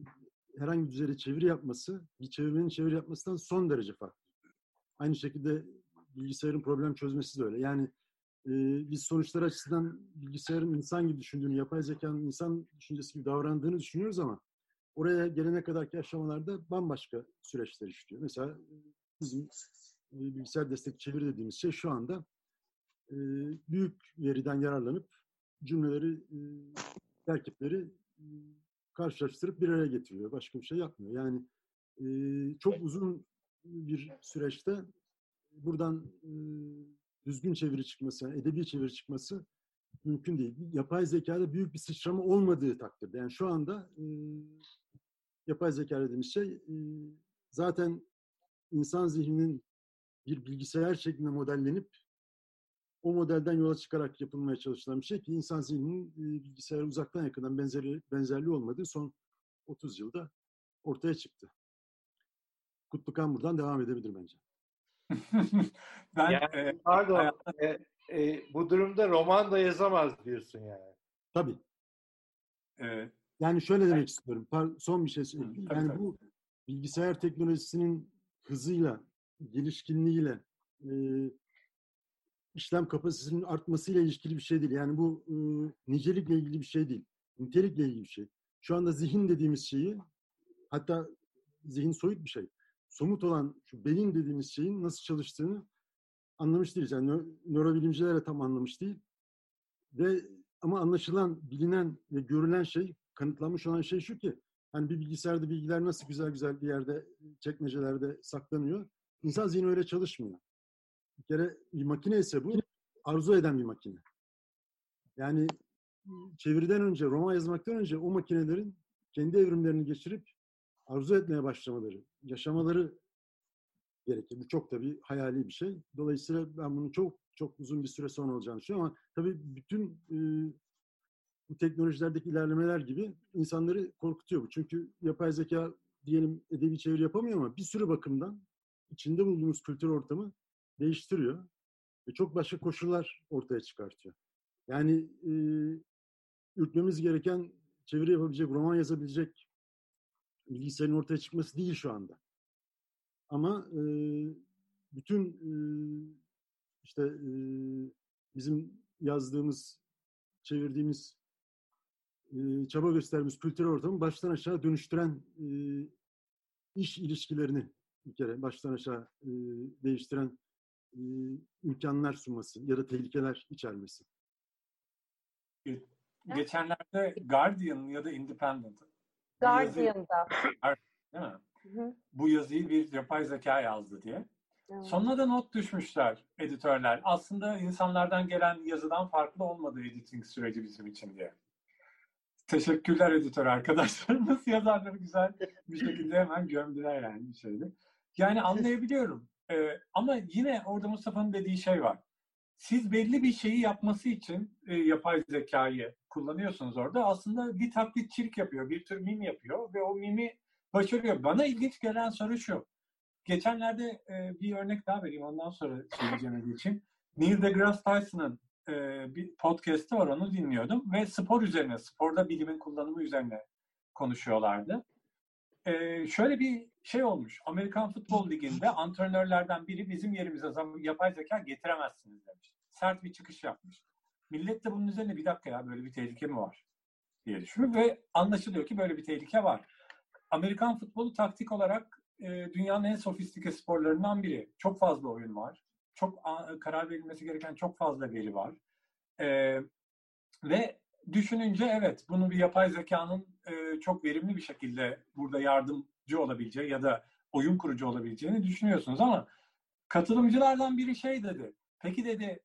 [SPEAKER 2] herhangi bir düzeyde çeviri yapması, bir çevirmenin çeviri yapmasından son derece farklı. Aynı şekilde bilgisayarın problem çözmesi de öyle. Yani e, biz sonuçlar açısından bilgisayarın insan gibi düşündüğünü, yapay zekanın insan düşüncesi gibi davrandığını düşünüyoruz ama oraya gelene kadarki aşamalarda bambaşka süreçler işliyor. Mesela bizim bilgisayar destek çeviri dediğimiz şey şu anda büyük veriden yararlanıp cümleleri, terkipleri karşılaştırıp bir araya getiriyor. Başka bir şey yapmıyor. Yani çok uzun bir süreçte buradan düzgün çeviri çıkması, edebi çeviri çıkması mümkün değil. Yapay zekada büyük bir sıçrama olmadığı takdirde. Yani şu anda yapay zeka dediğimiz şey zaten insan zihninin bir bilgisayar şeklinde modellenip o modelden yola çıkarak yapılmaya çalışılan bir şey ki insan zihninin bilgisayara uzaktan yakından benzeri, benzerliği olmadığı son 30 yılda ortaya çıktı. Kutlukan buradan devam edebilir bence.
[SPEAKER 13] ben yani, e, pardon e, e, bu durumda roman da yazamaz diyorsun yani.
[SPEAKER 2] Tabii.
[SPEAKER 5] Evet.
[SPEAKER 2] Yani şöyle demek istiyorum. Son bir şey söyleyeyim. Yani
[SPEAKER 5] tabii.
[SPEAKER 2] bu bilgisayar teknolojisinin hızıyla, gelişkinliğiyle, e, işlem kapasitesinin artmasıyla ilişkili bir şey değil. Yani bu e, nicelikle ilgili bir şey değil. Nitelikle ilgili bir şey. Şu anda zihin dediğimiz şeyi, hatta zihin soyut bir şey. Somut olan şu beyin dediğimiz şeyin nasıl çalıştığını anlamış değiliz. Yani nö- nörobilimciler de tam anlamış değil. Ve ama anlaşılan, bilinen ve görülen şey, kanıtlanmış olan şey şu ki, hani bir bilgisayarda bilgiler nasıl güzel güzel bir yerde, çekmecelerde saklanıyor. İnsan zihni öyle çalışmıyor. Bir kere bir makine ise bu, arzu eden bir makine. Yani çeviriden önce, roman yazmaktan önce o makinelerin kendi evrimlerini geçirip arzu etmeye başlamaları, yaşamaları gerekir. Bu çok tabii hayali bir şey. Dolayısıyla ben bunun çok çok uzun bir süre sonra olacağını düşünüyorum ama tabii bütün bu teknolojilerdeki ilerlemeler gibi insanları korkutuyor bu. Çünkü yapay zeka diyelim edebi çeviri yapamıyor ama bir sürü bakımdan içinde bulunduğumuz kültür ortamı değiştiriyor ve çok başka koşullar ortaya çıkartıyor. Yani e, ürkmemiz gereken çeviri yapabilecek, roman yazabilecek bilgisayarın ortaya çıkması değil şu anda. Ama e, bütün e, işte e, bizim yazdığımız, çevirdiğimiz, e, çaba gösterdiğimiz kültürel ortamı baştan aşağı dönüştüren e, iş ilişkilerini bir kere baştan aşağı e, değiştiren e, imkanlar sunması ya da tehlikeler içermesi.
[SPEAKER 5] Geçenlerde Guardian ya da Independent yazı-
[SPEAKER 3] Guardian'da.
[SPEAKER 5] değil mi?
[SPEAKER 3] Hı hı.
[SPEAKER 5] Bu yazıyı bir yapay zeka yazdı diye.
[SPEAKER 3] Evet.
[SPEAKER 5] Sonuna da not düşmüşler editörler. Aslında insanlardan gelen yazıdan farklı olmadı editing süreci bizim için diye. Teşekkürler editör arkadaşlarımız. Yazarları güzel bir şekilde hemen gömdüler yani bir şeyde. Yani anlayabiliyorum. Ee, ama yine orada Mustafa'nın dediği şey var. Siz belli bir şeyi yapması için e, yapay zekayı kullanıyorsunuz orada. Aslında bir taklitçilik yapıyor, bir tür mim yapıyor ve o mimi başarıyor. Bana ilginç gelen soru şu. Geçenlerde e, bir örnek daha vereyim ondan sonra söyleyeceğim için. Neil deGrasse Tyson'ın e, bir podcast'i var onu dinliyordum ve spor üzerine, sporda bilimin kullanımı üzerine konuşuyorlardı. E, şöyle bir şey olmuş. Amerikan Futbol Ligi'nde antrenörlerden biri bizim yerimize yapay zeka getiremezsiniz demiş. Sert bir çıkış yapmış. Millet de bunun üzerine bir dakika ya böyle bir tehlike mi var diye düşünüyor ve anlaşılıyor ki böyle bir tehlike var. Amerikan futbolu taktik olarak e, dünyanın en sofistike sporlarından biri. Çok fazla oyun var. Çok a- karar verilmesi gereken çok fazla veri var. E, ve düşününce evet bunu bir yapay zekanın e, çok verimli bir şekilde burada yardımcı olabileceği ya da oyun kurucu olabileceğini düşünüyorsunuz ama katılımcılardan biri şey dedi. Peki dedi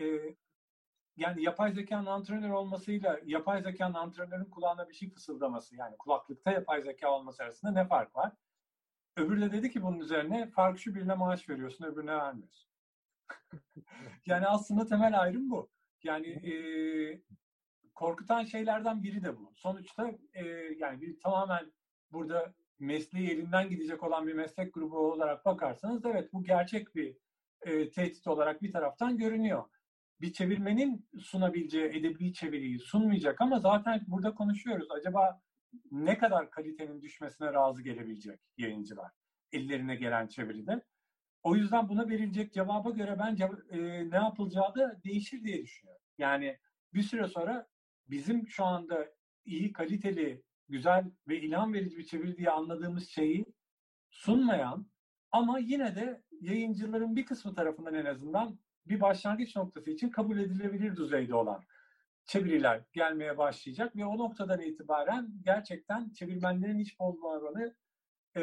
[SPEAKER 5] e, yani yapay zekanın antrenör olmasıyla yapay zekanın antrenörün kulağına bir şey fısıldaması yani kulaklıkta yapay zeka olması arasında ne fark var? Öbürü de dedi ki bunun üzerine fark şu birine maaş veriyorsun öbürüne vermiyorsun. Yani aslında temel ayrım bu. Yani e, korkutan şeylerden biri de bu. Sonuçta e, yani bir tamamen burada mesleği elinden gidecek olan bir meslek grubu olarak bakarsanız evet bu gerçek bir e, tehdit olarak bir taraftan görünüyor. Bir çevirmenin sunabileceği edebi çeviriyi sunmayacak ama zaten burada konuşuyoruz. Acaba ne kadar kalitenin düşmesine razı gelebilecek yayıncılar ellerine gelen çeviride? O yüzden buna verilecek cevaba göre bence e, ne yapılacağı da değişir diye düşünüyorum. Yani bir süre sonra bizim şu anda iyi, kaliteli, güzel ve ilham verici bir çeviri diye anladığımız şeyi sunmayan ama yine de yayıncıların bir kısmı tarafından en azından bir başlangıç noktası için kabul edilebilir düzeyde olan çeviriler gelmeye başlayacak ve o noktadan itibaren gerçekten çevirmenlerin iş bulma oranı e,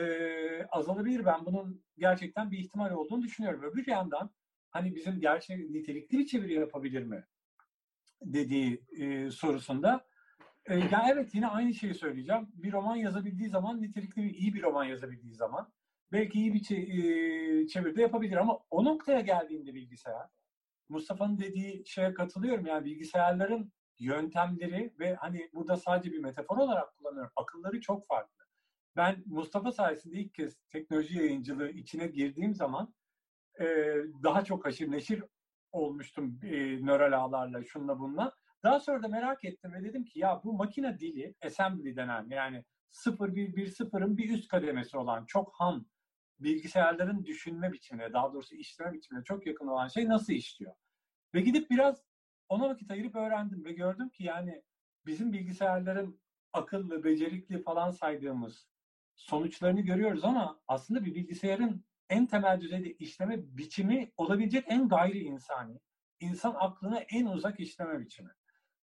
[SPEAKER 5] azalabilir. Ben bunun gerçekten bir ihtimal olduğunu düşünüyorum. Öbür yandan hani bizim gerçek nitelikli bir çeviri yapabilir mi dediği e, sorusunda e, ya evet yine aynı şeyi söyleyeceğim. Bir roman yazabildiği zaman nitelikli bir iyi bir roman yazabildiği zaman belki iyi bir çe- çeviride yapabilir ama o noktaya geldiğinde bilgisayar Mustafa'nın dediği şeye katılıyorum. Yani bilgisayarların yöntemleri ve hani burada sadece bir metafor olarak kullanıyorum. Akılları çok farklı. Ben Mustafa sayesinde ilk kez teknoloji yayıncılığı içine girdiğim zaman e, daha çok haşir neşir olmuştum e, nöral ağlarla, şunla bunla. Daha sonra da merak ettim ve dedim ki ya bu makine dili assembly denen yani 0110'ın bir üst kademesi olan çok ham bilgisayarların düşünme biçimine, daha doğrusu işleme biçimine çok yakın olan şey nasıl işliyor? Ve gidip biraz ona vakit ayırıp öğrendim ve gördüm ki yani bizim bilgisayarların akıllı, becerikli falan saydığımız sonuçlarını görüyoruz ama aslında bir bilgisayarın en temel düzeyde işleme biçimi olabilecek en gayri insani, insan aklına en uzak işleme biçimi.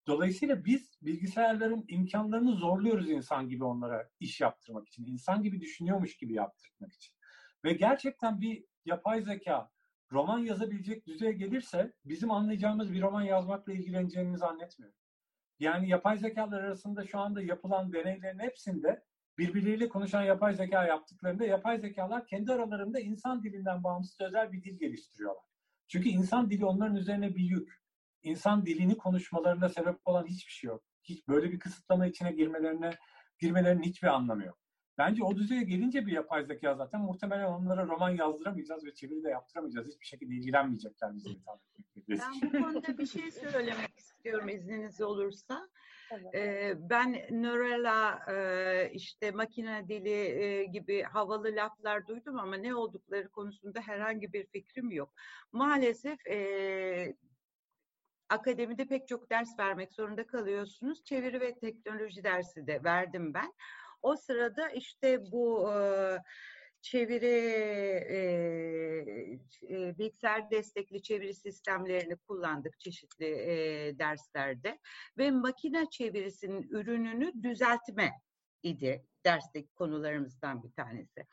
[SPEAKER 5] Dolayısıyla biz bilgisayarların imkanlarını zorluyoruz insan gibi onlara iş yaptırmak için, insan gibi düşünüyormuş gibi yaptırmak için. Ve gerçekten bir yapay zeka roman yazabilecek düzeye gelirse bizim anlayacağımız bir roman yazmakla ilgileneceğimizi zannetmiyorum. Yani yapay zekalar arasında şu anda yapılan deneylerin hepsinde birbirleriyle konuşan yapay zeka yaptıklarında yapay zekalar kendi aralarında insan dilinden bağımsız özel bir dil geliştiriyorlar. Çünkü insan dili onların üzerine bir yük. İnsan dilini konuşmalarına sebep olan hiçbir şey yok. Hiç böyle bir kısıtlama içine girmelerine girmelerinin hiçbir anlamı yok. Bence o düzeye gelince bir yapay zeka zaten muhtemelen onlara roman yazdıramayacağız ve çeviri de yaptıramayacağız. Hiçbir şekilde ilgilenmeyecekler bizi hitap
[SPEAKER 11] Ben bu konuda bir şey söylemek istiyorum izniniz olursa. Ee, ben Neural'a e, işte makine dili e, gibi havalı laflar duydum ama ne oldukları konusunda herhangi bir fikrim yok. Maalesef e, akademide pek çok ders vermek zorunda kalıyorsunuz. Çeviri ve teknoloji dersi de verdim ben. O sırada işte bu e, çeviri e, e, bilgisayar destekli çeviri sistemlerini kullandık çeşitli e, derslerde ve makine çevirisinin ürününü düzeltme idi dersteki konularımızdan bir tanesi.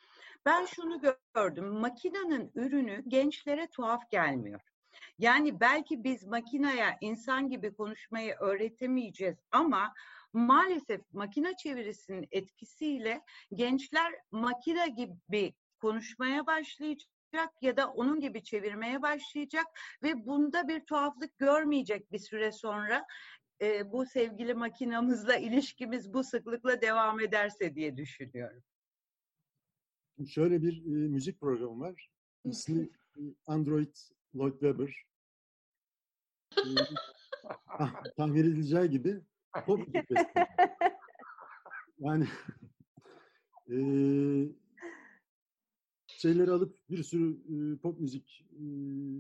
[SPEAKER 11] Ben şunu gördüm, makinenin ürünü gençlere tuhaf gelmiyor. Yani belki biz makinaya insan gibi konuşmayı öğretemeyeceğiz ama maalesef makine çevirisinin etkisiyle gençler makine gibi konuşmaya başlayacak ya da onun gibi çevirmeye başlayacak ve bunda bir tuhaflık görmeyecek bir süre sonra e, bu sevgili makinamızla ilişkimiz bu sıklıkla devam ederse diye düşünüyorum.
[SPEAKER 2] Şöyle bir e, müzik programı var. İsmi Android Lloyd Webber. e, ah, tahmin edileceği gibi pop müzik Yani e, şeyleri alıp bir sürü e, pop müzik e,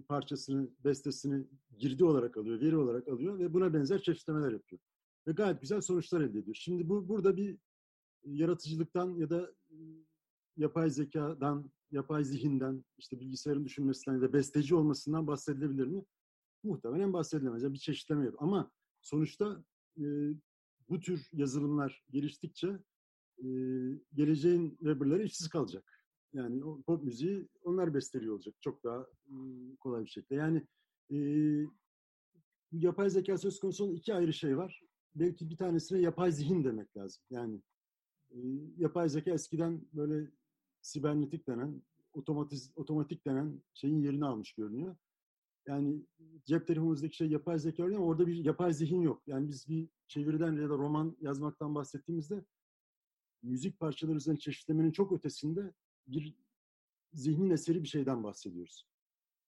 [SPEAKER 2] parçasını, bestesini girdi olarak alıyor, veri olarak alıyor ve buna benzer çeşitlemeler yapıyor. Ve gayet güzel sonuçlar elde ediyor. Şimdi bu burada bir yaratıcılıktan ya da e, yapay zekadan, yapay zihinden, işte bilgisayarın düşünmesinden ya da besteci olmasından bahsedilebilir mi? Muhtemelen bahsedilemez. Yani bir çeşitleme yapıyor. Ama sonuçta bu tür yazılımlar geliştikçe geleceğin Weber'ları işsiz kalacak. Yani pop müziği onlar besteliyor olacak çok daha kolay bir şekilde. Yani e, yapay zeka söz konusu olan iki ayrı şey var. Belki bir tanesine yapay zihin demek lazım. Yani yapay zeka eskiden böyle sibernetik denen, otomatik denen şeyin yerini almış görünüyor. Yani cep telefonumuzdaki şey yapay zeka oluyor ama orada bir yapay zihin yok. Yani biz bir çeviriden ya da roman yazmaktan bahsettiğimizde müzik parçaları üzerine çeşitlemenin çok ötesinde bir zihnin eseri bir şeyden bahsediyoruz.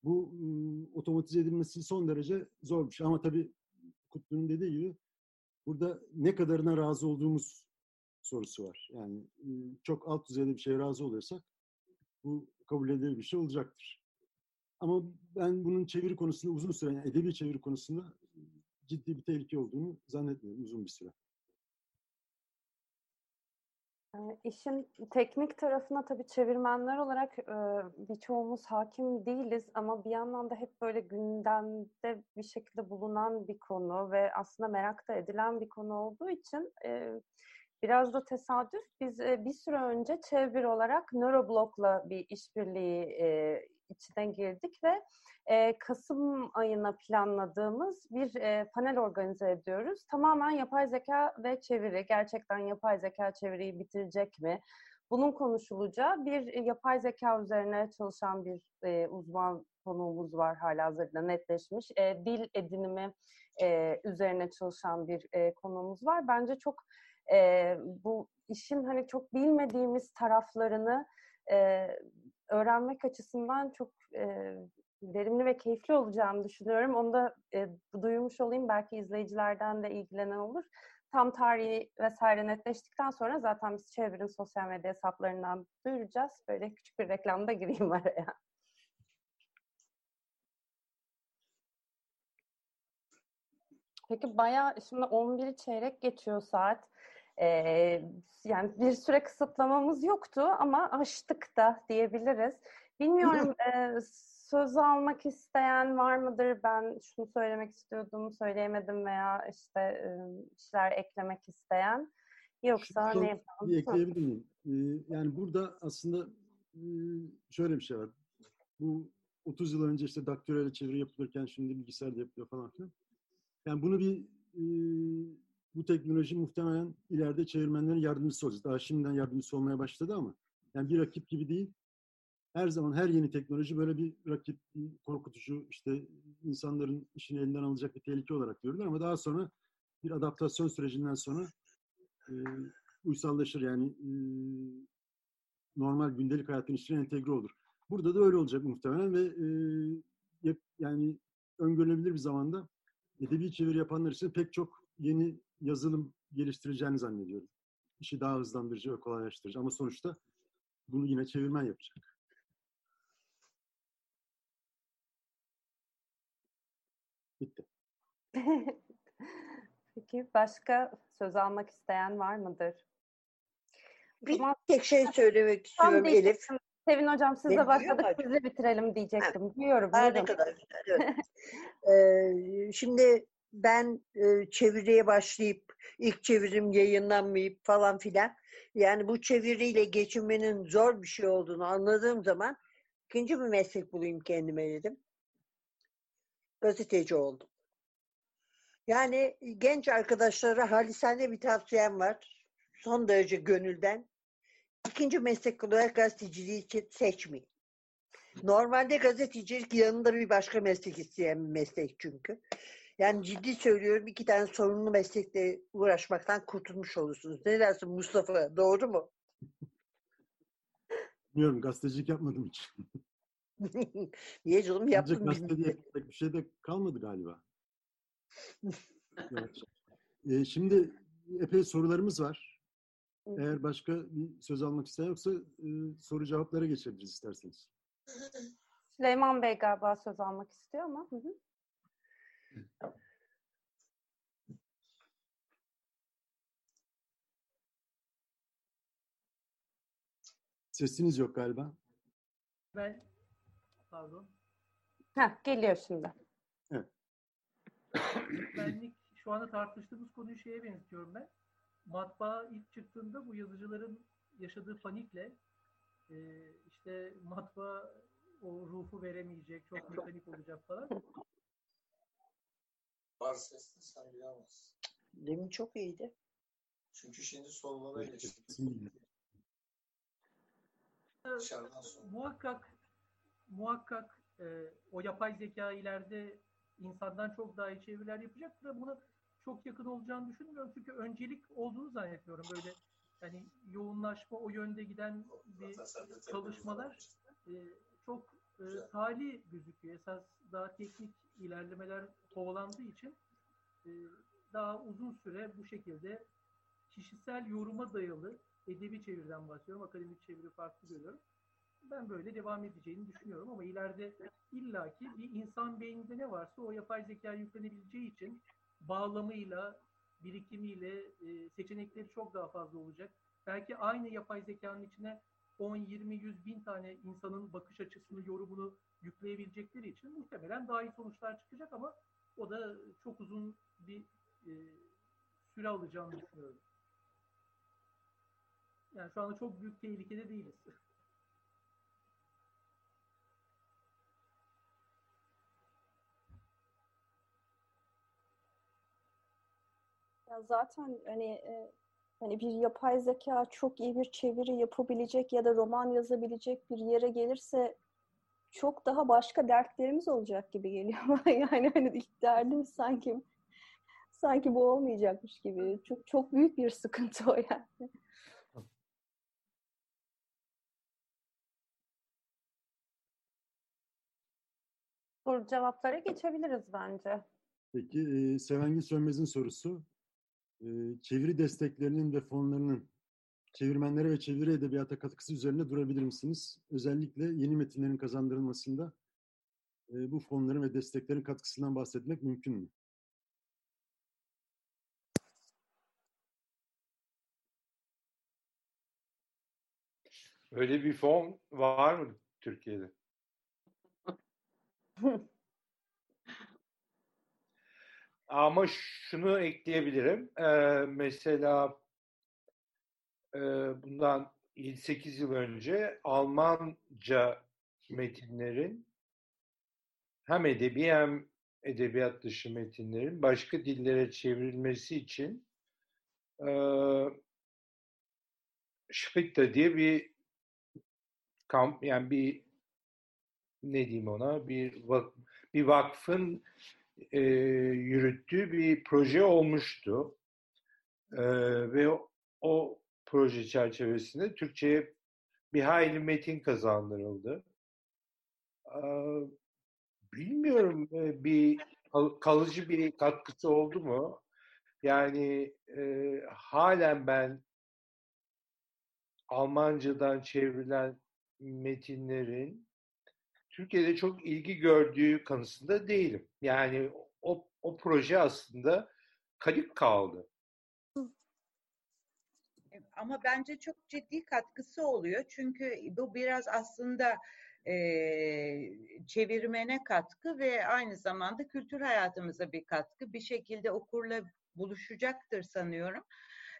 [SPEAKER 2] Bu e, otomatize edilmesi son derece zor bir şey. Ama tabii Kutlu'nun dediği gibi burada ne kadarına razı olduğumuz sorusu var. Yani e, çok alt düzeyde bir şeye razı oluyorsak bu kabul edilir bir şey olacaktır. Ama ben bunun çeviri konusunda uzun süre, yani edebi çeviri konusunda ciddi bir tehlike olduğunu zannetmiyorum uzun bir süre.
[SPEAKER 3] İşin teknik tarafına tabii çevirmenler olarak e, birçoğumuz hakim değiliz ama bir yandan da hep böyle gündemde bir şekilde bulunan bir konu ve aslında merak da edilen bir konu olduğu için e, biraz da tesadüf. Biz e, bir süre önce çevir olarak Neuroblog'la bir işbirliği içine girdik ve e, Kasım ayına planladığımız bir e, panel organize ediyoruz. Tamamen yapay zeka ve çeviri. Gerçekten yapay zeka çeviriyi bitirecek mi? Bunun konuşulacağı bir yapay zeka üzerine çalışan bir e, uzman konuğumuz var hala hazırda netleşmiş. E, dil edinimi e, üzerine çalışan bir e, konuğumuz var. Bence çok e, bu işin hani çok bilmediğimiz taraflarını e, öğrenmek açısından çok e, verimli ve keyifli olacağını düşünüyorum. Onu da e, duyurmuş olayım. Belki izleyicilerden de ilgilenen olur. Tam tarihi vesaire netleştikten sonra zaten biz Çevir'in sosyal medya hesaplarından duyuracağız. Böyle küçük bir reklamda gireyim araya. Peki bayağı şimdi 11 çeyrek geçiyor saat. Ee, yani bir süre kısıtlamamız yoktu ama aştık da diyebiliriz. Bilmiyorum e, söz almak isteyen var mıdır? Ben şunu söylemek istiyordum, söyleyemedim veya işte e, işler eklemek isteyen. Yoksa
[SPEAKER 2] Son
[SPEAKER 3] ne yapalım?
[SPEAKER 2] Bir ekleyebilir miyim? Ee, yani burada aslında e, şöyle bir şey var. Bu 30 yıl önce işte daktörel çeviri yapılırken şimdi bilgisayarda yapılıyor falan filan. Yani bunu bir e, bu teknoloji muhtemelen ileride çevirmenlerin yardımcısı olacak. Daha şimdiden yardımcısı olmaya başladı ama yani bir rakip gibi değil. Her zaman her yeni teknoloji böyle bir rakip, korkutucu, işte insanların işini elinden alacak bir tehlike olarak görülür ama daha sonra bir adaptasyon sürecinden sonra e, uysallaşır yani e, normal gündelik hayatın içine entegre olur. Burada da öyle olacak muhtemelen ve e, yani öngörülebilir bir zamanda edebi çeviri yapanlar için pek çok yeni yazılım geliştireceğini zannediyorum. İşi daha hızlandırıcı ve kolaylaştırıcı ama sonuçta bunu yine çevirmen yapacak. Bitti.
[SPEAKER 3] Peki başka söz almak isteyen var mıdır?
[SPEAKER 4] Bir tek şey söylemek istiyorum Elif.
[SPEAKER 3] Sevin Hocam sizle
[SPEAKER 4] Beni duyuyor
[SPEAKER 3] başladık, sizle bitirelim diyecektim. Duyuyorum.
[SPEAKER 4] Aa, ne kadar güzel. Evet. Ee, şimdi ben e, çeviriye başlayıp ilk çevirim yayınlanmayıp falan filan yani bu çeviriyle geçinmenin zor bir şey olduğunu anladığım zaman ikinci bir meslek bulayım kendime dedim. Gazeteci oldum. Yani genç arkadaşlara halisane bir tavsiyem var. Son derece gönülden. İkinci meslek olarak gazeteciliği için seçmeyin. Normalde gazetecilik yanında bir başka meslek isteyen bir meslek çünkü. Yani ciddi söylüyorum iki tane sorunlu meslekle uğraşmaktan kurtulmuş olursunuz. Ne dersin Mustafa? Doğru mu?
[SPEAKER 2] Bilmiyorum gazetecilik yapmadım hiç.
[SPEAKER 4] Niye canım
[SPEAKER 2] Ancak
[SPEAKER 4] yaptın
[SPEAKER 2] gazete diye
[SPEAKER 4] biz.
[SPEAKER 2] yapacak bir şey de kalmadı galiba. Evet. Ee, şimdi epey sorularımız var. Eğer başka bir söz almak isteyen yoksa e, soru cevaplara geçebiliriz isterseniz.
[SPEAKER 3] Süleyman Bey galiba söz almak istiyor ama. Hı hı.
[SPEAKER 2] Sesiniz yok galiba.
[SPEAKER 9] Ben pardon.
[SPEAKER 3] Heh, geliyor şimdi.
[SPEAKER 2] Evet.
[SPEAKER 9] Benlik şu anda tartıştığımız konuyu şeye benzetiyorum ben. Matbaa ilk çıktığında bu yazıcıların yaşadığı panikle e, işte matbaa o ruhu veremeyecek, çok mekanik olacak falan.
[SPEAKER 14] Var sesli sen bilemezsin.
[SPEAKER 4] Demin çok iyiydi.
[SPEAKER 14] Çünkü şimdi sollara geçtik. Dışarıdan sonra.
[SPEAKER 9] Muhakkak muhakkak e, o yapay zeka ileride insandan çok daha iyi çeviriler yapacaktır. ama Buna çok yakın olacağını düşünmüyorum. Çünkü öncelik olduğunu zannetmiyorum. Böyle yani yoğunlaşma o yönde giden bir çalışmalar e, çok e, tali gözüküyor. Esas daha teknik ilerlemeler kovalandığı için e, daha uzun süre bu şekilde kişisel yoruma dayalı edebi çeviriden bahsediyorum. Akademik çeviri farklı görüyorum. Ben böyle devam edeceğini düşünüyorum ama ileride illaki bir insan beyninde ne varsa o yapay zeka yüklenebileceği için bağlamıyla, birikimiyle e, seçenekleri çok daha fazla olacak. Belki aynı yapay zekanın içine 10, 20, 100 bin tane insanın bakış açısını, yorumunu yükleyebilecekleri için muhtemelen daha iyi sonuçlar çıkacak ama o da çok uzun bir e, süre alacağını düşünüyorum. Yani şu anda çok büyük tehlikede değiliz.
[SPEAKER 12] Ya zaten hani e, hani bir yapay zeka çok iyi bir çeviri yapabilecek ya da roman yazabilecek bir yere gelirse çok daha başka dertlerimiz olacak gibi geliyor bana. Yani hani ilk derdimiz sanki sanki bu olmayacakmış gibi. Çok çok büyük bir sıkıntı o yani.
[SPEAKER 3] Bu cevaplara geçebiliriz bence.
[SPEAKER 2] Peki e, Sevengin Sönmez'in sorusu. E, çeviri desteklerinin ve fonlarının çevirmenlere ve çeviri edebiyata katkısı üzerine durabilir misiniz? Özellikle yeni metinlerin kazandırılmasında e, bu fonların ve desteklerin katkısından bahsetmek mümkün mü?
[SPEAKER 13] Öyle bir fon var mı Türkiye'de? Ama şunu ekleyebilirim. Ee, mesela bundan 7-8 yıl önce Almanca metinlerin hem edebi hem edebiyat dışı metinlerin başka dillere çevrilmesi için e, Splitta diye bir kamp yani bir ne diyeyim ona bir vak, bir vakfın e, yürüttüğü bir proje olmuştu. E, ve o proje çerçevesinde Türkçe'ye bir hayli metin kazandırıldı. Bilmiyorum e, bir kalıcı bir katkısı oldu mu? Yani e, halen ben Almancadan çevrilen metinlerin Türkiye'de çok ilgi gördüğü kanısında değilim. Yani o, o proje aslında kayıp kaldı.
[SPEAKER 11] Ama bence çok ciddi katkısı oluyor. Çünkü bu biraz aslında e, çevirmene katkı ve aynı zamanda kültür hayatımıza bir katkı. Bir şekilde okurla buluşacaktır sanıyorum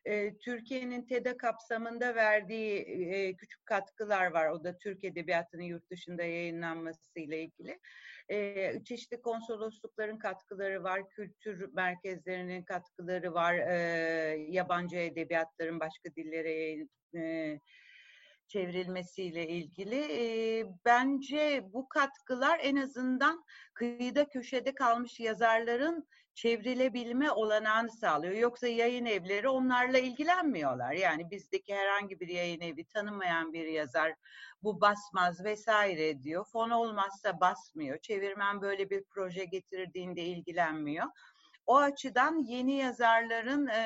[SPEAKER 11] e, Türkiye'nin TEDA kapsamında verdiği e, küçük katkılar var. O da Türk Edebiyatı'nın yurt dışında yayınlanması ile ilgili. E, çeşitli konsoloslukların katkıları var, kültür merkezlerinin katkıları var, yabancı edebiyatların başka dillere çevrilmesiyle ilgili. Bence bu katkılar en azından kıyıda köşede kalmış yazarların çevrilebilme olanağını sağlıyor. Yoksa yayın evleri onlarla ilgilenmiyorlar. Yani bizdeki herhangi bir yayın evi tanımayan bir yazar bu basmaz vesaire diyor. Fon olmazsa basmıyor. Çevirmen böyle bir proje getirdiğinde ilgilenmiyor. O açıdan yeni yazarların e,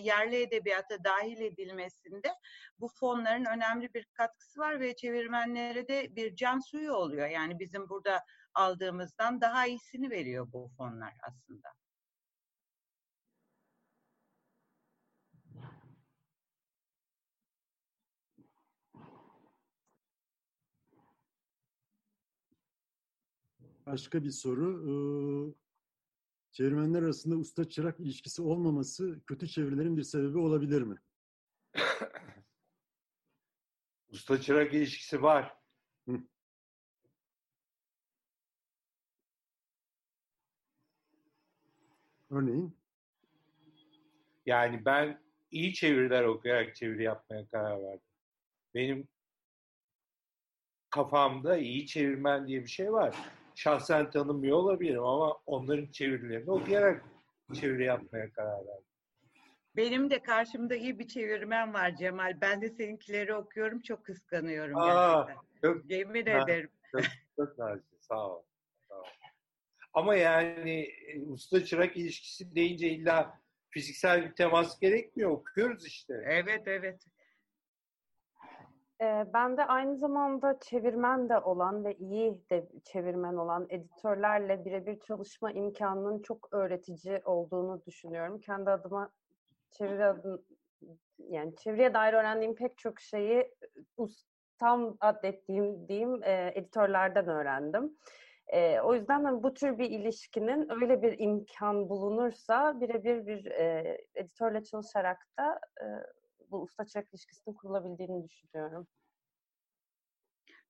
[SPEAKER 11] yerli edebiyata dahil edilmesinde bu fonların önemli bir katkısı var ve çevirmenlere de bir can suyu oluyor. Yani bizim burada aldığımızdan daha iyisini veriyor bu fonlar aslında.
[SPEAKER 2] Başka bir soru. Çevirmenler arasında usta çırak ilişkisi olmaması kötü çevirilerin bir sebebi olabilir mi?
[SPEAKER 13] usta çırak ilişkisi var. Hı.
[SPEAKER 2] Örneğin?
[SPEAKER 13] Yani ben iyi çeviriler okuyarak çeviri yapmaya karar verdim. Benim kafamda iyi çevirmen diye bir şey var. Şahsen tanımıyor olabilirim ama onların çevirilerini okuyarak çeviri yapmaya karar verdim.
[SPEAKER 11] Benim de karşımda iyi bir çevirmen var Cemal. Ben de seninkileri okuyorum. Çok kıskanıyorum
[SPEAKER 13] Aa,
[SPEAKER 11] gerçekten. Çok, Yemin ha, ederim.
[SPEAKER 13] Çok, çok nazik. Sağ ol. Sağ ol. Ama yani e, usta çırak ilişkisi deyince illa fiziksel bir temas gerekmiyor. Okuyoruz işte.
[SPEAKER 11] Evet, evet.
[SPEAKER 3] Ee, ben de aynı zamanda çevirmen de olan ve iyi de çevirmen olan editörlerle birebir çalışma imkanının çok öğretici olduğunu düşünüyorum. Kendi adıma çeviri adım, yani çeviriye dair öğrendiğim pek çok şeyi ustam adettiğim diyeyim e, editörlerden öğrendim. E, o yüzden hani bu tür bir ilişkinin öyle bir imkan bulunursa birebir bir e, editörle çalışarak da e, bu usta çırak ilişkisinin kurulabildiğini düşünüyorum.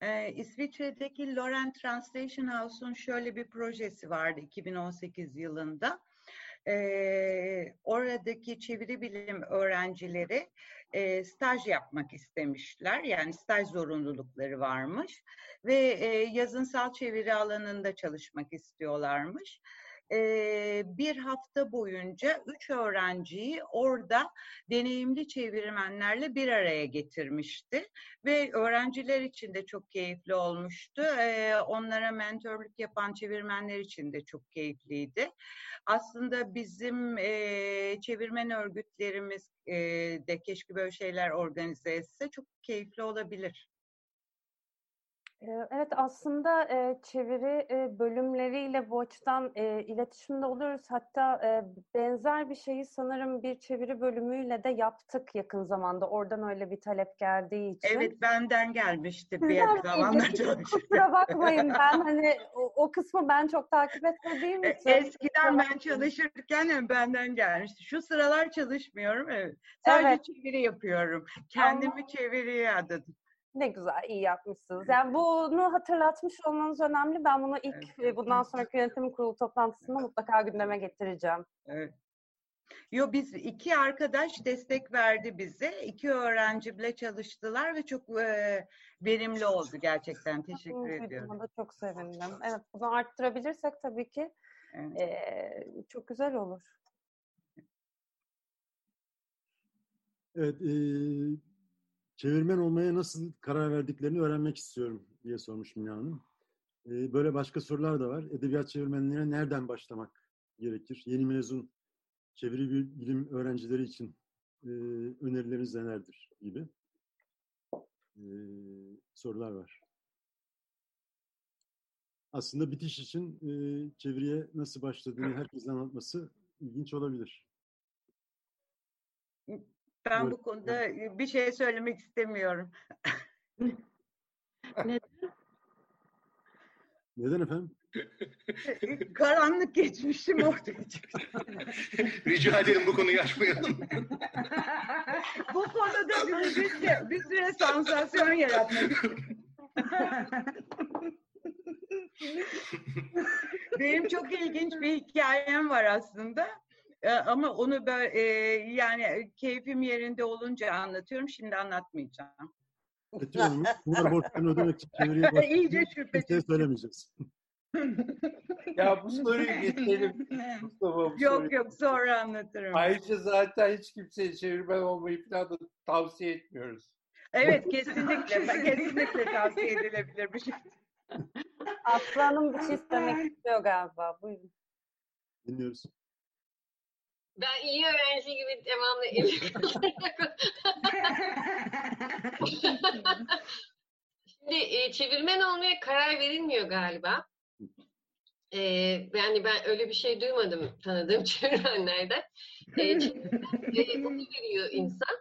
[SPEAKER 11] Ee, İsviçre'deki Loren Translation House'un şöyle bir projesi vardı 2018 yılında. Ee, oradaki çeviri bilim öğrencileri e, staj yapmak istemişler. Yani staj zorunlulukları varmış ve e, yazınsal çeviri alanında çalışmak istiyorlarmış. e, bir hafta boyunca üç öğrenciyi orada deneyimli çevirmenlerle bir araya getirmişti ve öğrenciler için de çok keyifli olmuştu. E, onlara mentorluk yapan çevirmenler için de çok keyifliydi. Aslında bizim e, çevirmen örgütlerimiz de keşke böyle şeyler organize etse çok keyifli olabilir.
[SPEAKER 3] Evet aslında e, çeviri e, bölümleriyle bu açıdan e, iletişimde oluyoruz. Hatta e, benzer bir şeyi sanırım bir çeviri bölümüyle de yaptık yakın zamanda. Oradan öyle bir talep geldiği için.
[SPEAKER 11] Evet benden gelmişti bir zamanlar çalışırken.
[SPEAKER 3] Kusura bakmayın ben hani o, o kısmı ben çok takip etmediğim için.
[SPEAKER 11] Eskiden ben çalışırken benden gelmişti. Şu sıralar çalışmıyorum evet. Sadece
[SPEAKER 3] Evet.
[SPEAKER 11] çeviri yapıyorum. Kendimi çeviriye adadım.
[SPEAKER 3] Ne güzel, iyi yapmışsınız. Yani bunu hatırlatmış olmanız önemli. Ben bunu ilk e, bundan sonraki yönetim kurulu toplantısında mutlaka gündeme getireceğim.
[SPEAKER 11] Evet. Yo biz iki arkadaş destek verdi bize. İki öğrenci bile çalıştılar ve çok e, verimli oldu gerçekten. Teşekkür
[SPEAKER 3] Duyduğuma
[SPEAKER 11] ediyorum.
[SPEAKER 3] da çok sevindim. Evet, bunu arttırabilirsek tabii ki e, çok güzel olur.
[SPEAKER 2] Evet, e, çevirmen olmaya nasıl karar verdiklerini öğrenmek istiyorum diye sormuş Mina Hanım. E, böyle başka sorular da var. Edebiyat çevirmenliğine nereden başlamak gerekir? Yeni mezun çeviri bil- bilim öğrencileri için e, önerileriniz nelerdir gibi e, sorular var. Aslında bitiş için e, çeviriye nasıl başladığını herkesin anlatması ilginç olabilir.
[SPEAKER 11] Ben bu konuda bir şey söylemek istemiyorum.
[SPEAKER 2] Neden efendim?
[SPEAKER 11] Karanlık geçmişim ortaya çıktı.
[SPEAKER 7] Rica ederim bu konuyu açmayalım.
[SPEAKER 11] bu konuda bir, bir, süre, bir süre sansasyon yaratmak Benim çok ilginç bir hikayem var aslında. Ee, Ama onu böyle e, yani keyfim yerinde olunca anlatıyorum. Şimdi anlatmayacağım.
[SPEAKER 2] Hanım, bunlar borçlarını ödemek için çeviriye
[SPEAKER 11] İyice
[SPEAKER 2] başlayınca
[SPEAKER 11] şüphesiz.
[SPEAKER 2] kimseye söylemeyeceğiz.
[SPEAKER 13] Ya bu soruyu geçelim. Mustafa bu soruyu.
[SPEAKER 11] Yok yok sonra anlatırım.
[SPEAKER 13] Ayrıca zaten hiç kimseye çevirmen olmayı falan da tavsiye etmiyoruz.
[SPEAKER 11] Evet kesinlikle. Ben kesinlikle tavsiye edilebilir bir şey.
[SPEAKER 3] Aslı Hanım bir şey istemek istiyor galiba. Buyurun.
[SPEAKER 2] Dinliyoruz.
[SPEAKER 8] Ben iyi öğrenci gibi devamlı Şimdi e, çevirmen olmaya karar verilmiyor galiba. E, yani ben öyle bir şey duymadım tanıdığım çevirmenlerden. E, çevirmen e, onu veriyor insan.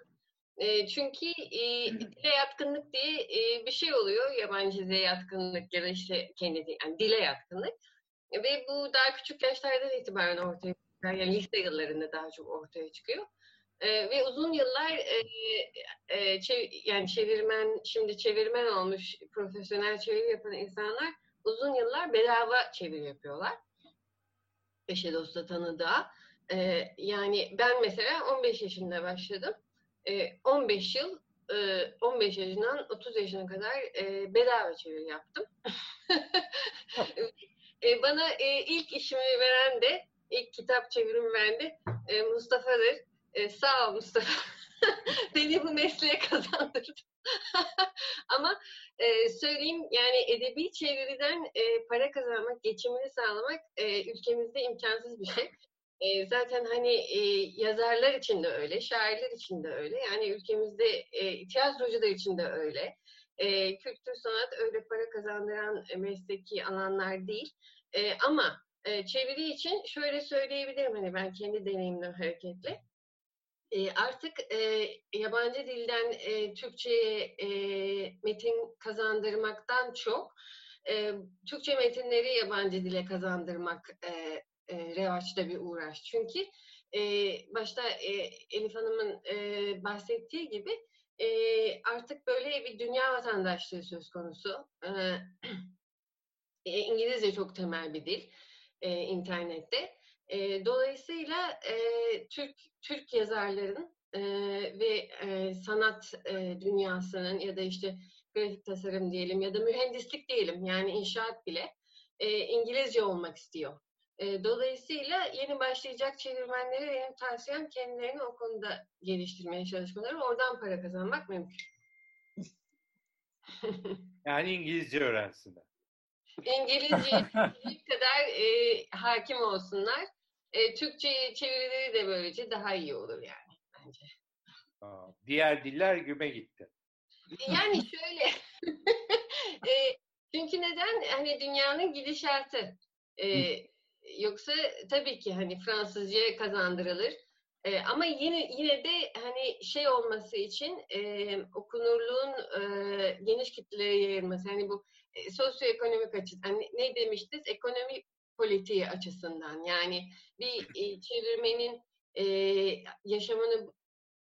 [SPEAKER 8] E, çünkü e, dile yatkınlık diye e, bir şey oluyor. Yabancı dile yatkınlık ya da işte kendi yani dile yatkınlık. Ve bu daha küçük yaşlardan itibaren ortaya. Yani lise yıllarında daha çok ortaya çıkıyor. E, ve uzun yıllar e, e, çev- yani çevirmen, şimdi çevirmen olmuş, profesyonel çeviri yapan insanlar uzun yıllar bedava çeviri yapıyorlar. Eşe dosta tanıdığa. E, yani ben mesela 15 yaşında başladım. E, 15 yıl, e, 15 yaşından 30 yaşına kadar bedava çeviri yaptım. Bana ilk işimi veren de, ilk kitap de e, Mustafa'dır. E, sağ ol Mustafa. Beni bu mesleğe kazandırdın. Ama e, söyleyeyim yani edebi çeviriden e, para kazanmak, geçimini sağlamak e, ülkemizde imkansız bir şey. E, zaten hani e, yazarlar için de öyle, şairler için de öyle. Yani ülkemizde e, tiyatrocular için de öyle. E, kültür sanat öyle para kazandıran e, mesleki alanlar değil. E, ama e, çeviri için şöyle söyleyebilirim hani ben kendi deneyimden hareketle. E, artık e, yabancı dilden e, Türkçe'ye e, metin kazandırmaktan çok e, Türkçe metinleri yabancı dile kazandırmak e, e, revaçta bir uğraş. Çünkü e, başta e, Elif Hanım'ın e, bahsettiği gibi e, artık böyle bir dünya vatandaşlığı söz konusu. E, e, İngilizce çok temel bir dil e, internette. E, dolayısıyla e, Türk Türk yazarların e, ve e, sanat e, dünyasının ya da işte grafik tasarım diyelim ya da mühendislik diyelim yani inşaat bile e, İngilizce olmak istiyor. E, dolayısıyla yeni başlayacak çevirmenlere benim tavsiyem kendilerini o konuda geliştirmeye çalışmaları. Oradan para kazanmak mümkün.
[SPEAKER 13] Yani İngilizce öğrensinler.
[SPEAKER 8] İngilizce kadar e, hakim olsunlar. E, Türkçe çevirileri de böylece daha iyi olur yani bence.
[SPEAKER 13] Aa, diğer diller güme gitti.
[SPEAKER 8] Yani şöyle, e, çünkü neden? Hani dünyanın gidişatı. E, yoksa tabii ki hani Fransızca kazandırılır. E, ama yine yine de hani şey olması için e, okunurluğun e, geniş kitlelere yayılması. Hani bu e, sosyoekonomik açı, hani ne demiştiniz? Ekonomi politiği açısından. Yani bir e, çevirmenin e, yaşamını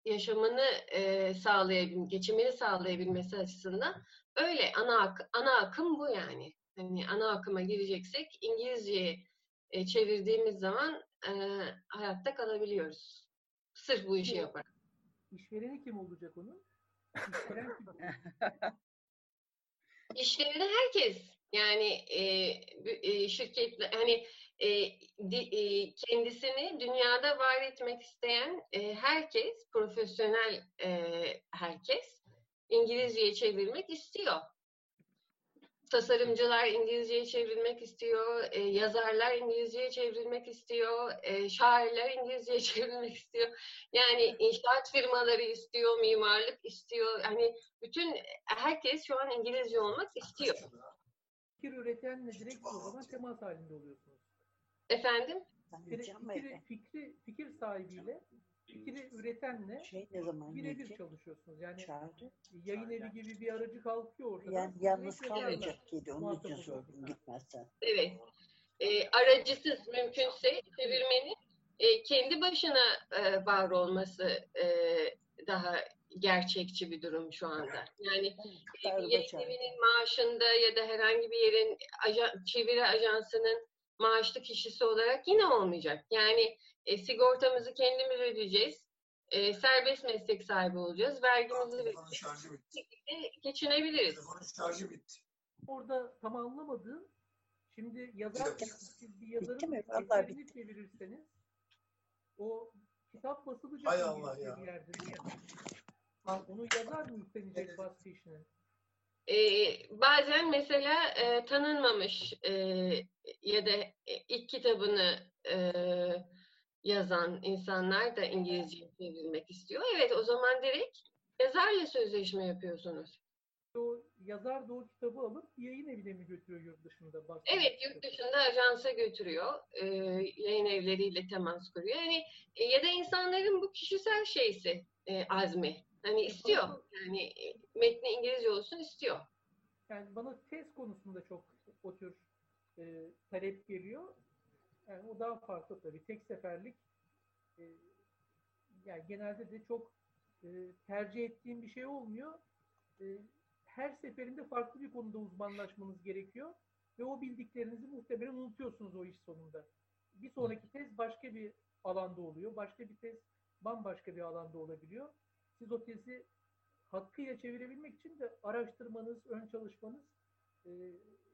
[SPEAKER 8] yaşamını e, sağlayabilmesi, geçimini sağlayabilmesi açısından öyle ana ak ana akım bu yani. Hani ana akıma gireceksek İngilizceye e, çevirdiğimiz zaman e, hayatta kalabiliyoruz. Sırf bu işi yaparak.
[SPEAKER 9] İşvereni kim olacak onun? İşveren kim olacak?
[SPEAKER 8] İşvereni herkes. Yani e, e, şirketler hani e, di, e, kendisini dünyada var etmek isteyen e, herkes, profesyonel e, herkes İngilizceye çevirmek istiyor. Tasarımcılar İngilizceye çevrilmek istiyor, e, yazarlar İngilizceye çevrilmek istiyor, e, şairler İngilizceye çevrilmek istiyor. Yani inşaat firmaları istiyor, mimarlık istiyor. Hani bütün herkes şu an İngilizce olmak istiyor.
[SPEAKER 9] Fikir üretenle direkt o zaman temas halinde oluyorsunuz.
[SPEAKER 8] Efendim?
[SPEAKER 9] Fikri, fikri, fikri, fikir sahibiyle fikri üretenle
[SPEAKER 4] Şey ne zaman
[SPEAKER 9] birebir çalışıyorsunuz. Yani
[SPEAKER 4] Çağırdı.
[SPEAKER 9] yayın evi gibi bir aracı kalkıyor ortada.
[SPEAKER 4] Yani yalnız kalmayacak dedi. Onun için sordum gitmezsen.
[SPEAKER 8] Evet. E, aracısız mümkünse çevirmenin e, kendi başına e, var olması e, daha gerçekçi bir durum şu anda. Yani e, bir
[SPEAKER 4] Darbe
[SPEAKER 8] yayın
[SPEAKER 4] çağırdı.
[SPEAKER 8] evinin maaşında ya da herhangi bir yerin aja- çeviri ajansının maaşlı kişisi olarak yine olmayacak. Yani e, sigortamızı kendimiz ödeyeceğiz. E, serbest meslek sahibi olacağız. Vergimizi
[SPEAKER 14] bitti.
[SPEAKER 8] verip geçinebiliriz.
[SPEAKER 14] Telefonun şarjı bitti.
[SPEAKER 9] Orada tam anlamadığım şimdi yazar
[SPEAKER 14] Bitti.
[SPEAKER 9] siz bir yazarın eserini çevirirseniz o kitap basılacak
[SPEAKER 14] Hay Allah ya.
[SPEAKER 9] bir yerde değil mi? Ha, onu yazar mı üstlenecek baskı işini?
[SPEAKER 8] Ee, bazen mesela e, tanınmamış e, ya da e, ilk kitabını e, yazan insanlar da İngilizceye çevrilmek istiyor. Evet o zaman direkt yazarla sözleşme yapıyorsunuz.
[SPEAKER 9] O yazar o kitabı alıp yayın evine mi götürüyor yurt dışında? baskı
[SPEAKER 8] Evet yurt dışında ajansa götürüyor. e, yayın evleriyle temas kuruyor. Yani e, ya da insanların bu kişisel şeysi e, azmi. Hani istiyor. Yani e, metni İngilizce olsun istiyor.
[SPEAKER 9] Yani bana tez konusunda çok o tür e, talep geliyor. Yani o daha farklı tabii. Tek seferlik e, yani genelde de çok e, tercih ettiğim bir şey olmuyor. E, her seferinde farklı bir konuda uzmanlaşmanız gerekiyor ve o bildiklerinizi muhtemelen unutuyorsunuz o iş sonunda. Bir sonraki tez başka bir alanda oluyor. Başka bir tez bambaşka bir alanda olabiliyor. Siz o tezi hakkıyla çevirebilmek için de araştırmanız, ön çalışmanız e,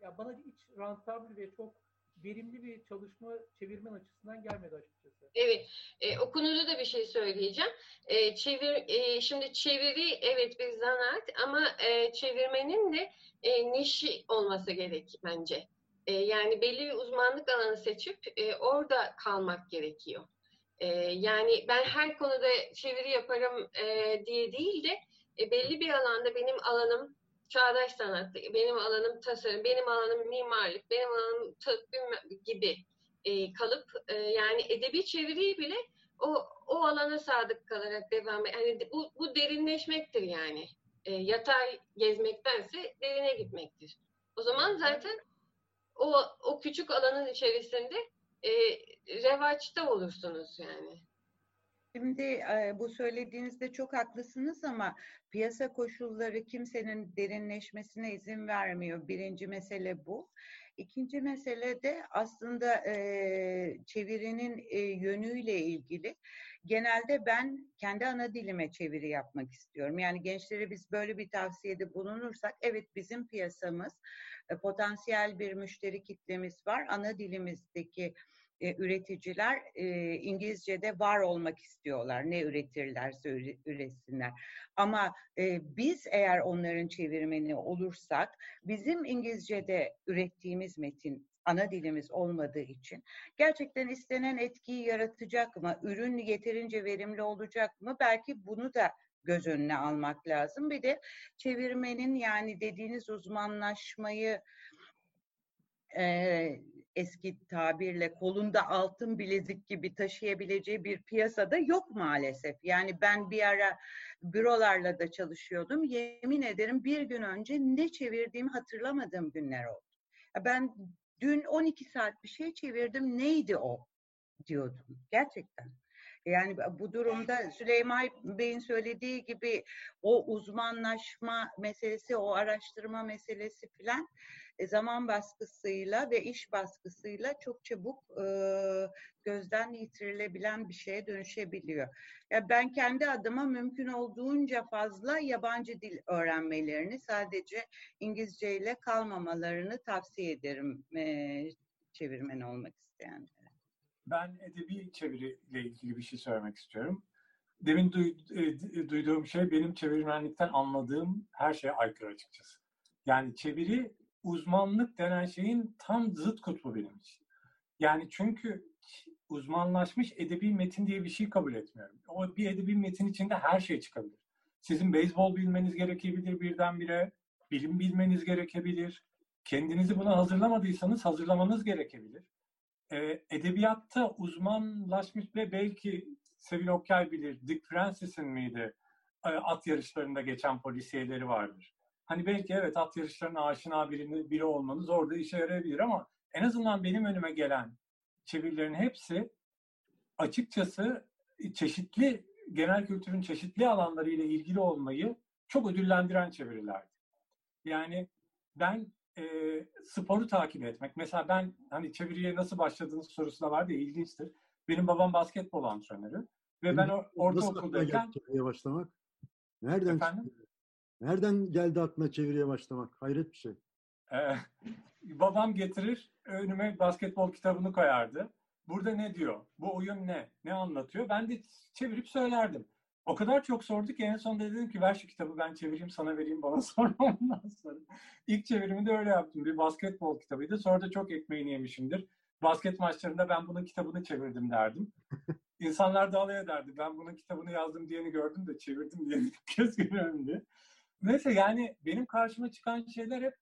[SPEAKER 9] ya bana hiç rantabl ve çok verimli bir çalışma çevirmen açısından gelmedi açıkçası.
[SPEAKER 8] Evet, e, o konuda da bir şey söyleyeceğim. E, çevir, e, şimdi çeviri evet bir zanaat ama e, çevirmenin de e, nişi olması gerek bence. E, yani belli bir uzmanlık alanı seçip e, orada kalmak gerekiyor. E, yani ben her konuda çeviri yaparım e, diye değil de e, belli bir alanda benim alanım çağdaş sanat, benim alanım tasarım, benim alanım mimarlık, benim alanım tıp gibi e, kalıp e, yani edebi çeviriyi bile o o alana sadık kalarak devam yani bu, bu derinleşmektir yani. E, yatay gezmektense derine gitmektir. O zaman zaten o o küçük alanın içerisinde e, revaçta olursunuz yani.
[SPEAKER 11] Şimdi bu söylediğinizde çok haklısınız ama piyasa koşulları kimsenin derinleşmesine izin vermiyor. Birinci mesele bu. İkinci mesele de aslında çevirinin yönüyle ilgili. Genelde ben kendi ana dilime çeviri yapmak istiyorum. Yani gençlere biz böyle bir tavsiyede bulunursak, evet bizim piyasamız, e, potansiyel bir müşteri kitlemiz var. Ana dilimizdeki e, üreticiler e, İngilizce'de var olmak istiyorlar. Ne üretirlerse üre- üretsinler. Ama e, biz eğer onların çevirmeni olursak bizim İngilizce'de ürettiğimiz metin ana dilimiz olmadığı için gerçekten istenen etkiyi yaratacak mı? Ürün yeterince verimli olacak mı? Belki bunu da göz önüne almak lazım. Bir de çevirmenin yani dediğiniz uzmanlaşmayı e, eski tabirle kolunda altın bilezik gibi taşıyabileceği bir piyasada yok maalesef. Yani ben bir ara bürolarla da çalışıyordum. Yemin ederim bir gün önce ne çevirdiğimi hatırlamadığım günler oldu. Ben dün 12 saat bir şey çevirdim. Neydi o? diyordum. Gerçekten. Yani bu durumda Süleyman Bey'in söylediği gibi o uzmanlaşma meselesi, o araştırma meselesi filan e, zaman baskısıyla ve iş baskısıyla çok çabuk e, gözden yitirilebilen bir şeye dönüşebiliyor. Ya ben kendi adıma mümkün olduğunca fazla yabancı dil öğrenmelerini sadece İngilizce ile kalmamalarını tavsiye ederim e, çevirmen olmak isteyenlere.
[SPEAKER 5] Ben edebi çeviriyle ilgili bir şey söylemek istiyorum. Demin e, duyduğum şey benim çevirmenlikten anladığım her şeye aykırı açıkçası. Yani çeviri uzmanlık denen şeyin tam zıt kutbu benim için. Yani çünkü uzmanlaşmış edebi metin diye bir şey kabul etmiyorum. O bir edebi metin içinde her şey çıkabilir. Sizin beyzbol bilmeniz gerekebilir birdenbire, bilim bilmeniz gerekebilir. Kendinizi buna hazırlamadıysanız hazırlamanız gerekebilir. Ee, edebiyatta uzmanlaşmış ve belki Sevil Okyay bilir, Dick Francis'in miydi? Ee, at yarışlarında geçen polisiyeleri vardır. Hani belki evet at yarışlarına aşina birini, biri olmanız orada işe yarayabilir ama en azından benim önüme gelen çevirilerin hepsi açıkçası çeşitli genel kültürün çeşitli alanlarıyla ilgili olmayı çok ödüllendiren çevirilerdi. Yani ben e, sporu takip etmek, mesela ben hani çeviriye nasıl başladığınız sorusuna vardı ya ilginçtir. Benim babam basketbol antrenörü ve ben o-
[SPEAKER 2] Nasıl
[SPEAKER 5] ortaokuldayken
[SPEAKER 2] çeviriye başlamak? Nereden
[SPEAKER 5] Efendim?
[SPEAKER 2] çıktı? Nereden geldi aklına çeviriye başlamak? Hayret bir şey.
[SPEAKER 5] Ee, babam getirir, önüme basketbol kitabını koyardı. Burada ne diyor? Bu oyun ne? Ne anlatıyor? Ben de çevirip söylerdim. O kadar çok sordu ki en sonunda dedim ki ver şu kitabı ben çevireyim sana vereyim bana sonra ondan sonra. İlk çevirimi de öyle yaptım. Bir basketbol kitabıydı. Sonra da çok ekmeğini yemişimdir. Basket maçlarında ben bunun kitabını çevirdim derdim. İnsanlar da alay ederdi. Ben bunun kitabını yazdım diyeni gördüm de çevirdim ilk kez görüyorum diye. Neyse yani benim karşıma çıkan şeyler hep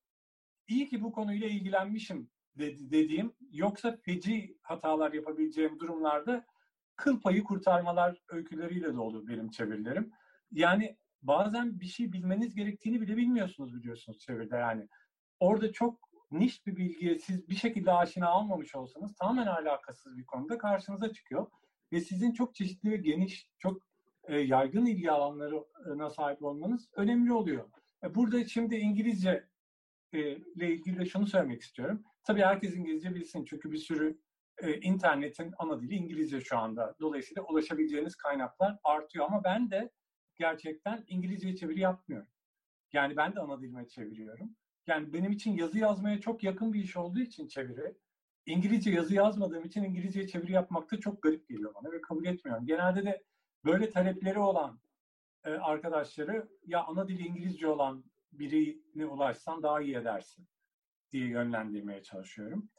[SPEAKER 5] iyi ki bu konuyla ilgilenmişim dedi, dediğim yoksa feci hatalar yapabileceğim durumlarda kıl payı kurtarmalar öyküleriyle dolu benim çevirilerim. Yani bazen bir şey bilmeniz gerektiğini bile bilmiyorsunuz biliyorsunuz çeviride yani. Orada çok niş bir bilgiye siz bir şekilde aşina olmamış olsanız tamamen alakasız bir konuda karşınıza çıkıyor. Ve sizin çok çeşitli ve geniş, çok e, yaygın ilgi alanlarına sahip olmanız önemli oluyor. E, burada şimdi İngilizce e, ile ilgili de şunu söylemek istiyorum. Tabii herkes İngilizce bilsin çünkü bir sürü e, internetin ana dili İngilizce şu anda. Dolayısıyla ulaşabileceğiniz kaynaklar artıyor ama ben de gerçekten İngilizce çeviri yapmıyorum. Yani ben de ana dilime çeviriyorum. Yani benim için yazı yazmaya çok yakın bir iş olduğu için çeviri, İngilizce yazı yazmadığım için İngilizce çeviri yapmakta çok garip geliyor bana ve kabul etmiyorum. Genelde de böyle talepleri olan e, arkadaşları ya ana dili İngilizce olan birine ulaşsan daha iyi edersin diye yönlendirmeye çalışıyorum.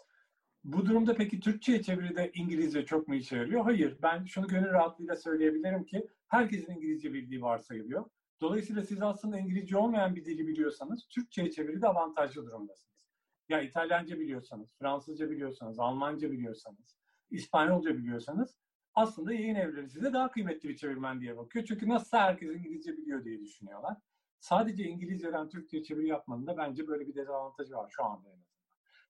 [SPEAKER 5] Bu durumda peki Türkçe'ye çeviride İngilizce çok mu işe yarıyor? Hayır. Ben şunu gönül rahatlığıyla söyleyebilirim ki herkesin İngilizce bildiği varsayılıyor. Dolayısıyla siz aslında İngilizce olmayan bir dili biliyorsanız Türkçe'ye çeviride avantajlı durumdasınız. Ya İtalyanca biliyorsanız, Fransızca biliyorsanız, Almanca biliyorsanız, İspanyolca biliyorsanız aslında yayın evleri size daha kıymetli bir çevirmen diye bakıyor. Çünkü nasıl herkes İngilizce biliyor diye düşünüyorlar. Sadece İngilizceden Türkçe çeviri yapmanın da bence böyle bir dezavantajı var şu anda en azından.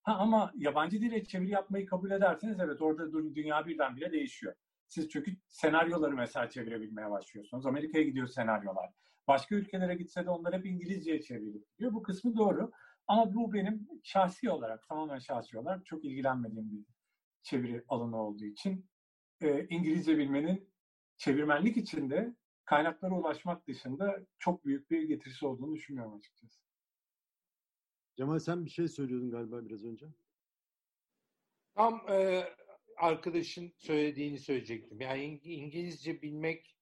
[SPEAKER 5] Ha, ama yabancı dile çeviri yapmayı kabul ederseniz evet orada dünya birdenbire değişiyor. Siz çünkü senaryoları mesela çevirebilmeye başlıyorsunuz. Amerika'ya gidiyor senaryolar. Başka ülkelere gitse de onlar hep İngilizceye çevrilip gidiyor. Bu kısmı doğru. Ama bu benim şahsi olarak, tamamen şahsi olarak çok ilgilenmediğim bir çeviri alanı olduğu için e, İngilizce bilmenin çevirmenlik içinde kaynaklara ulaşmak dışında çok büyük bir getirisi olduğunu düşünmüyorum açıkçası.
[SPEAKER 2] Cemal sen bir şey söylüyordun galiba biraz önce.
[SPEAKER 13] Tam e, arkadaşın söylediğini söyleyecektim. Yani İngilizce bilmek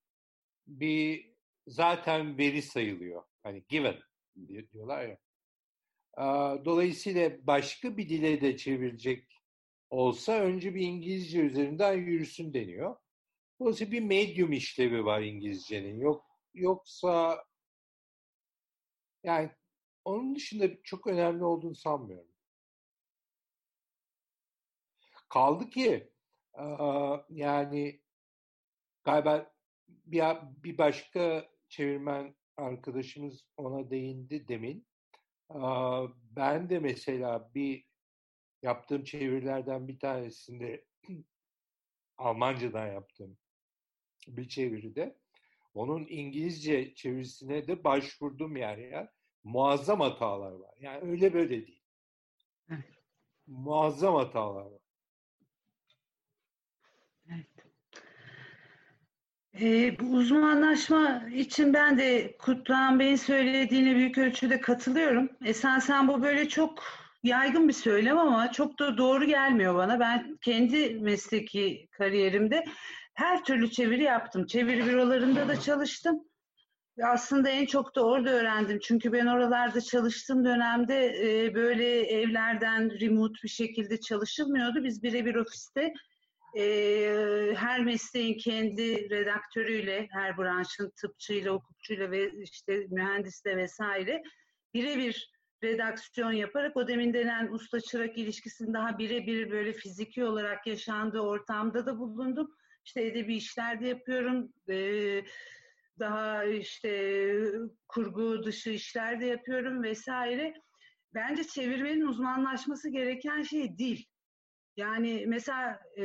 [SPEAKER 13] bir zaten veri sayılıyor. Hani given diyorlar ya. Dolayısıyla başka bir dile de çevirecek olsa önce bir İngilizce üzerinden yürüsün deniyor. Dolayısıyla bir medium işlevi var İngilizcenin. Yok yoksa yani onun dışında çok önemli olduğunu sanmıyorum. Kaldı ki yani galiba bir, bir başka çevirmen arkadaşımız ona değindi demin. Ben de mesela bir yaptığım çevirilerden bir tanesinde Almancadan yaptığım bir çeviride onun İngilizce çevirisine de başvurdum yer yer. Muazzam hatalar var. Yani öyle böyle değil. Muazzam hatalar var.
[SPEAKER 10] Evet. Ee, bu uzmanlaşma için ben de Kutluhan Bey'in söylediğine büyük ölçüde katılıyorum. Esasen bu böyle çok yaygın bir söylem ama çok da doğru gelmiyor bana. Ben kendi mesleki kariyerimde her türlü çeviri yaptım. Çeviri bürolarında da çalıştım. Aslında en çok da orada öğrendim. Çünkü ben oralarda çalıştığım dönemde e, böyle evlerden remote bir şekilde çalışılmıyordu. Biz birebir ofiste e, her mesleğin kendi redaktörüyle, her branşın tıpçıyla, hukukçuyla ve işte mühendisle vesaire birebir redaksiyon yaparak o demin denen usta çırak ilişkisini daha birebir böyle fiziki olarak yaşandığı ortamda da bulundum. İşte edebi işler de yapıyorum. Ee, daha işte kurgu dışı işler de yapıyorum vesaire. Bence çevirmenin uzmanlaşması gereken şey dil. Yani mesela e,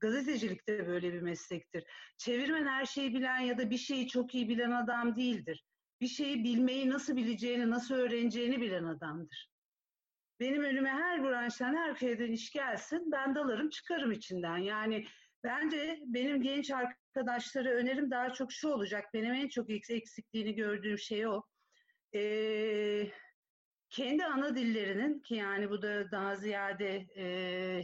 [SPEAKER 10] gazetecilik de böyle bir meslektir. Çevirmen her şeyi bilen ya da bir şeyi çok iyi bilen adam değildir. Bir şeyi bilmeyi nasıl bileceğini, nasıl öğreneceğini bilen adamdır. Benim önüme her branştan, her köyden iş gelsin, ben dalarım çıkarım içinden. Yani bence benim genç arkadaşlara önerim daha çok şu olacak. Benim en çok eksikliğini gördüğüm şey o. Eee kendi ana dillerinin ki yani bu da daha ziyade e,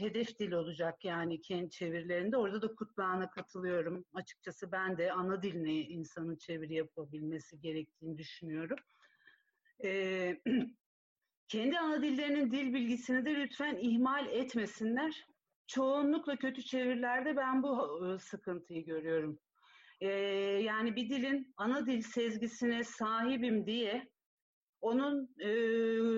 [SPEAKER 10] hedef dil olacak yani kendi çevirilerinde. Orada da Kutluhan'a katılıyorum. Açıkçası ben de ana diline insanın çeviri yapabilmesi gerektiğini düşünüyorum. E, kendi ana dillerinin dil bilgisini de lütfen ihmal etmesinler. Çoğunlukla kötü çevirilerde ben bu sıkıntıyı görüyorum. E, yani bir dilin ana dil sezgisine sahibim diye onun e,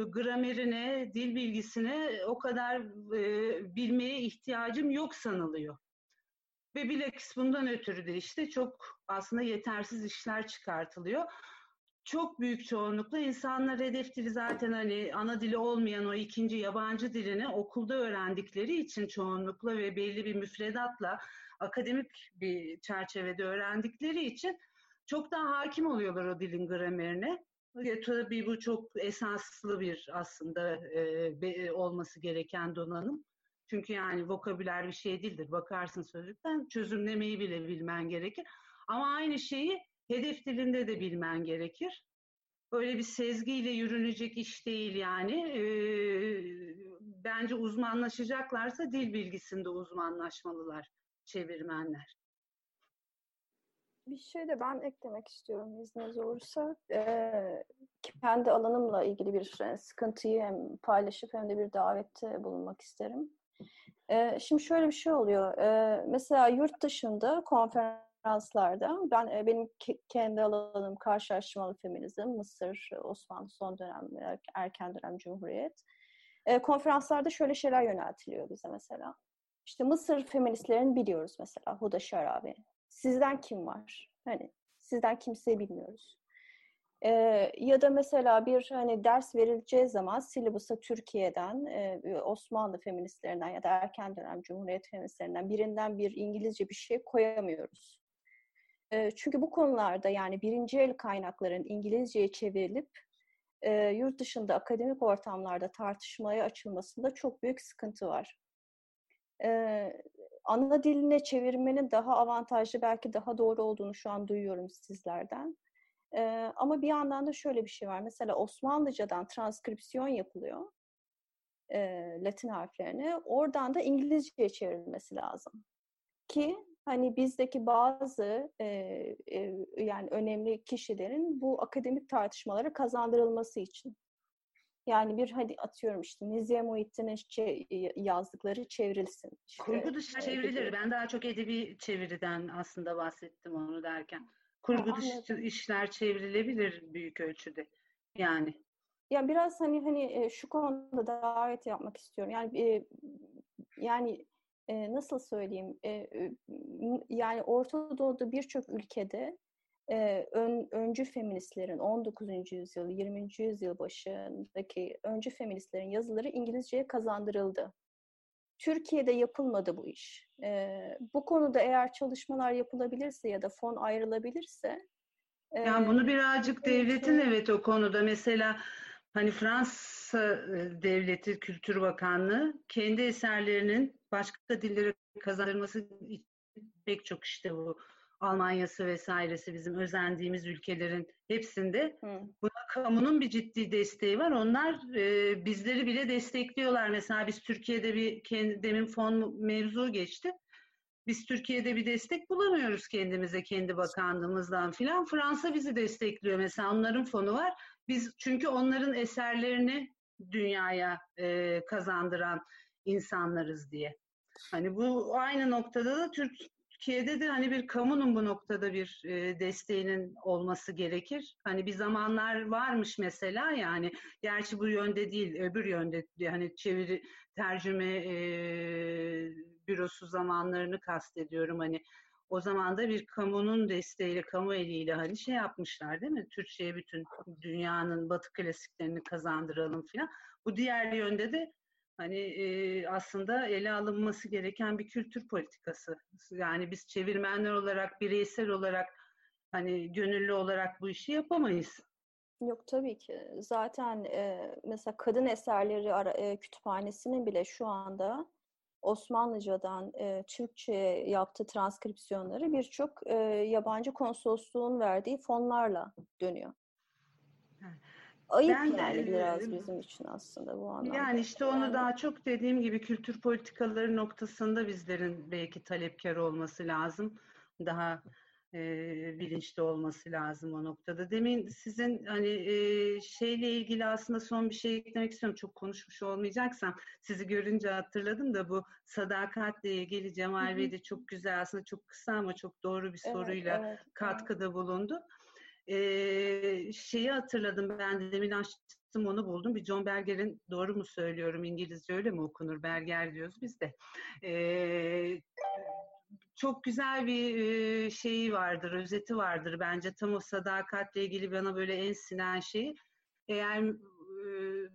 [SPEAKER 10] gramerine, dil bilgisine o kadar e, bilmeye ihtiyacım yok sanılıyor. Ve bilakis bundan ötürü de işte çok aslında yetersiz işler çıkartılıyor. Çok büyük çoğunlukla insanlar hedef zaten hani ana dili olmayan o ikinci yabancı dilini okulda öğrendikleri için çoğunlukla ve belli bir müfredatla akademik bir çerçevede öğrendikleri için çok daha hakim oluyorlar o dilin gramerine. E, tabii bu çok esaslı bir aslında e, be, olması gereken donanım. Çünkü yani vokabüler bir şey değildir. Bakarsın sözlükten çözümlemeyi bile bilmen gerekir. Ama aynı şeyi hedef dilinde de bilmen gerekir. Böyle bir sezgiyle yürünecek iş değil yani. E, bence uzmanlaşacaklarsa dil bilgisinde uzmanlaşmalılar çevirmenler.
[SPEAKER 12] Bir şey de ben eklemek istiyorum izniniz olursa. Ee, kendi alanımla ilgili bir sıkıntıyı hem paylaşıp hem de bir davette bulunmak isterim. Ee, şimdi şöyle bir şey oluyor. Ee, mesela yurt dışında konferanslarda ben e, benim kendi alanım karşılaştırmalı feminizm, Mısır, Osmanlı son dönem, erken dönem Cumhuriyet. Ee, konferanslarda şöyle şeyler yöneltiliyor bize mesela. İşte Mısır feministlerini biliyoruz mesela Huda Şarabi, sizden kim var? Hani sizden kimseyi bilmiyoruz. Ee, ya da mesela bir hani ders verileceği zaman silabusa Türkiye'den, e, Osmanlı feministlerinden ya da erken dönem Cumhuriyet feministlerinden birinden bir İngilizce bir şey koyamıyoruz. E, çünkü bu konularda yani birinci el kaynakların İngilizceye çevrilip e, yurt dışında akademik ortamlarda tartışmaya açılmasında çok büyük sıkıntı var. E, ana diline çevirmenin daha avantajlı, belki daha doğru olduğunu şu an duyuyorum sizlerden. Ee, ama bir yandan da şöyle bir şey var. Mesela Osmanlıcadan transkripsiyon yapılıyor. e, Latin harflerini oradan da İngilizceye çevrilmesi lazım. Ki hani bizdeki bazı e, e, yani önemli kişilerin bu akademik tartışmalara kazandırılması için. Yani bir hadi atıyorum işte Niziye Muhittin'in yazdıkları çevrilsin. İşte,
[SPEAKER 10] Kurgu dışı
[SPEAKER 12] gibi.
[SPEAKER 10] Ben daha çok edebi çeviriden aslında bahsettim onu derken. Kurgu dışı
[SPEAKER 12] anladım.
[SPEAKER 10] işler çevrilebilir büyük ölçüde. Yani.
[SPEAKER 12] Ya biraz hani hani e, şu konuda davet yapmak istiyorum. Yani e, yani e, nasıl söyleyeyim? E, e, yani Orta Doğu'da birçok ülkede e, ön, öncü feministlerin 19. yüzyıl, 20. yüzyıl başındaki öncü feministlerin yazıları İngilizceye kazandırıldı. Türkiye'de yapılmadı bu iş. E, bu konuda eğer çalışmalar yapılabilirse ya da fon ayrılabilirse
[SPEAKER 10] Yani
[SPEAKER 12] e,
[SPEAKER 10] bunu birazcık devletin evet o konuda mesela hani Fransa Devleti Kültür Bakanlığı kendi eserlerinin başka dillere kazandırması için pek çok işte bu Almanya'sı vesairesi bizim özendiğimiz ülkelerin hepsinde buna kamunun bir ciddi desteği var. Onlar e, bizleri bile destekliyorlar. Mesela biz Türkiye'de bir kendi, demin fon mevzu geçti. Biz Türkiye'de bir destek bulamıyoruz kendimize, kendi bakanlığımızdan filan. Fransa bizi destekliyor. Mesela onların fonu var. Biz çünkü onların eserlerini dünyaya e, kazandıran insanlarız diye. Hani bu aynı noktada da Türkiye'de de hani bir kamunun bu noktada bir e, desteğinin olması gerekir. Hani bir zamanlar varmış mesela yani gerçi bu yönde değil öbür yönde hani çeviri tercüme e, bürosu zamanlarını kastediyorum hani o zaman da bir kamunun desteğiyle, kamu eliyle hani şey yapmışlar değil mi? Türkçe'ye bütün dünyanın batı klasiklerini kazandıralım filan. Bu diğer yönde de hani e, aslında ele alınması gereken bir kültür politikası. Yani biz çevirmenler olarak, bireysel olarak hani gönüllü olarak bu işi yapamayız.
[SPEAKER 12] Yok tabii ki. Zaten e, mesela kadın eserleri ara, e, kütüphanesinin bile şu anda Osmanlıcadan e, Türkçe'ye yaptığı transkripsiyonları birçok e, yabancı konsolosluğun verdiği fonlarla dönüyor. Ayıp
[SPEAKER 10] Ben,
[SPEAKER 12] yani biraz bizim için aslında bu anlamda.
[SPEAKER 10] Yani işte onu
[SPEAKER 12] Yani-
[SPEAKER 10] daha çok dediğim gibi kültür politikaları noktasında bizlerin belki talepkar olması lazım. Daha e, bilinçli olması lazım o noktada. Demin sizin hani e, şeyle ilgili aslında son bir şey eklemek istiyorum. Çok konuşmuş olmayacaksam sizi görünce hatırladım da bu sadakatle ilgili Cemal. Bey de çok güzel aslında çok kısa ama çok doğru bir
[SPEAKER 12] Evet,
[SPEAKER 10] soruyla
[SPEAKER 12] evet,
[SPEAKER 10] katkıda bulundu. Ee, şeyi hatırladım ben de demin açtım onu buldum. Bir John Berger'in doğru mu söylüyorum İngilizce öyle mi okunur? Berger diyoruz biz de. Ee, çok güzel bir şeyi vardır, özeti vardır bence. Tam o sadakatle ilgili bana böyle en sinen şey. Eğer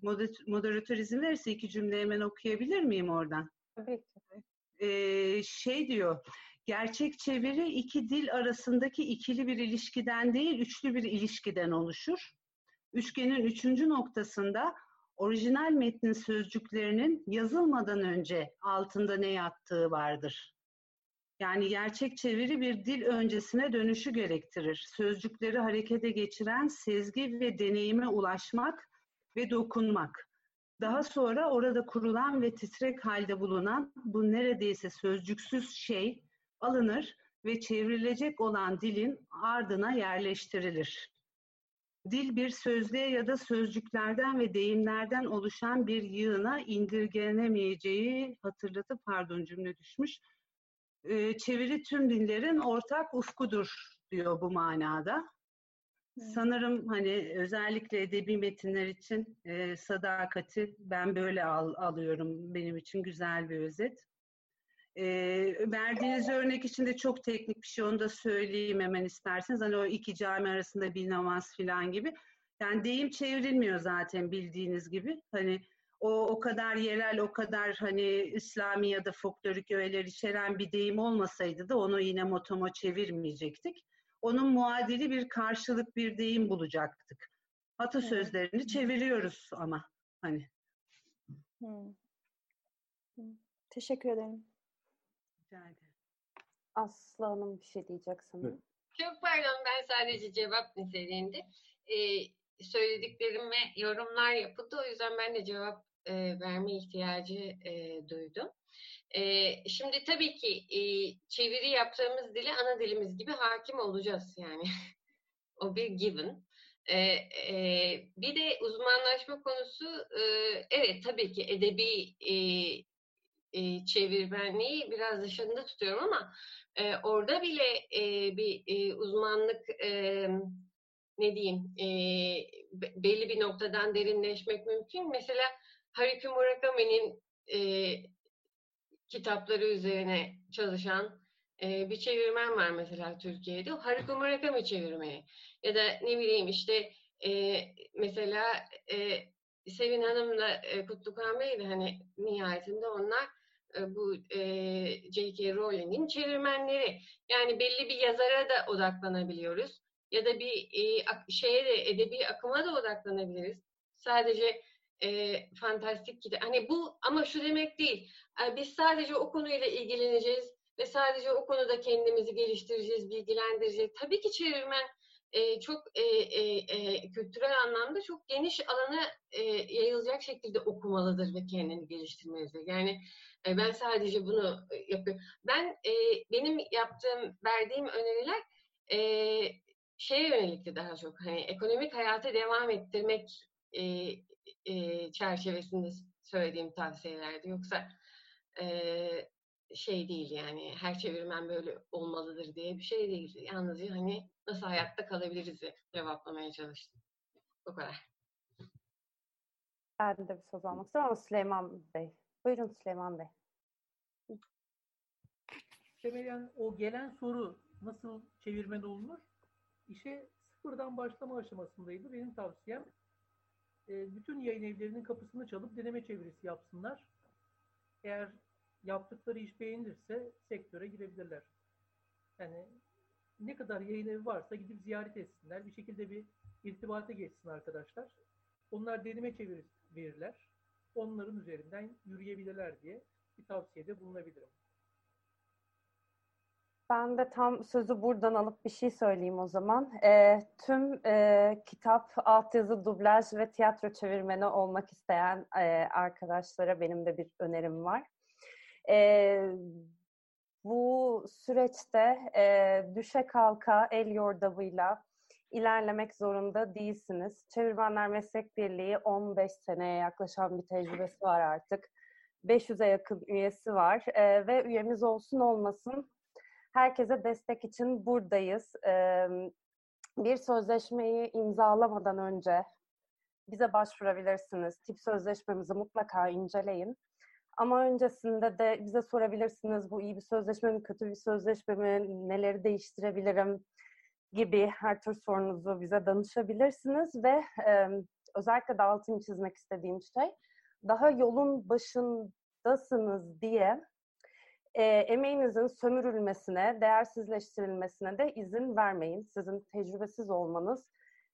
[SPEAKER 10] moder- moderatör izin verirse iki cümle hemen okuyabilir miyim oradan?
[SPEAKER 3] Tabii ki.
[SPEAKER 10] Ee, şey diyor, gerçek çeviri iki dil arasındaki ikili bir ilişkiden değil, üçlü bir ilişkiden oluşur. Üçgenin üçüncü noktasında orijinal metnin sözcüklerinin yazılmadan önce altında ne yattığı vardır. Yani gerçek çeviri bir dil öncesine dönüşü gerektirir. Sözcükleri harekete geçiren sezgi ve deneyime ulaşmak ve dokunmak. Daha sonra orada kurulan ve titrek halde bulunan bu neredeyse sözcüksüz şey alınır ve çevrilecek olan dilin ardına yerleştirilir. Dil bir sözlüğe ya da sözcüklerden ve deyimlerden oluşan bir yığına indirgenemeyeceği hatırlatıp pardon cümle düşmüş. Ee, çeviri tüm dillerin ortak ufkudur diyor bu manada. Sanırım hani özellikle edebi metinler için e, sadakati ben böyle al, alıyorum. Benim için güzel bir özet. E, verdiğiniz örnek için de çok teknik bir şey onu da söyleyeyim hemen isterseniz. Hani o iki cami arasında bir namaz falan gibi. Yani deyim çevrilmiyor zaten bildiğiniz gibi. Hani o o kadar yerel, o kadar hani İslami ya da folklorik öğeler içeren bir deyim olmasaydı da onu yine motoma çevirmeyecektik onun muadili bir karşılık bir deyim bulacaktık. Atasözlerini çeviriyoruz ama hani.
[SPEAKER 12] Hı. Teşekkür ederim.
[SPEAKER 10] Ederim.
[SPEAKER 3] Aslı Hanım bir şey diyecek sanırım.
[SPEAKER 8] Çok pardon ben sadece cevap niteliğinde. Ee, söylediklerime yorumlar yapıldı. O yüzden ben de cevap e, verme ihtiyacı e, duydum. E, şimdi tabii ki e, çeviri yaptığımız dili ana dilimiz gibi hakim olacağız yani. o bir given. E, e, bir de uzmanlaşma konusu e, evet tabii ki edebi e, e, çevirmenliği biraz dışında tutuyorum ama e, orada bile e, bir e, uzmanlık e, ne diyeyim e, belli bir noktadan derinleşmek mümkün. Mesela Haruki Murakami'nin e, kitapları üzerine çalışan e, bir çevirmen var mesela Türkiye'de. Haruki Murakami çevirmeni. Ya da ne bileyim işte e, mesela e, Sevin Hanım'la e, Kutlukan Bey de hani nihayetinde onlar bu e, J.K. Rowling'in çevirmenleri. Yani belli bir yazara da odaklanabiliyoruz. Ya da bir e, şeye de edebi akıma da odaklanabiliriz. Sadece e, fantastik kitap. Hani bu ama şu demek değil. Yani biz sadece o konuyla ilgileneceğiz ve sadece o konuda kendimizi geliştireceğiz, bilgilendireceğiz. Tabii ki çevirmen e, çok e, e, e, kültürel anlamda çok geniş alana e, yayılacak şekilde okumalıdır ve kendini geliştirmelidir. Yani e, ben sadece bunu yapıyorum. Ben e, benim yaptığım, verdiğim öneriler e, şeye yönelikti daha çok. Hani ekonomik hayatı devam ettirmek e, e, çerçevesinde söylediğim tavsiyelerdi. Yoksa e, şey değil yani her çevirmen böyle olmalıdır diye bir şey değil. Yalnızca hani nasıl hayatta kalabiliriz cevaplamaya çalıştım. Bu kadar.
[SPEAKER 3] Ben de bir söz almak istiyorum ama Süleyman Bey. Buyurun Süleyman Bey.
[SPEAKER 9] Muhtemelen o gelen soru nasıl çevirmen olunur? İşe sıfırdan başlama aşamasındaydı. Benim tavsiyem e, bütün yayın evlerinin kapısını çalıp deneme çevirisi yapsınlar. Eğer yaptıkları iş beğenilirse sektöre girebilirler. Yani ne kadar yayın evi varsa gidip ziyaret etsinler. Bir şekilde bir irtibata geçsin arkadaşlar. Onlar deneme çevir verirler. Onların üzerinden yürüyebilirler diye bir tavsiyede bulunabilirim.
[SPEAKER 3] Ben de tam sözü buradan alıp bir şey söyleyeyim o zaman. E, tüm e, kitap, altyazı, dublaj ve tiyatro çevirmeni olmak isteyen e, arkadaşlara benim de bir önerim var. E, bu süreçte e, düşe kalka, el yordamıyla ilerlemek zorunda değilsiniz. Çevirmenler Meslek Birliği 15 seneye yaklaşan bir tecrübesi var artık. 500'e yakın üyesi var e, ve üyemiz olsun olmasın herkese destek için buradayız. E, bir sözleşmeyi imzalamadan önce bize başvurabilirsiniz. Tip sözleşmemizi mutlaka inceleyin. Ama öncesinde de bize sorabilirsiniz bu iyi bir sözleşme mi, kötü bir sözleşme mi, neleri değiştirebilirim gibi her tür sorunuzu bize danışabilirsiniz ve e, özellikle de altını çizmek istediğim şey daha yolun başındasınız diye e, emeğinizin sömürülmesine, değersizleştirilmesine de izin vermeyin. Sizin tecrübesiz olmanız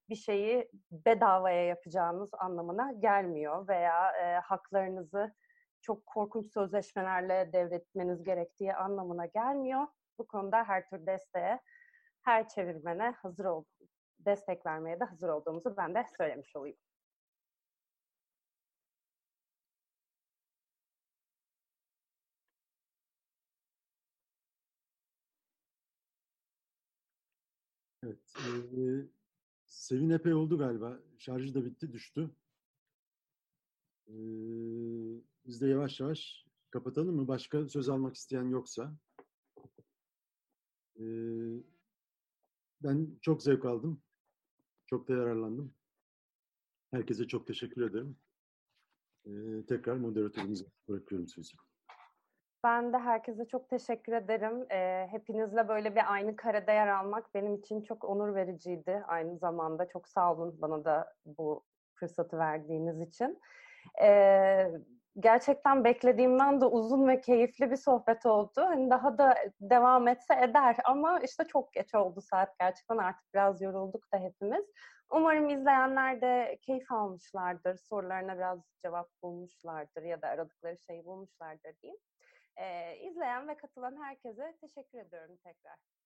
[SPEAKER 3] bir şeyi bedavaya yapacağınız anlamına gelmiyor veya e, haklarınızı çok korkunç sözleşmelerle devretmeniz gerektiği anlamına gelmiyor. Bu konuda her tür desteğe, her çevirmene hazır ol, destek vermeye de hazır olduğumuzu ben de söylemiş olayım.
[SPEAKER 2] Evet. E, Sevin epey oldu galiba. Şarjı da bitti, düştü. E, biz de yavaş yavaş kapatalım mı? Başka söz almak isteyen yoksa. E, ben çok zevk aldım. Çok da yararlandım. Herkese çok teşekkür ederim. E, tekrar moderatörümüze bırakıyorum sözü.
[SPEAKER 3] Ben de herkese çok teşekkür ederim. E, hepinizle böyle bir aynı karede yer almak benim için çok onur vericiydi aynı zamanda. Çok sağ olun bana da bu fırsatı verdiğiniz için. E, gerçekten beklediğimden de uzun ve keyifli bir sohbet oldu. Hani daha da devam etse eder ama işte çok geç oldu saat gerçekten artık biraz yorulduk da hepimiz. Umarım izleyenler de keyif almışlardır, sorularına biraz cevap bulmuşlardır ya da aradıkları şeyi bulmuşlardır diyeyim. Ee, izleyen ve katılan herkese teşekkür ediyorum tekrar.